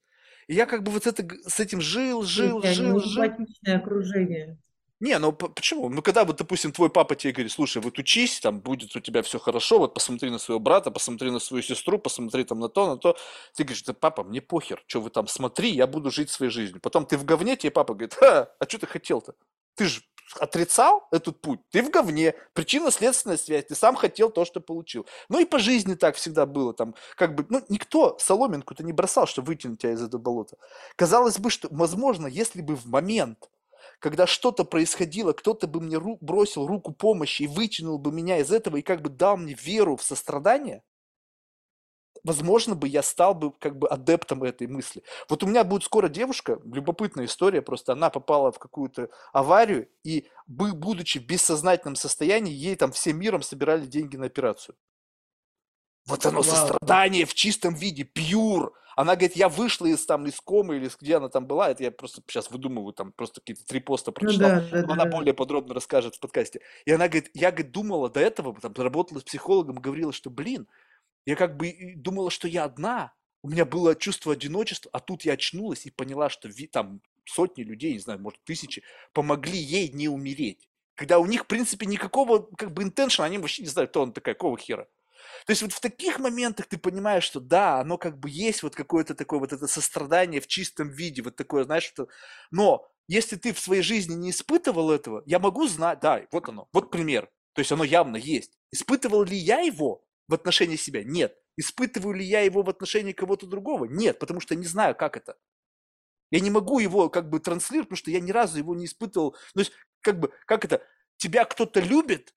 И я как бы вот это, с этим жил, жил, жил, жил. окружение. Не, ну почему? Ну когда вот, допустим, твой папа тебе говорит, слушай, вот учись, там будет у тебя все хорошо, вот посмотри на своего брата, посмотри на свою сестру, посмотри там на то, на то. Ты говоришь, да папа, мне похер, что вы там смотри, я буду жить своей жизнью. Потом ты в говне, тебе папа говорит, а, а что ты хотел-то? Ты же отрицал этот путь, ты в говне. Причинно-следственная связь, ты сам хотел то, что получил. Ну и по жизни так всегда было. Там, как бы, ну, никто соломинку-то не бросал, чтобы вытянуть тебя из этого болота. Казалось бы, что, возможно, если бы в момент, когда что-то происходило, кто-то бы мне ру- бросил руку помощи и вытянул бы меня из этого и как бы дал мне веру в сострадание, возможно бы я стал бы как бы адептом этой мысли. Вот у меня будет скоро девушка, любопытная история, просто она попала в какую-то аварию, и будучи в бессознательном состоянии, ей там всем миром собирали деньги на операцию. Вот оно, Вау. сострадание в чистом виде, пьюр. Она говорит, я вышла из там из комы или где она там была, это я просто сейчас выдумываю, там просто какие-то три поста ну прочитал, ну, да, да, она да. более подробно расскажет в подкасте. И она говорит, я говорит, думала до этого, там работала с психологом, говорила, что, блин, я как бы думала, что я одна. У меня было чувство одиночества, а тут я очнулась и поняла, что там сотни людей, не знаю, может, тысячи, помогли ей не умереть. Когда у них, в принципе, никакого как бы интеншна, они вообще не знают, кто он такая, какого хера. То есть вот в таких моментах ты понимаешь, что да, оно как бы есть вот какое-то такое вот это сострадание в чистом виде, вот такое, знаешь, что... Но если ты в своей жизни не испытывал этого, я могу знать, да, вот оно, вот пример. То есть оно явно есть. Испытывал ли я его? В отношении себя? Нет. Испытываю ли я его в отношении кого-то другого? Нет, потому что не знаю, как это. Я не могу его как бы транслировать, потому что я ни разу его не испытывал. То есть, как бы, как это, тебя кто-то любит,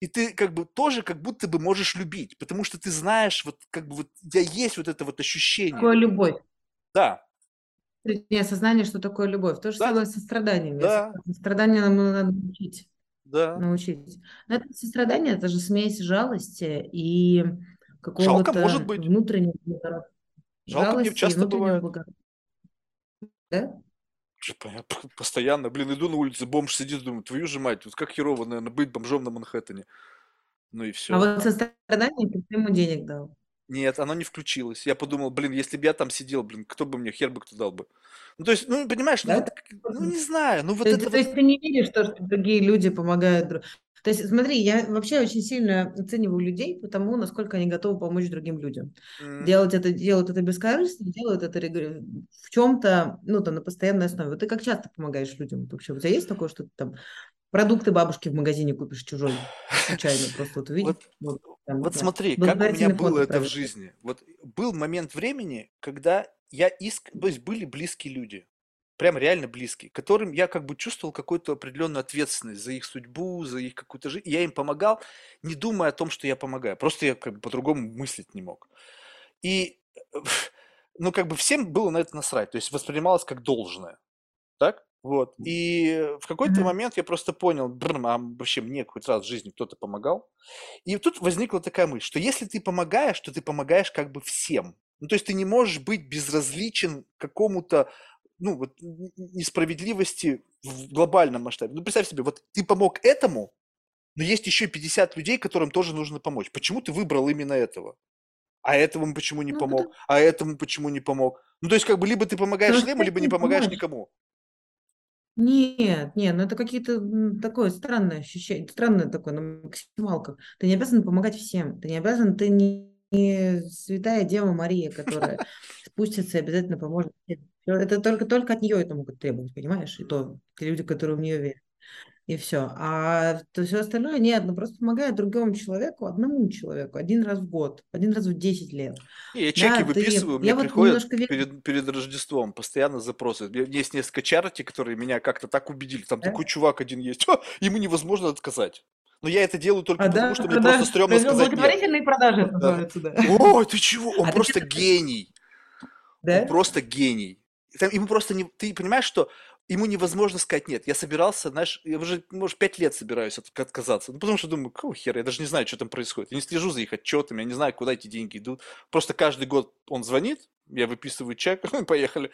и ты как бы тоже как будто бы можешь любить, потому что ты знаешь, вот как бы вот у тебя есть вот это вот ощущение. Такое любовь. Да. Осознание, что такое любовь. То же да. самое со страданием. Да. Страдания нам надо учить да. научить. Но это сострадание, это же смесь жалости и какого-то может быть. внутреннего Жалко мне часто бывает. Да? Постоянно, блин, иду на улице, бомж сидит, думаю, твою же мать, вот как херово, наверное, быть бомжом на Манхэттене. Ну и все. А вот сострадание ты ему денег дал. Нет, оно не включилось. Я подумал, блин, если бы я там сидел, блин, кто бы мне, хер бы кто дал бы. Ну, то есть, ну, понимаешь, ну, вот, ну, не знаю, ну, вот то, это то вот... есть ты не веришь, что, другие люди помогают друг то есть, смотри, я вообще очень сильно оцениваю людей по тому, насколько они готовы помочь другим людям. Mm-hmm. Делать это, делают это бескорыстно, делают это в чем-то, ну, там, на постоянной основе. Вот ты как часто помогаешь людям вообще? У тебя есть такое, что ты там продукты бабушки в магазине купишь чужой, случайно, просто вот увидишь? Вот, вот, там, вот да. смотри, как у меня было это в жизни. Вот был момент времени, когда я иск... То есть были близкие люди прям реально близкие, которым я как бы чувствовал какую-то определенную ответственность за их судьбу, за их какую-то жизнь. Я им помогал, не думая о том, что я помогаю. Просто я как бы по-другому мыслить не мог. И, ну, как бы всем было на это насрать. То есть воспринималось как должное. Так? Вот. И в какой-то mm-hmm. момент я просто понял, брм, а вообще мне хоть раз в жизни кто-то помогал. И тут возникла такая мысль, что если ты помогаешь, то ты помогаешь как бы всем. Ну, то есть ты не можешь быть безразличен какому-то ну, вот, несправедливости в глобальном масштабе. Ну, представь себе, вот ты помог этому, но есть еще 50 людей, которым тоже нужно помочь. Почему ты выбрал именно этого? А этому почему не ну, помог? Да. А этому почему не помог? Ну, то есть, как бы, либо ты помогаешь ну, либо не помогаешь никому. Нет, нет, ну это какие-то такое странное ощущение, странное такое на максималках. Ты не обязан помогать всем, ты не обязан, ты не, не святая Дева Мария, которая спустится и обязательно поможет всем. Это только, только от нее это могут требовать, понимаешь? И то те люди, которые в нее верят. И все. А то все остальное нет, ну просто помогает другому человеку, одному человеку, один раз в год, один раз в 10 лет. Не, я чеки Да, ты... выписываю, мне Я вот приходят немножко верю, перед, перед Рождеством постоянно запросы. Есть несколько чарити, которые меня как-то так убедили. Там да? такой чувак один есть, «Ха, ему невозможно отказать. Но я это делаю только А, потому, да, что мне просто продаж... стрёмно сказать нет. благотворительные продажи, это Да. называется, да. Ой, ты чего? Он А ты просто что, гений. Он да? просто гений. Там, ему просто не... Ты понимаешь, что ему невозможно сказать нет. Я собирался, знаешь, я уже, может, пять лет собираюсь от- отказаться. Ну, потому что думаю, какого хера, я даже не знаю, что там происходит. Я не слежу за их отчетами, я не знаю, куда эти деньги идут. Просто каждый год он звонит, я выписываю чек, поехали.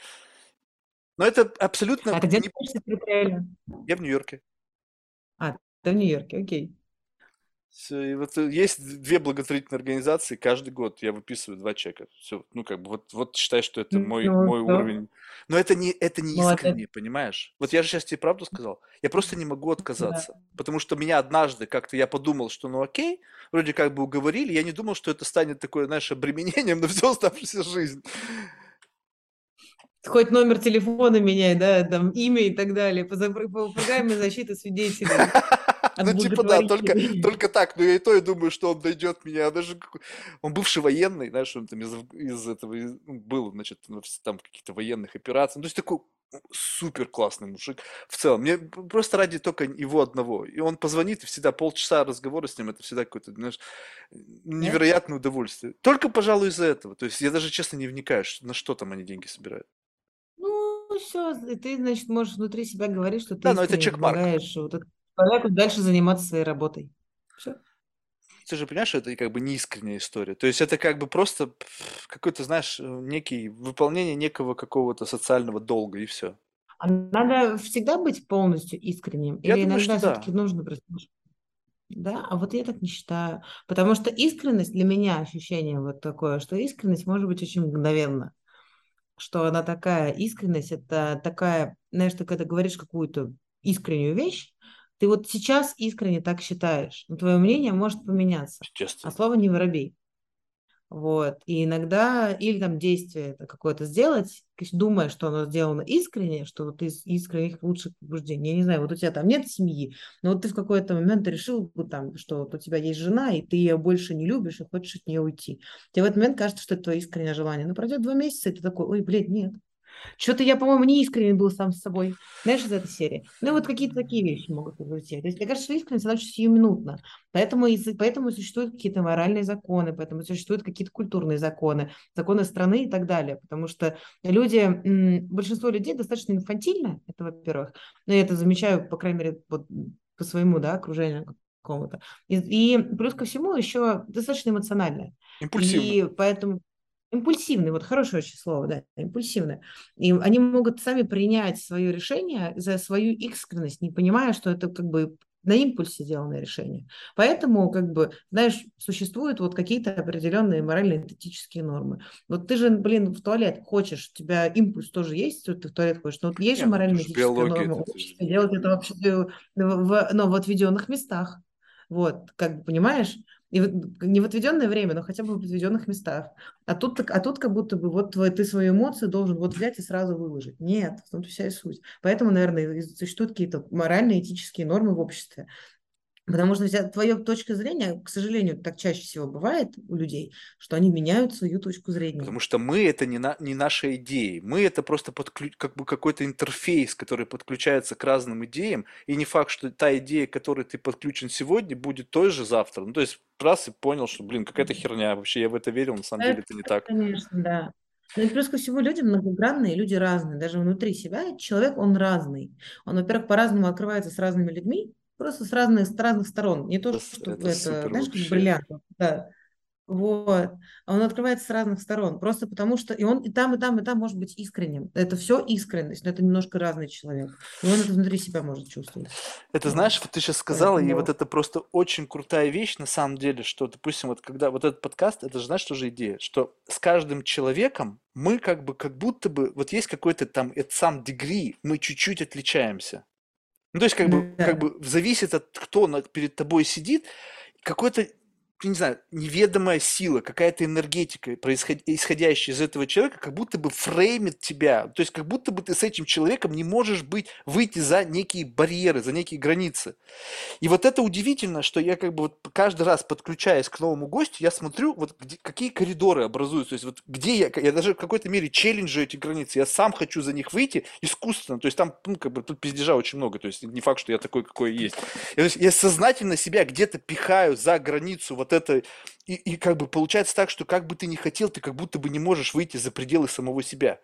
Но это абсолютно... А ты где не- территориально? Я в Нью-Йорке. А, ты в Нью-Йорке, окей. И вот э, есть две благотворительные организации, каждый год я выписываю два чека. Все, ну как бы вот, вот считай, что это мой, Ну, мой да, уровень. Но это не, это не молодец. искренне, понимаешь? Вот я же сейчас тебе правду сказал. Я просто не могу Да. отказаться. Потому что меня однажды как-то я подумал, что ну окей, вроде как бы уговорили. Я не думал, что это станет такое, знаешь, обременением на всю оставшуюся жизнь. Хоть номер телефона меняй, да, там имя и так далее, по, по программе защиты свидетелей Ну, типа, да, только, только так. Но я и то и думаю, что он дойдет меня. Даже он бывший военный, знаешь, он там из, из этого из- ну, был, значит, там каких-то военных операций. Ну, то есть такой супер классный мужик в целом. Мне просто ради только его одного. И он позвонит, и всегда полчаса разговора с ним, это всегда какое-то, знаешь, невероятное удовольствие. Только, пожалуй, из-за этого. То есть я даже, честно, не вникаю, на что там они деньги собирают. Ну, все, ты, значит, можешь внутри себя говорить, что ты Да, но это чекмарк. вот этому человеку дальше заниматься своей работой. Все. Ты же понимаешь, что это как бы неискренняя история. То есть это как бы просто какой-то, знаешь, э, некий выполнение некого какого-то социального долга и все. А надо всегда быть полностью искренним? Я Или думаю, иногда все-таки да. нужно просто... Да, а вот я так не считаю. Потому что искренность для меня ощущение вот такое, что искренность может быть очень мгновенно. Что она такая, искренность это такая, знаешь, ты когда говоришь какую-то искреннюю вещь, ты вот сейчас искренне так считаешь, но твое мнение может поменяться. А слово не воробей. Вот. И иногда, или там действие какое-то сделать, думая, что оно сделано искренне, что вот из искренних лучших побуждений. Я не знаю, вот у тебя там нет семьи, но вот ты в какой-то момент решил, там, что вот у тебя есть жена, и ты ее больше не любишь, и хочешь от нее уйти. Тебе в этот момент кажется, что это твое искреннее желание. Но пройдет два месяца, и ты такой, ой, блядь, нет. Что-то я, по-моему, не искренне был сам с собой. Знаешь, из этой серии. Ну, вот какие-то такие вещи могут произойти. То есть, мне кажется, что искренность, она очень сиюминутна. Поэтому, поэтому существуют какие-то моральные законы, поэтому существуют какие-то культурные законы, законы страны и так далее. Потому что люди, большинство людей достаточно инфантильно, это во-первых. Но я это замечаю, по крайней мере, вот по своему да, окружению какому-то. И, и плюс ко всему еще достаточно эмоциональное. Импульсивно. И поэтому импульсивный, вот хорошее очень слово, да, импульсивный. И они могут сами принять свое решение за свою искренность, не понимая, что это как бы на импульсе сделанное решение. Поэтому, как бы, знаешь, существуют вот какие-то определенные моральные этические нормы. Вот ты же, блин, в туалет хочешь, у тебя импульс тоже есть, ты в туалет хочешь, но вот есть Не, же ну биология, норма это, делать это вообще в, в- ну, в отведенных местах. Вот, как бы, понимаешь? И не в отведенное время, но хотя бы в отведенных местах. А тут, так- а тут как будто бы вот твой, ты свои эмоции должен вот взять и сразу выложить. Нет, в том-то вся и суть. Поэтому, наверное, существуют какие-то моральные, этические нормы в обществе. Потому что твоя точка зрения, к сожалению, так чаще всего бывает у людей, что они меняют свою точку зрения. Потому что мы это не, на, не наша идея. Мы это просто подклю- как бы какой-то интерфейс, который подключается к разным идеям. И не факт, что та идея, к которой ты подключен сегодня, будет той же завтра. Ну, то есть раз и понял, что, блин, какая-то херня. Вообще я в это верил, на самом деле это не так. Конечно, да. Ну и плюс ко всему люди многогранные, люди разные. Даже внутри себя человек, он разный. Он, во-первых, по-разному открывается с разными людьми, просто с разных, с разных сторон. Не то, Это, что это это, знаешь, как вообще. бриллиант. Да. Вот. А он открывается с разных сторон. Просто потому что и он и там, и там, и там может быть искренним. Это все искренность, но это немножко разный человек. И он это внутри себя может чувствовать. Это знаешь, вот ты сейчас сказала, и вот Поэтому это просто очень крутая вещь на самом деле, что, допустим, вот когда вот этот подкаст, это же знаешь, что же идея, что с каждым человеком мы как бы, как будто бы, вот есть какой-то там, это сам degree, мы чуть-чуть отличаемся. Ну, то есть, как бы, как бы зависит от кто на- перед тобой сидит, какой-то не знаю, неведомая сила, какая-то энергетика, происход... исходящая из этого человека, как будто бы фреймит тебя. То есть как будто бы ты с этим человеком не можешь быть, выйти за некие барьеры, за некие границы. И вот это удивительно, что я как бы вот каждый раз подключаясь к новому гостю, я смотрю, вот где, какие коридоры образуются. То есть вот где я, я даже в какой-то мере челленджу эти границы. Я сам хочу за них выйти искусственно. То есть там, ну, как бы тут пиздежа очень много. То есть не факт, что я такой, какой есть. Я, я сознательно себя где-то пихаю за границу вот это, и, и как бы получается так, что как бы ты ни хотел, ты как будто бы не можешь выйти за пределы самого себя.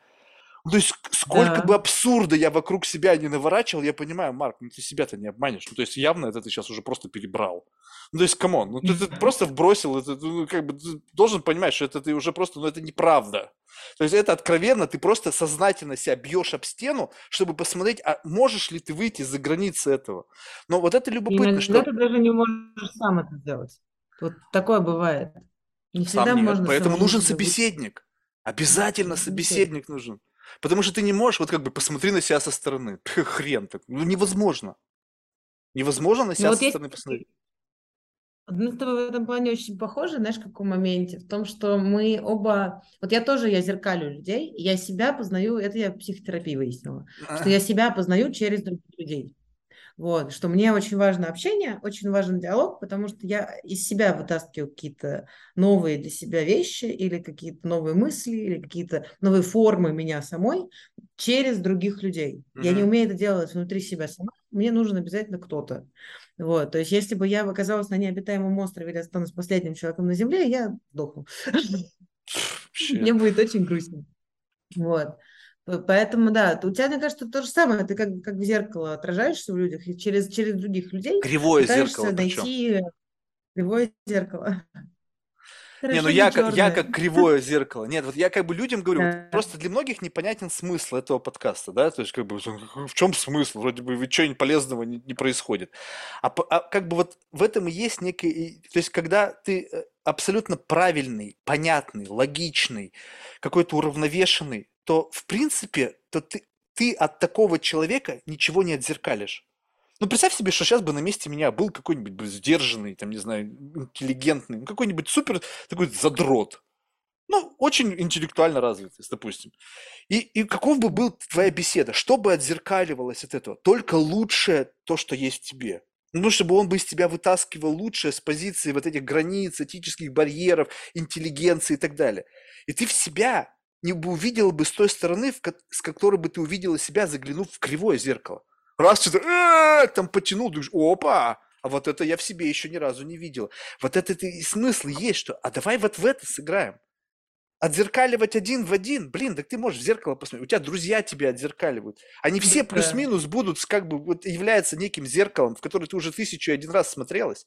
Ну, то есть сколько да. бы абсурда я вокруг себя не наворачивал, я понимаю, Марк, ну ты себя-то не обманешь. Ну, то есть явно это ты сейчас уже просто перебрал. Ну, то есть, come on, ну ты, ты просто вбросил, это, ну, как бы ты должен понимать, что это ты уже просто, ну это неправда. То есть это откровенно, ты просто сознательно себя бьешь об стену, чтобы посмотреть, а можешь ли ты выйти за границы этого. Но вот это любопытно, Иногда что... ты даже не можешь сам это сделать. Вот такое бывает. Не всегда Сам можно. Поэтому нужен собеседник. Обязательно собеседник нужен. Потому что ты не можешь, вот как бы, посмотри на себя со стороны. Хрен так. Ну, невозможно. Невозможно на себя ну, со вот стороны есть... посмотреть. Мы с тобой в этом плане очень похожи, знаешь, в каком моменте? В том, что мы оба... Вот я тоже, я зеркалю людей, я себя познаю, это я в психотерапии выяснила, что я себя познаю через других людей. Вот, что мне очень важно общение, очень важен диалог, потому что я из себя вытаскиваю какие-то новые для себя вещи или какие-то новые мысли, или какие-то новые формы меня самой через других людей. Mm-hmm. Я не умею это делать внутри себя сама, мне нужен обязательно кто-то. Вот, то есть если бы я оказалась на необитаемом острове или останусь последним человеком на Земле, я сдохну. Мне будет очень грустно. Вот. Поэтому, да, у тебя, мне кажется, то же самое. Ты как, как в зеркало отражаешься в людях, и через, через других людей Кривое зеркало найти кривое зеркало. не, ну я, как, я как кривое зеркало. Нет, вот я как бы людям говорю, да. вот просто для многих непонятен смысл этого подкаста, да, то есть как бы в чем смысл? Вроде бы ничего полезного не, не происходит. А, а как бы вот в этом и есть некий, то есть когда ты э, абсолютно правильный, понятный, логичный, какой-то уравновешенный, то в принципе, то ты, ты от такого человека ничего не отзеркалишь. Ну, представь себе, что сейчас бы на месте меня был какой-нибудь сдержанный, там, не знаю, интеллигентный, ну, какой-нибудь супер такой задрот. Ну, очень интеллектуально развитый, допустим. И, и каков бы был твоя беседа? Что бы отзеркаливалось от этого? Только лучшее то, что есть в тебе. Ну, чтобы он бы из тебя вытаскивал лучшее с позиции вот этих границ, этических барьеров, интеллигенции и так далее. И ты в себя не бы увидел бы с той стороны, с которой бы ты увидела себя, заглянув в кривое зеркало. Раз что-то «Э, там потянул, думаешь, опа, а вот это я в себе еще ни разу не видел. Вот это и смысл есть, что, а давай вот в это сыграем. Отзеркаливать один в один, блин, так ты можешь в зеркало посмотреть, у тебя друзья тебя отзеркаливают. Они все плюс-минус будут, как бы, вот являются неким зеркалом, в который ты уже тысячу один раз смотрелась.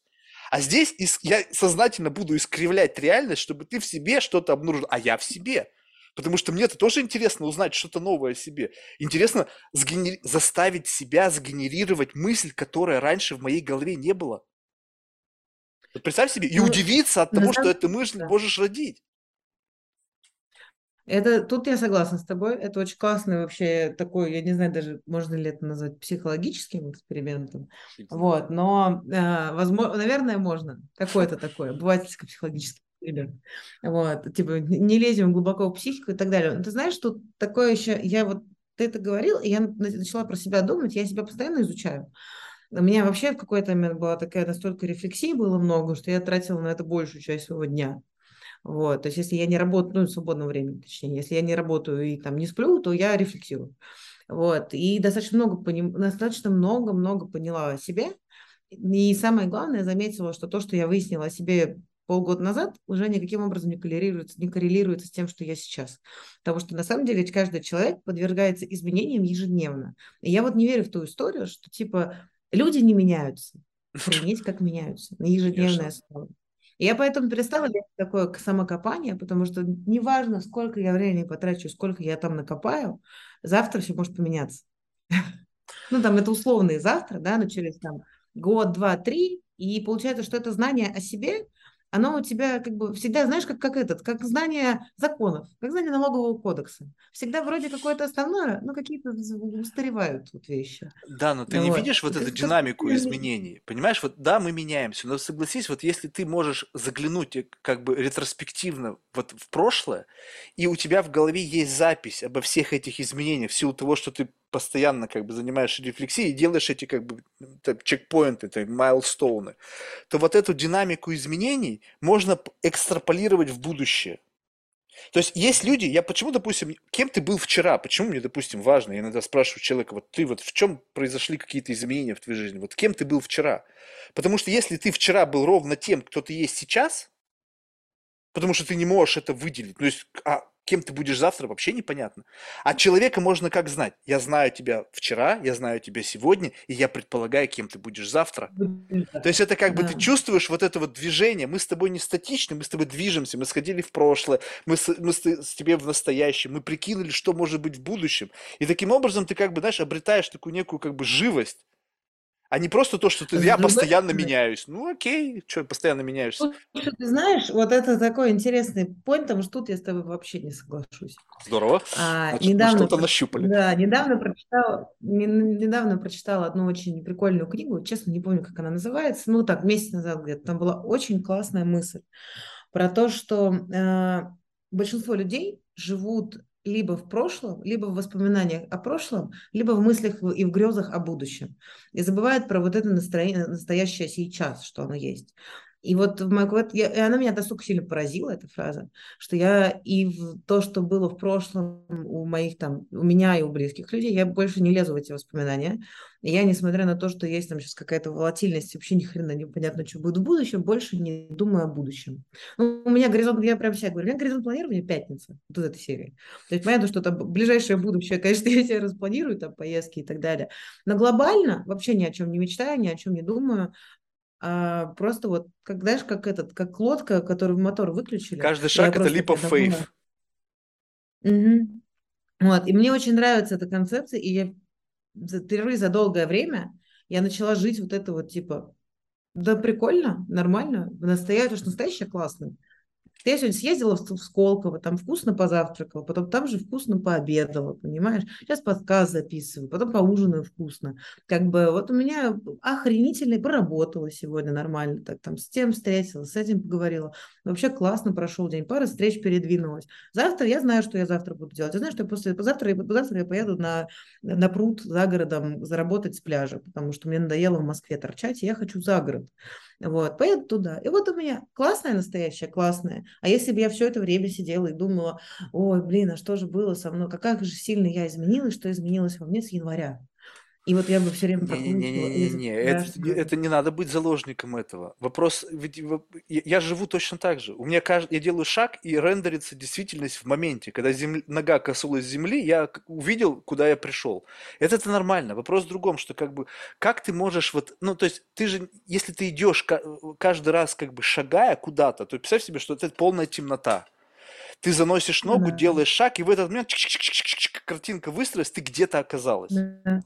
А здесь я сознательно буду искривлять реальность, чтобы ты в себе что-то обнаружил, а я в себе. Потому что мне это тоже интересно узнать что-то новое о себе. Интересно сгенери... заставить себя сгенерировать мысль, которая раньше в моей голове не было. Вот представь себе, и ну, удивиться от того, что эту мысль да. можешь родить. Это тут я согласна с тобой. Это очень классный вообще такой, я не знаю даже, можно ли это назвать психологическим экспериментом. Вот, но, э, возможно, наверное, можно. Какое-то такое, обывательско-психологическое или вот, типа, не лезем глубоко в психику и так далее. Но ты знаешь, тут такое еще, я вот, ты это говорил, и я начала про себя думать, я себя постоянно изучаю. У меня вообще в какой-то момент была такая настолько рефлексии было много, что я тратила на это большую часть своего дня. Вот, то есть если я не работаю, ну, в свободное время, точнее, если я не работаю и там не сплю, то я рефлексирую. Вот, и достаточно много, поним... достаточно много-много поняла о себе, и самое главное, заметила, что то, что я выяснила о себе полгода назад уже никаким образом не коррелируется, не коррелируется с тем, что я сейчас. Потому что на самом деле каждый человек подвергается изменениям ежедневно. И я вот не верю в ту историю, что типа люди не меняются. Охренеть, как меняются на ежедневной основе. Я поэтому перестала делать такое самокопание, потому что неважно, сколько я времени потрачу, сколько я там накопаю, завтра все может поменяться. Ну, там это условные завтра, да, но через там год, два, три, и получается, что это знание о себе, оно у тебя как бы всегда, знаешь, как, как этот, как знание законов, как знание налогового кодекса. Всегда вроде какое-то основное, но какие-то устаревают вот вещи. Да, но ты не Вот. видишь вот И эту как- динамику изменений. Понимаешь, вот да, мы меняемся, но согласись, вот если ты можешь заглянуть э, как бы ретроспективно вот в прошлое, и у тебя в голове есть запись обо всех этих изменениях в силу того, что ты постоянно как бы занимаешься рефлексией и делаешь эти как бы чекпоинты, так, майлстоуны, то вот эту динамику изменений можно экстраполировать в будущее. То есть есть люди, я почему, допустим, кем ты был вчера, почему мне, допустим, важно, я иногда спрашиваю человека, вот ты вот в чем произошли какие-то изменения в твоей жизни, вот кем ты был вчера? Потому что если ты вчера был ровно тем, кто ты есть сейчас, потому что ты не можешь это выделить, то есть, а кем ты будешь завтра, вообще непонятно. А человека можно как знать? Я знаю тебя вчера, я знаю тебя сегодня, и я предполагаю, кем ты будешь завтра. То есть это как бы ты чувствуешь вот это вот движение. Мы с тобой не статичны, мы с тобой движемся, мы сходили в прошлое, мы с, мы с, с тебе в настоящем, мы прикинули, что может быть в будущем. И таким образом ты как бы, знаешь, обретаешь такую некую как бы живость, а не просто то, что ты, я другой постоянно меняюсь. Ну окей, что постоянно меняешься. Слушай, ты знаешь, вот это такой интересный point, потому что тут я с тобой вообще не соглашусь. Здорово. А, Значит, недавно, что-то нащупали. да, недавно прочитала, не- недавно прочитала одну очень прикольную книгу, честно не помню, как она называется, ну так, месяц назад где-то, там была очень классная мысль про то, что э, большинство людей живут либо в прошлом, либо в воспоминаниях о прошлом, либо в мыслях и в грезах о будущем. И забывают про вот это настроение, настоящее сейчас, что оно есть. И вот, в моей- вот я- и она меня настолько сильно поразила, эта фраза, что я и в то, что было в прошлом у моих там, у меня и у близких людей, я больше не лезу в эти воспоминания. И я, несмотря на то, что есть там сейчас какая-то волатильность, вообще ни хрена непонятно, что будет в будущем, больше не думаю о будущем. Ну, у меня горизонт, я прям себя говорю, у меня горизонт планирования пятница, вот из этой серии. То есть понятно, что там ближайшее будущее, конечно, я себе распланирую, там поездки и так далее. Но глобально вообще ни о чем не мечтаю, ни о чем не думаю. А просто вот, как, знаешь, как этот, как лодка, которую мотор выключили. Каждый шаг это думаю- faith. Мгм. Вот, и мне очень нравится эта концепция, и я за- впервые за долгое время я начала жить вот это вот типа, да прикольно, нормально, настоящее, что настоящее классно. Я сегодня съездила в Сколково, там вкусно позавтракала, потом там же вкусно пообедала, понимаешь? Сейчас подкаст записываю, потом поужинаю вкусно. Как бы вот у меня охренительно, поработала сегодня нормально, так там с тем встретилась, с этим поговорила. Вообще классно прошел день, пара встреч передвинулась. Завтра я знаю, что я завтра буду делать. Я знаю, что я после завтра, завтра я поеду на, на пруд за городом заработать с пляжа, потому что мне надоело в Москве торчать, и я хочу за город. Вот, поеду туда. И вот у меня классная настоящая, классная. А если бы я все это время сидела и думала, ой, блин, а что же было со мной, какая же сильно я изменилась, что изменилось во мне с января. И вот я бы все время. Не-не-не-не-не, это, это не надо быть заложником этого. Вопрос, ведь я, живу точно так же. У меня кажд- я делаю шаг и рендерится действительность в моменте. Когда земля- нога коснулась земли, я увидел, куда я пришел. Это-то нормально. Вопрос в другом, что как бы, как ты можешь вот, ну то есть ты же, если ты идешь ка- каждый раз как бы шагая куда-то, то представь себе, что это полная темнота. Ты заносишь ногу, да. делаешь шаг, и в этот момент картинка выстроилась, ты где-то оказалась. Да.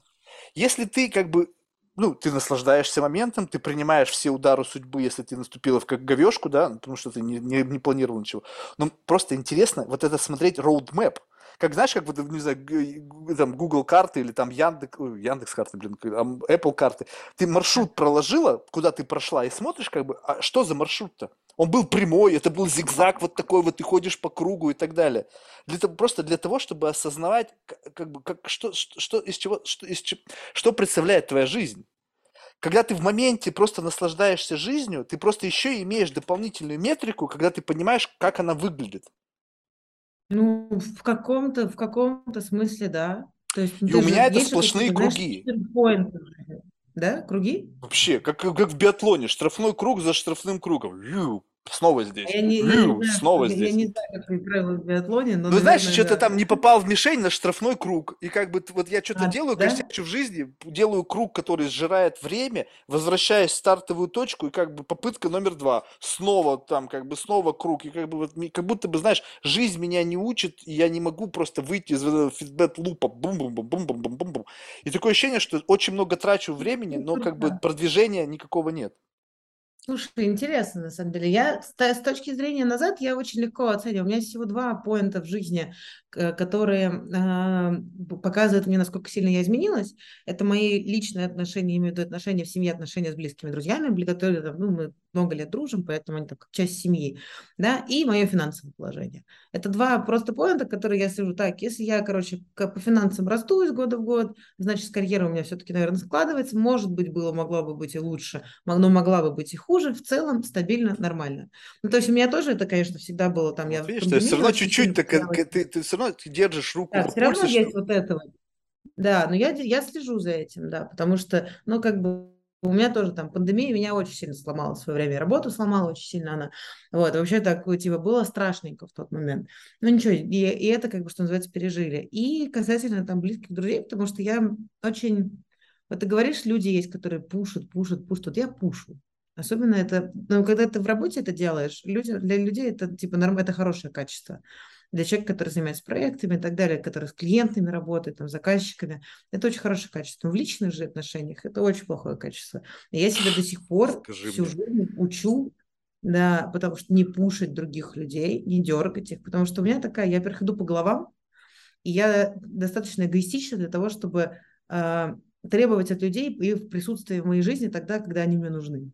Если ты как бы, ну, ты наслаждаешься моментом, ты принимаешь все удары судьбы, если ты наступила в как говешку, да, ну, потому что ты не, не, не планировал ничего. Но просто интересно вот это смотреть roadmap. Как знаешь, как вот, не знаю, там Google карты или там Яндекс, Яндекс карты, блин, Apple карты. Ты маршрут проложила, куда ты прошла, и смотришь, как бы, а что за маршрут-то? Он был прямой, это был зигзаг вот такой, вот ты ходишь по кругу и так далее. Для того, просто для того, чтобы осознавать, как бы, как, что, что, что из чего, что, из, что представляет твоя жизнь. Когда ты в моменте просто наслаждаешься жизнью, ты просто еще и имеешь дополнительную метрику, когда ты понимаешь, как она выглядит. Ну, в каком-то, в каком-то смысле, да. То есть, И у же- меня это же сплошные какие-то, знаешь, круги. Да, круги? Вообще, как, как в биатлоне, штрафной круг за штрафным кругом. Ю, снова здесь. Я не, я не знаю, снова я, я здесь. не знаю, как ты правила в биатлоне, но, Ну, знаешь, наверное, что-то да. там не попал в мишень на штрафной круг. И как бы вот я что-то А, делаю, да? косячу в жизни, делаю круг, который сжирает время, возвращаюсь в стартовую точку, и как бы попытка номер два. Снова там, как бы снова круг. И как бы вот, как будто бы, знаешь, жизнь меня не учит, и я не могу просто выйти из этого фидбэт-лупа. Бум-бум-бум-бум-бум-бум-бум. И такое ощущение, что очень много трачу времени, но как бы продвижения никакого нет. Слушай, интересно, на самом деле. Я с, точки зрения назад, я очень легко оцениваю. У меня всего два поинта в жизни, которые э, показывают мне, насколько сильно я изменилась. Это мои личные отношения, имею в виду отношения в семье, отношения с близкими друзьями, которые ну, мы много лет дружим, поэтому они так часть семьи, да, и мое финансовое положение. Это два просто поинта, которые я сижу так, если я, короче, по финансам расту из года в год, значит, карьера у меня все-таки, наверное, складывается, может быть, было, могло бы быть и лучше, но могла бы быть и хуже, в целом стабильно, нормально. Ну, то есть у меня тоже это, конечно, всегда было там, вот я... Видишь, все равно чуть-чуть, ты, ты, ты все равно держишь руку да, все равно есть вот этого. Да, но я, я слежу за этим, да, потому что, ну, как бы у меня тоже там пандемия меня очень сильно сломала в свое время. Работу сломала очень сильно она. Вот, вообще так, типа, было страшненько в тот момент. Ну ничего, и, и это, как бы, что называется, пережили. И касательно там близких друзей, потому что я очень... Вот ты говоришь, люди есть, которые пушат, пушат, пушат. Вот я пушу. Особенно это, ну, когда ты в работе это делаешь, люди, для людей это, типа, норм, это хорошее качество для человека, который занимается проектами и так далее, который с клиентами работает, там, заказчиками. Это очень хорошее качество. Но в личных же отношениях это очень плохое качество. И я себя до сих пор Скажи всю мне. жизнь учу, да, потому что не пушить других людей, не дергать их, потому что у меня такая, я, во по головам, и я достаточно эгоистична для того, чтобы э, требовать от людей и в присутствии в моей жизни тогда, когда они мне нужны.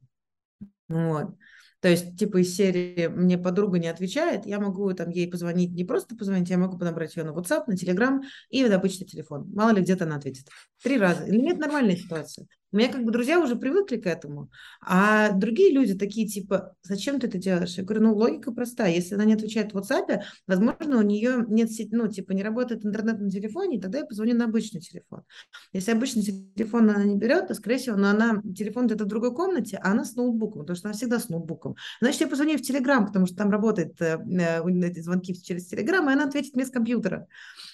Вот. То есть, типа из серии «мне подруга не отвечает», я могу там ей позвонить, не просто позвонить, я могу подобрать ее на WhatsApp, на Telegram и на обычный телефон. Мало ли где-то она ответит. Три раза. Или нет, нормальная ситуация. У меня как бы друзья уже привыкли к этому, а другие люди такие типа, зачем ты это делаешь? Я говорю, ну логика простая, если она не отвечает в WhatsApp, возможно, у нее нет сети, ну типа не работает интернет на телефоне, тогда я позвоню на обычный телефон. Если обычный телефон она не берет, то, скорее всего, но она, телефон где-то в другой комнате, а она с ноутбуком, потому что она всегда с ноутбуком. Значит, я позвоню в Телеграм, потому что там работает э, э, звонки через Телеграм, и она ответит мне с компьютера.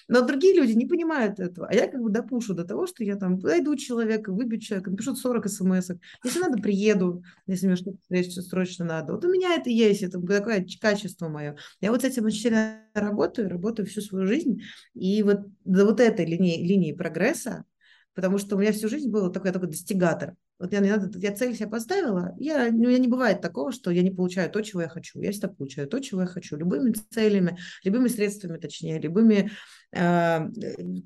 Но другие люди не понимают этого. А я как бы допушу до того, что я там найду человека, выбью человека, напишу 40 смс -ок. Если надо, приеду, если мне что-то срочно надо. Вот у меня это есть, это такое качество мое. Я вот с этим очень сильно работаю, работаю всю свою жизнь. И вот до вот этой линии, линии прогресса, потому что у меня всю жизнь был такой, такой достигатор. Вот я, я цель себе поставила, я, у меня не бывает такого, что я не получаю то, чего я хочу. Я всегда получаю то, чего я хочу. Любыми целями, любыми средствами, точнее, любыми, э,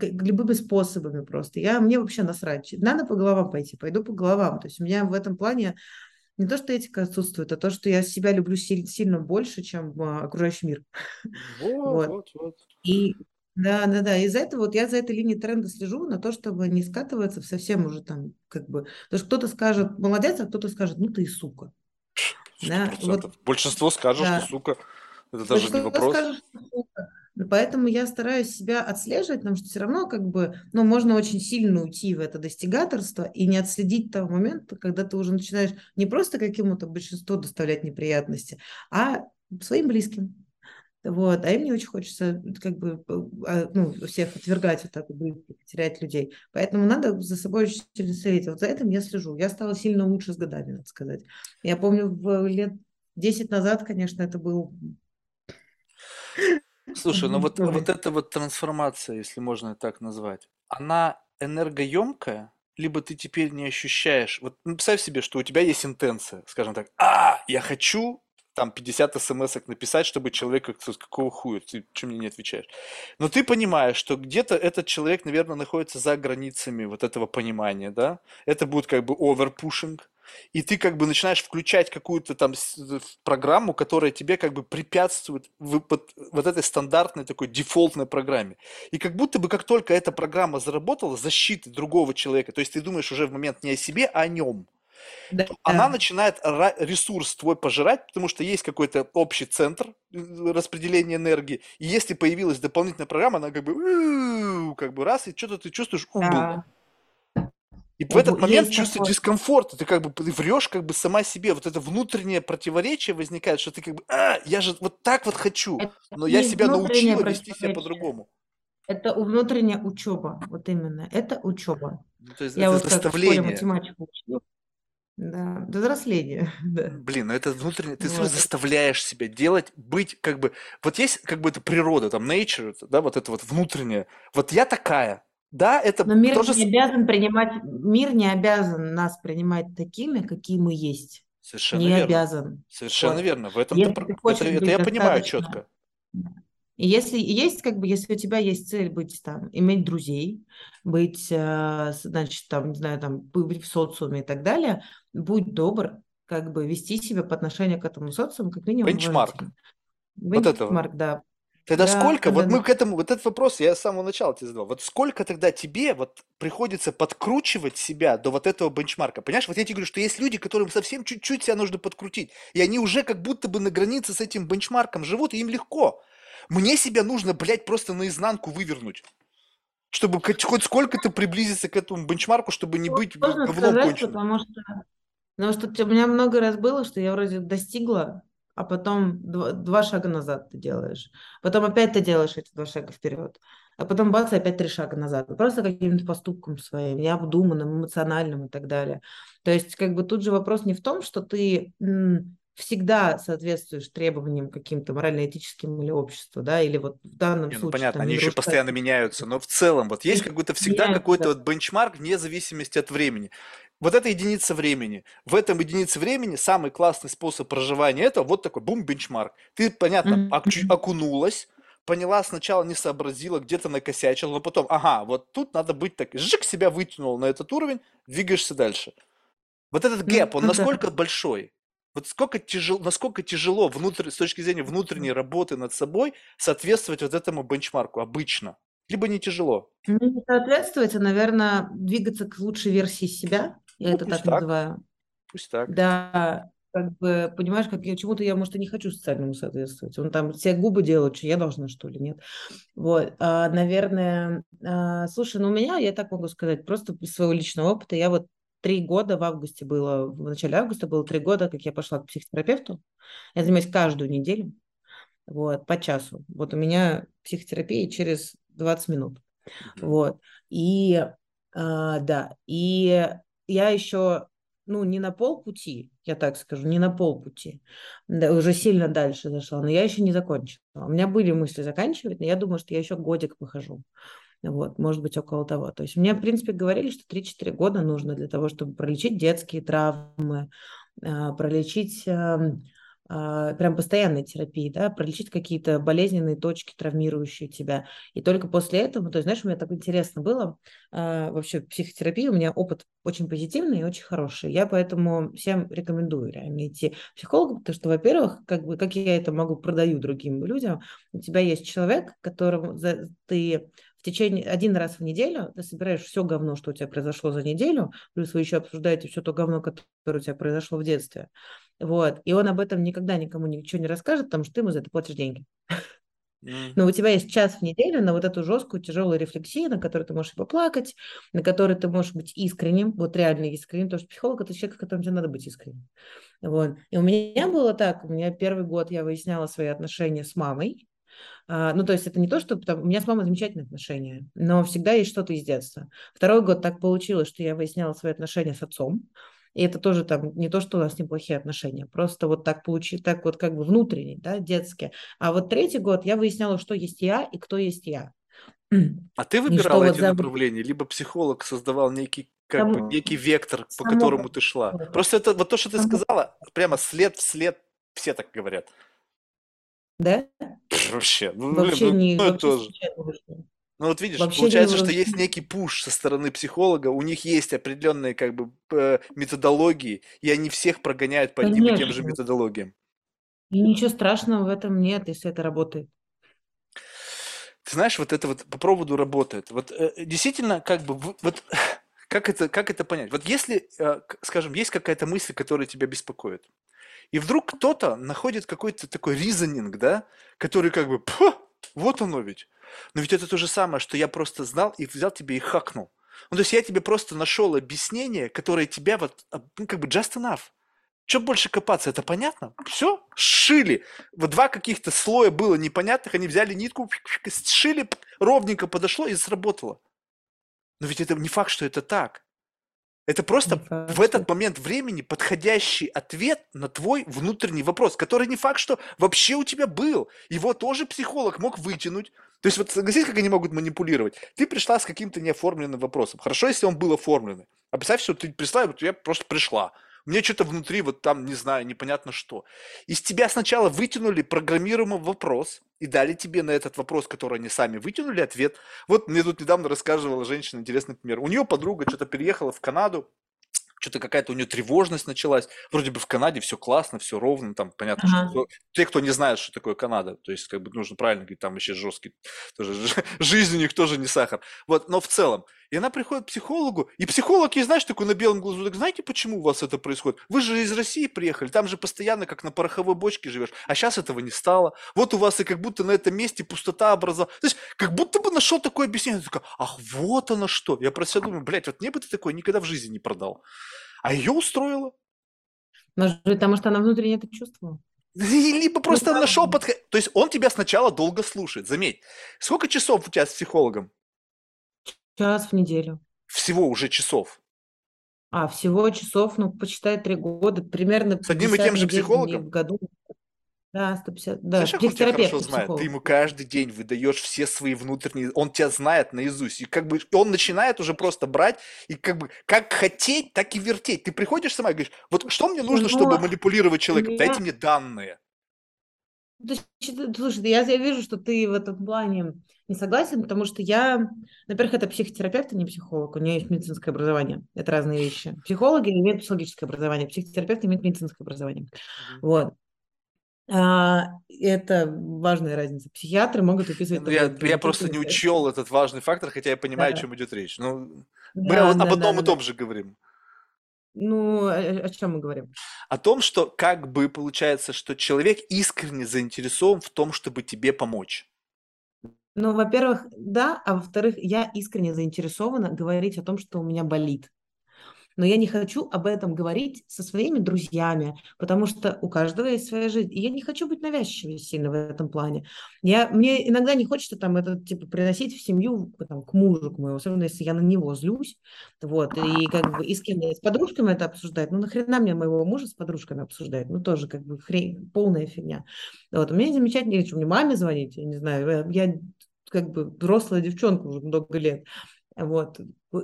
любыми способами просто. Я, мне вообще насрать. Надо по головам пойти, пойду по головам. То есть у меня в этом плане не то, что этика отсутствует, а то, что я себя люблю сильно больше, чем а, окружающий мир. Вот, вот, вот. вот. И да, да, да. Из-за этого вот я за этой линией тренда слежу на то, чтобы не скатываться в совсем уже там как бы. Потому что кто-то скажет молодец, а кто-то скажет, ну ты и сука. Да, вот, Большинство скажет, да. что сука. Это даже Большинство не вопрос. Скажет, что сука. Поэтому я стараюсь себя отслеживать, потому что все равно как бы, ну, можно очень сильно уйти в это достигаторство и не отследить того момента, когда ты уже начинаешь не просто какому-то большинству доставлять неприятности, а своим близким. Вот, а им не очень хочется как бы а, ну, всех отвергать вот так вот, терять людей. Поэтому надо за собой очень сильно следить. Вот за этим я слежу. Я стала сильно лучше с годами, надо сказать. Я помню, в лет 10 назад, конечно, это был... Слушай, ну вот, вот эта вот трансформация, если можно так назвать, она энергоемкая, либо ты теперь не ощущаешь. Вот ну, представь себе, что у тебя есть интенция, скажем так, а, я хочу там 50 смс написать, чтобы человек как-то какого хуя, ты что мне не отвечаешь. Но ты понимаешь, что где-то этот человек, наверное, находится за границами вот этого понимания, да? Это будет как бы оверпушинг, и ты как бы начинаешь включать какую-то там программу, которая тебе как бы препятствует вот, вот этой стандартной такой дефолтной программе. И как будто бы как только эта программа заработала, защиты другого человека, то есть ты думаешь уже в момент не о себе, а о нем – да. она начинает ресурс твой пожирать, потому что есть какой-то общий центр э, распределения энергии, и если появилась дополнительная программа, она как бы, как бы раз, и что-то ты чувствуешь убыл. Да. И в этот момент чувство дискомфорта, ты как бы ты врешь как бы сама себе, вот это внутреннее противоречие возникает, что ты как бы, а, я же вот так вот хочу, но я себя научила вести себя по-другому. Это внутренняя учеба, вот именно, это учеба. Ну, то есть я это вот заставление. Как математику учила, да, взросление. Да. Блин, ну это внутренне, ты вот. заставляешь себя делать, быть как бы, вот есть как бы это природа, там nature, да, вот это вот внутреннее. Вот я такая, да, это Но мир тоже... не обязан принимать, мир не обязан нас принимать такими, какие мы есть. Совершенно не верно. обязан. Совершенно Вот. верно. В этом Если ты, ты это, хочешь это я понимаю четко. И если есть, как бы, если у тебя есть цель быть там, иметь друзей, быть, э, значит, там, не знаю, там, быть в социуме и так далее, будь добр, как бы вести себя по отношению к этому социуму, как минимум Бенчмарк. уважительно. Вот этого. Бенчмарк, да. Тогда Да, сколько, вот да, мы да. к этому, вот этот вопрос я с самого начала тебе задал, вот сколько тогда тебе вот приходится подкручивать себя до вот этого бенчмарка, понимаешь? Вот я тебе говорю, что есть люди, которым совсем чуть-чуть себя нужно подкрутить, и они уже как будто бы на границе с этим бенчмарком живут, и им легко. Мне себя нужно, блядь, просто наизнанку вывернуть, чтобы хоть, хоть сколько-то приблизиться к этому бенчмарку, чтобы не быть Сложно говном сказать, конченым. потому что, потому что у меня много раз было, что я вроде достигла, а потом два, два шага назад ты делаешь. Потом опять ты делаешь эти два шага вперед. А потом бац, опять три шага назад. Просто каким-то поступком своим, необдуманным, эмоциональным и так далее. То есть как бы тут же вопрос не в том, что ты м, всегда соответствуешь требованиям каким-то морально-этическим или обществу, да, или вот в данном Не, ну случае понятно, там они не еще постоянно меняются, но в целом вот есть какой-то всегда какой-то вот бенчмарк вне зависимости от времени. Вот это единица времени. В этом единице времени самый классный способ проживания этого вот такой бум бенчмарк. Ты, понятно, окчу- окунулась, поняла, сначала не сообразила, где-то накосячила, но потом, ага, вот тут надо быть так, жик, себя вытянул на этот уровень, двигаешься дальше. Вот этот гэп, он Ну насколько большой? Вот сколько тяжело, насколько тяжело внутрь, с точки зрения внутренней работы над собой соответствовать вот этому бенчмарку обычно? Либо не тяжело. Ну, не соответствовать, а, наверное, двигаться к лучшей версии себя. Я Ну, это так так, называю. пусть так. Да, как бы, понимаешь, как я чему-то я, может, и не хочу социальному соответствовать. Он там все губы делает, что я должна, что ли, нет. Вот, а, наверное, а, слушай, ну у меня, я так могу сказать, просто из своего личного опыта, я вот три года в августе было, в начале августа было три года, как я пошла к психотерапевту. Я занимаюсь каждую неделю, вот, по часу. Вот у меня психотерапия через 20 минут. Вот. И а, да, и я еще, ну, не на полпути, я так скажу, не на полпути, да, уже сильно дальше зашла, но я еще не закончила. У меня были мысли заканчивать, но я думаю, что я еще годик похожу. Вот, может быть, около того. То есть мне, в принципе, говорили, что 3-4 года нужно для того, чтобы пролечить детские травмы, а, пролечить ам, а, прям постоянной терапии, да, пролечить какие-то болезненные точки, травмирующие тебя. И только после этого, то есть, знаешь, у меня так интересно было, а, вообще психотерапия, у меня опыт очень позитивный и очень хороший. Я поэтому всем рекомендую реально идти к психологу, потому что, во-первых, как бы, как я это могу продаю другим людям, у тебя есть человек, которому ты в течение один раз в неделю ты собираешь все говно, что у тебя произошло за неделю, плюс вы еще обсуждаете все то говно, которое у тебя произошло в детстве. Вот. И он об этом никогда никому ничего не расскажет, потому что ты ему за это платишь деньги. Но у тебя есть час в неделю на вот эту жесткую, тяжелую рефлексию, на которой ты можешь и поплакать, на которой ты можешь быть искренним, вот реально искренним, потому что психолог – это человек, с которым тебе надо быть искренним. Вот. И у меня было так, у меня первый год я выясняла свои отношения с мамой, ну, то есть это не то, что у меня с мамой замечательные отношения, но всегда есть что-то из детства. Второй год так получилось, что я выясняла свои отношения с отцом, и это тоже там не то, что у нас неплохие отношения, просто вот так получилось, так вот как бы внутренне, да, детские. А вот третий год я выясняла, что есть я и кто есть я. А ты выбирала вот эти за... направления, либо психолог создавал некий, как бы, Само, некий вектор, по само, которому ты шла? Просто это вот то, что ты само, сказала, прямо след в след, все так говорят. Да? Вообще, ну, блин, Вообще ну, не, ну это вообще тоже. Ну вот видишь, Вообще получается, что есть некий пуш со стороны психолога, у них есть определенные как бы э, методологии, и они всех прогоняют по одним и тем же методологиям. И ничего страшного в этом нет, если это работает. Ты знаешь, вот это вот по поводу работает. Вот э, действительно, как бы, вот как это, как это понять? Вот если, э, скажем, есть какая-то мысль, которая тебя беспокоит, и вдруг кто-то находит какой-то такой ризонинг, да, который как бы, «Пф, вот оно ведь. Но ведь это то же самое, что я просто знал и взял тебе и хакнул. Ну, то есть я тебе просто нашел объяснение, которое тебя вот, ну, как бы just enough. Что больше копаться, это понятно? Все, сшили. Вот два каких-то слоя было непонятных, они взяли нитку, сшили, ровненько подошло и сработало. Но ведь это не факт, что это так. Это просто факт, в этот момент времени подходящий ответ на твой внутренний вопрос, который не факт, что вообще у тебя был. Его тоже психолог мог вытянуть. То есть вот согласись, как они могут манипулировать. Ты пришла с каким-то неоформленным вопросом. Хорошо, если он был оформленный. А представь, что ты пришла, и вот я просто пришла. Мне что-то внутри вот там, не знаю, непонятно что. Из тебя сначала вытянули программируемый вопрос и дали тебе на этот вопрос, который они сами вытянули, ответ. Вот мне тут недавно рассказывала женщина интересный пример. У нее подруга что-то переехала в Канаду, что-то какая-то у нее тревожность началась. Вроде бы в Канаде все классно, все ровно, там понятно, ага. что те, кто не знает, что такое Канада, то есть как бы нужно правильно говорить, там вообще жесткий, тоже жизнь у них тоже не сахар. Вот, но в целом, и она приходит к психологу, и психолог ей, знаешь, такой на белом глазу, так знаете, почему у вас это происходит? Вы же из России приехали, там же постоянно как на пороховой бочке живешь, а сейчас этого не стало. Вот у вас и как будто на этом месте пустота образовалась. То есть как будто бы нашел такое объяснение. Такая, ах, вот оно что. Я про себя думаю, блядь, вот мне бы ты такое никогда в жизни не продал. А ее устроило. Может быть, потому что она внутренне это чувствовала. Либо просто ну, нашел под... То есть он тебя сначала долго слушает. Заметь, сколько часов у тебя с психологом? Час в неделю. Всего уже часов. А, всего часов, ну, почитай, три года, примерно С одним и тем же психологом? В году. Да, 150, да. Знаешь, как он тебя хорошо знает? Ты ему каждый день выдаешь все свои внутренние... Он тебя знает наизусть. И как бы он начинает уже просто брать и как бы как хотеть, так и вертеть. Ты приходишь сама и говоришь, вот что мне нужно, Но чтобы манипулировать человеком? Меня... Дайте мне данные. Слушай, я, я вижу, что ты в этом плане не согласен, потому что я, во-первых, это психотерапевт, а не психолог, у меня есть медицинское образование, это разные вещи. Психологи имеют психологическое образование, психотерапевт имеет медицинское образование. Mm-hmm. Вот. А, это важная разница. Психиатры могут выписывать... Ну, я, я просто не учел этот важный фактор, хотя я понимаю, да. о чем идет речь. Ну, да, мы да, об одном да, и том да. же говорим. Ну, о, о чем мы говорим? О том, что как бы получается, что человек искренне заинтересован в том, чтобы тебе помочь. Ну, во-первых, да, а во-вторых, я искренне заинтересована говорить о том, что у меня болит. Но я не хочу об этом говорить со своими друзьями, потому что у каждого есть своя жизнь. И я не хочу быть навязчивой сильно в этом плане. Я, мне иногда не хочется там это типа приносить в семью там, к мужу, к моему, особенно если я на него злюсь. Вот, и как бы и с кем с подружками это обсуждать. Ну, нахрена мне моего мужа с подружками обсуждать? Ну, тоже как бы хрень, полная фигня. Вот, у меня замечательно, что мне маме звонить, я не знаю, я как бы взрослая девчонка уже много лет. Вот.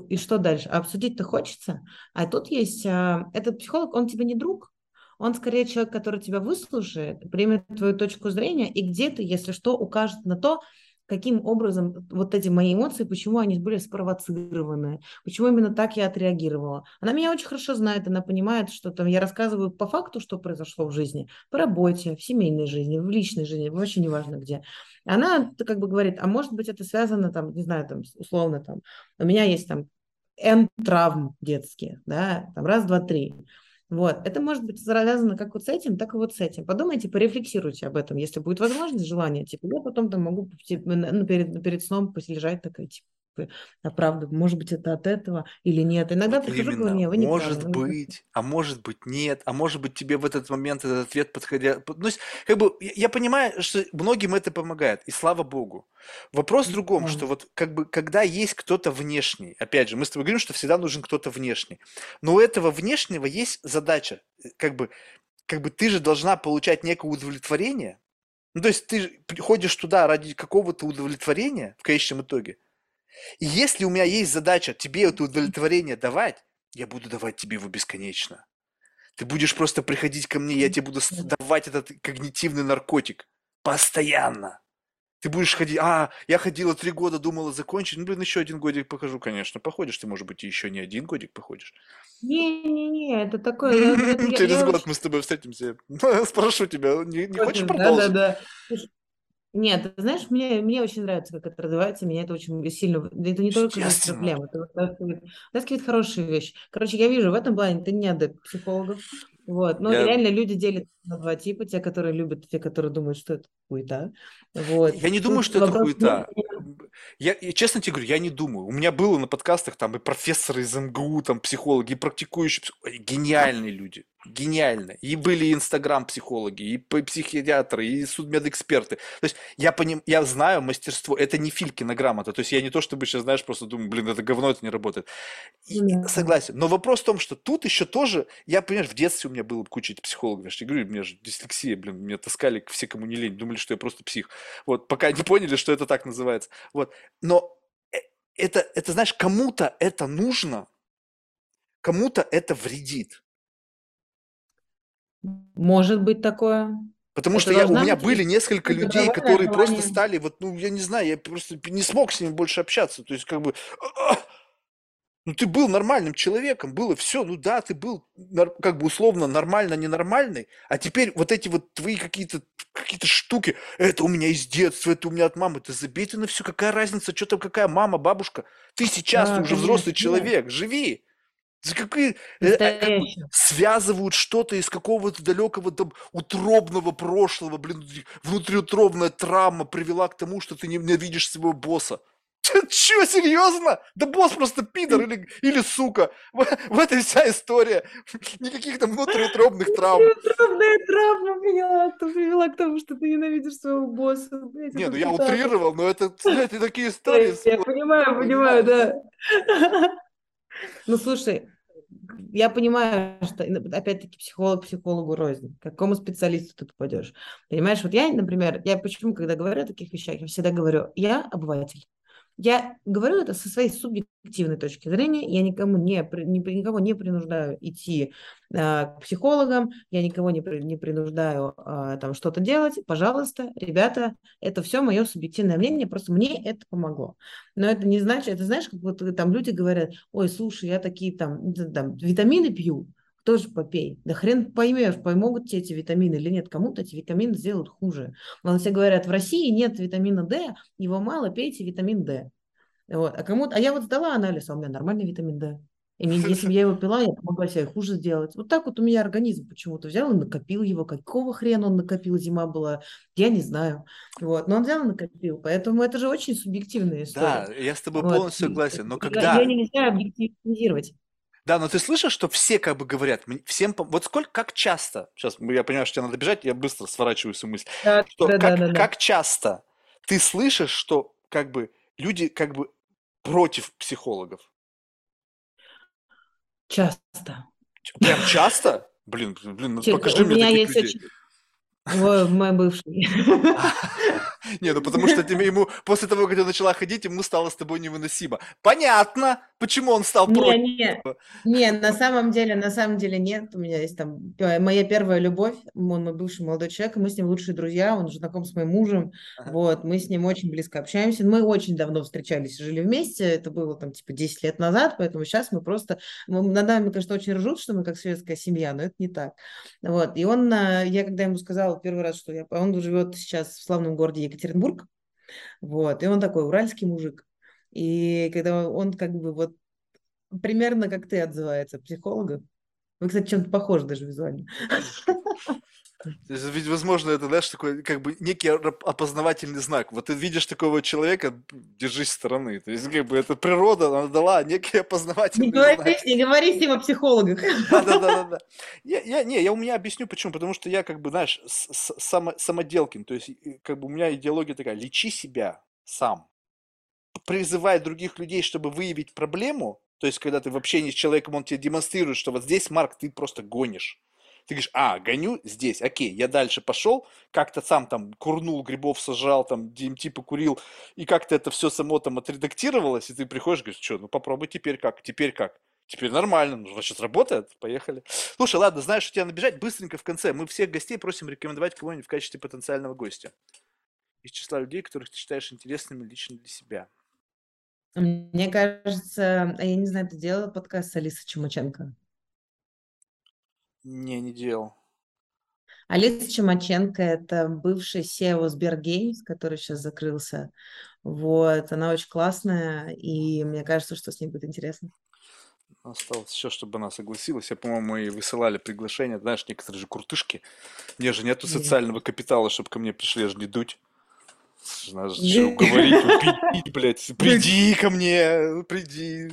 И что дальше? Обсудить-то хочется. А тут есть... А, этот психолог, он тебе не друг, он скорее человек, который тебя выслушает, примет твою точку зрения и где-то, если что, укажет на то, каким образом вот эти мои эмоции, почему они были спровоцированы, почему именно так я отреагировала. Она меня очень хорошо знает, она понимает, что там я рассказываю по факту, что произошло в жизни, по работе, в семейной жизни, в личной жизни, вообще неважно где. Она как бы говорит, а может быть это связано там, не знаю, там условно там, у меня есть там N травм детские, да, там раз, два, три. Вот. Это может быть завязано как вот с этим, так и вот с этим. Подумайте, порефлексируйте об этом, если будет возможность, желание. Типа, я потом там могу типа, перед, перед сном полежать такая, типа, а правда, может быть, это от этого или нет. Иногда вот прихожу, говорю, нет, вы не Может правы, быть, а может быть, нет, а может быть, тебе в этот момент этот ответ подходя... Ну, как бы, я понимаю, что многим это помогает, и слава богу. Вопрос в другом, что вот как бы, когда есть кто-то внешний, опять же, мы с тобой говорим, что всегда нужен кто-то внешний, но у этого внешнего есть задача, э, как бы, как бы ты же должна получать некое удовлетворение, ну, то есть ты ходишь туда ради какого-то удовлетворения в конечном итоге, и если у меня есть задача тебе это удовлетворение давать, я буду давать тебе его бесконечно. Ты будешь просто приходить ко мне, я тебе буду давать этот когнитивный наркотик. Постоянно. Ты будешь ходить, а, я ходила три года, думала закончить, ну, блин, еще один годик покажу, конечно, походишь, ты, может быть, еще не один годик походишь. Не-не-не, это такое... Через год мы с тобой встретимся, спрошу тебя, не хочешь продолжить? Да-да-да. Нет, ты знаешь, мне, мне очень нравится, как это развивается, меня это очень сильно... Это не только проблема, это вытаскивает, вытаскивает хорошие вещи. Короче, я вижу, в этом плане ты не адепт психологов. Вот. Но я... реально люди делят на два типа. Те, которые любят, те, которые думают, что это хуета. Вот. Я не думаю, Тут что это хуета. Я, я честно тебе говорю, я не думаю. У меня было на подкастах там и профессоры из МГУ, там психологи, и практикующие. Гениальные люди гениально. И были инстаграм-психологи, и психиатры, и судмедэксперты. То есть я, поним, я знаю мастерство, это не Филькина грамота. То есть я не то, чтобы сейчас, знаешь, просто думаю, блин, это говно, это не работает. И, yeah. Согласен. Но вопрос в том, что тут еще тоже, я, понимаешь, в детстве у меня было куча психологов. Я же говорю, у меня же дислексия, блин, меня таскали все, кому не лень, думали, что я просто псих. Вот, пока не поняли, что это так называется. Вот. Но э, это, это, знаешь, кому-то это нужно, кому-то это вредит. Может быть такое. Потому Это что я, у меня быть были несколько людей, которые просто желание. стали, вот, ну, я не знаю, я просто не смог с ними больше общаться. То есть, как бы, «А, ну, ты был нормальным человеком, было все, ну да, ты был как бы условно нормально ненормальный, а теперь вот эти вот твои какие-то какие-то штуки, это у меня из детства, это у меня от мамы, ты забей ты на все, какая разница, что там, какая мама, бабушка, ты сейчас, ты Да, уже взрослый да. человек, живи. Какие, э, а, связывают что-то из какого-то далекого там утробного прошлого, блин, внутриутробная травма привела к тому, что ты не ненавидишь своего босса. Че, серьезно? Да босс просто пидор или, или сука. В, в этой вся история. Никаких там внутриутробных травм. Трудная травма привела, привела к тому, что ты ненавидишь своего босса. Блядь, Не, это ну я утрировал, но это, знаете, такие истории. Я, я понимаю, понимаю, да. Ну, слушай, я понимаю, что, опять-таки, психолог психологу рознь. К какому специалисту ты попадешь? Понимаешь, вот я, например, я почему, когда говорю о таких вещах, я всегда говорю, я обыватель. Я говорю это со своей субъективной точки зрения. Я никому не, ни- никого не принуждаю идти а, к психологам, я никого не, не принуждаю а, там что-то делать. Пожалуйста, ребята, это все мое субъективное мнение, просто мне это помогло. Но это не значит, это знаешь, как вот там люди говорят, ой, слушай, я такие там, там витамины пью, тоже попей. Да хрен поймешь, помогут тебе эти витамины или нет. Кому-то эти витамины сделают хуже. Но все говорят, в России нет витамина D, его мало, пейте витамин D. Вот. А, кому-то, а я вот сдала анализ, а у меня нормальный витамин D. И мне- если бы я его пила, я могла себе хуже сделать. Вот так вот у меня организм почему-то взял и накопил его. Какого хрена он накопил, зима была, я не знаю. Вот. Но он взял и накопил. Поэтому это же очень субъективная история. Да, я с тобой Вот. полностью согласен. Но я- когда... Ее нельзя объективизировать. Да, но ты слышишь, что все как бы говорят, всем, вот сколько, как часто, сейчас я понимаю, что тебе надо бежать, я быстро сворачиваю свою мысль, Да, что да, как, да, да, как часто ты слышишь, что как бы люди как бы против психологов? Часто. Прям часто? Блин, блин, ну покажи мне таких людей. очень... Ой, мой бывший. Не, ну потому что тебе ему после того, как ты начала ходить, ему стало с тобой невыносимо. Понятно, почему он стал Не, против. не, не, на самом деле, на самом деле нет. У меня есть там моя первая любовь, он мой бывший молодой человек, мы с ним лучшие друзья, он знаком с моим мужем, Ага. вот, мы с ним очень близко общаемся, мы очень давно встречались, жили вместе, это было там типа 10 лет назад, поэтому сейчас мы просто, мы, над нами, конечно, очень ржут, что мы как светская семья, но это не так. Вот, и он, э, я когда ему сказала первый раз, что я, он живет сейчас в славном городе Екатеринбург, вот, и он такой уральский мужик, и когда он как бы вот примерно как ты отзывается, психолога. Вы, кстати, чем-то похожи даже визуально. Ведь, возможно, это, знаешь, такой, как бы, некий опознавательный знак. Вот ты видишь такого человека, держись стороны. То есть, как бы, это природа, она дала некий Не опознавательный говори, знак. не говори с ним о психологах. Да, да, да, да, да. Я, я, не, я у меня объясню почему. Потому что я, как бы, знаешь, с- с- само- самоделкин. То есть, как бы, у меня идеология такая: лечи себя сам. Призывай других людей, чтобы выявить проблему. То есть, когда ты в общении с человеком, он тебе демонстрирует, что вот здесь, Марк, ты просто гонишь. Ты говоришь, а, гоню здесь, окей, я дальше пошел, как-то сам там курнул, грибов сажал, там DMT покурил, и как-то это все само там отредактировалось, и ты приходишь, говоришь, что, ну попробуй теперь как, теперь как? Теперь нормально, ну, значит, работает, поехали. Слушай, ладно, знаешь, что тебя набежать быстренько в конце. Мы всех гостей просим рекомендовать кого-нибудь в качестве потенциального гостя. Из числа людей, которых ты считаешь интересными лично для себя. Мне кажется, я не знаю, ты делала подкаст с Алисой Чумаченко? Не, не делал. Алиса Чумаченко – это бывший SEO Сбергеймс, который сейчас закрылся. Вот, она очень классная, и мне кажется, что с ней будет интересно. Осталось еще, чтобы она согласилась. Я, по-моему, ей высылали приглашение. Знаешь, некоторые же крутышки. Мне же нету Нет. социального капитала, чтобы ко мне пришли, я же не дуть. Знаешь, Не- что уговорить, убедить, блядь. Приди ко мне, приди.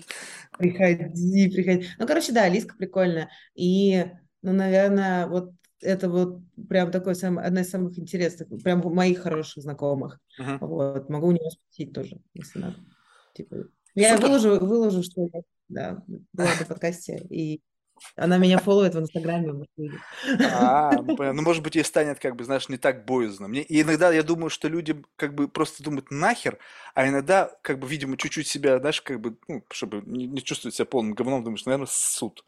Приходи, приходи. Ну, короче, да, Алиска прикольная. И, ну, наверное, вот это вот прям такой сам, одна из самых интересных, прям моих хороших знакомых. Мгм. Вот, могу у него спросить тоже, если надо. Типа, я Супер. выложу, выложу, что я, да, была на подкасте, и Она меня фолловит в Инстаграме, может, видит. А, ну, понятно. Ну, может быть, ей станет, как бы, знаешь, не так боязно. Мне... И иногда я думаю, что люди, как бы, просто думают нахер, а иногда, как бы, видимо, чуть-чуть себя, знаешь, как бы, ну, чтобы не, не чувствовать себя полным говном, думаешь, наверное, суд.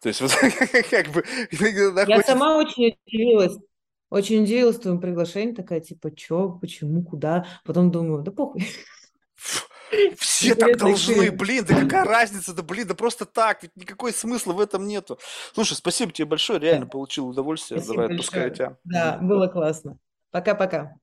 То есть, вот, как бы, иногда Я сама очень удивилась. Очень удивилась твоему приглашению, такая, типа, чё, почему, куда? Потом думаю, да похуй. Все так должны, блин, да какая разница, да блин, да просто так, ведь никакой смысла в этом нету. Слушай, спасибо тебе большое, реально получил удовольствие. Давай, отпускаю тебя. Да, было классно. Пока-пока.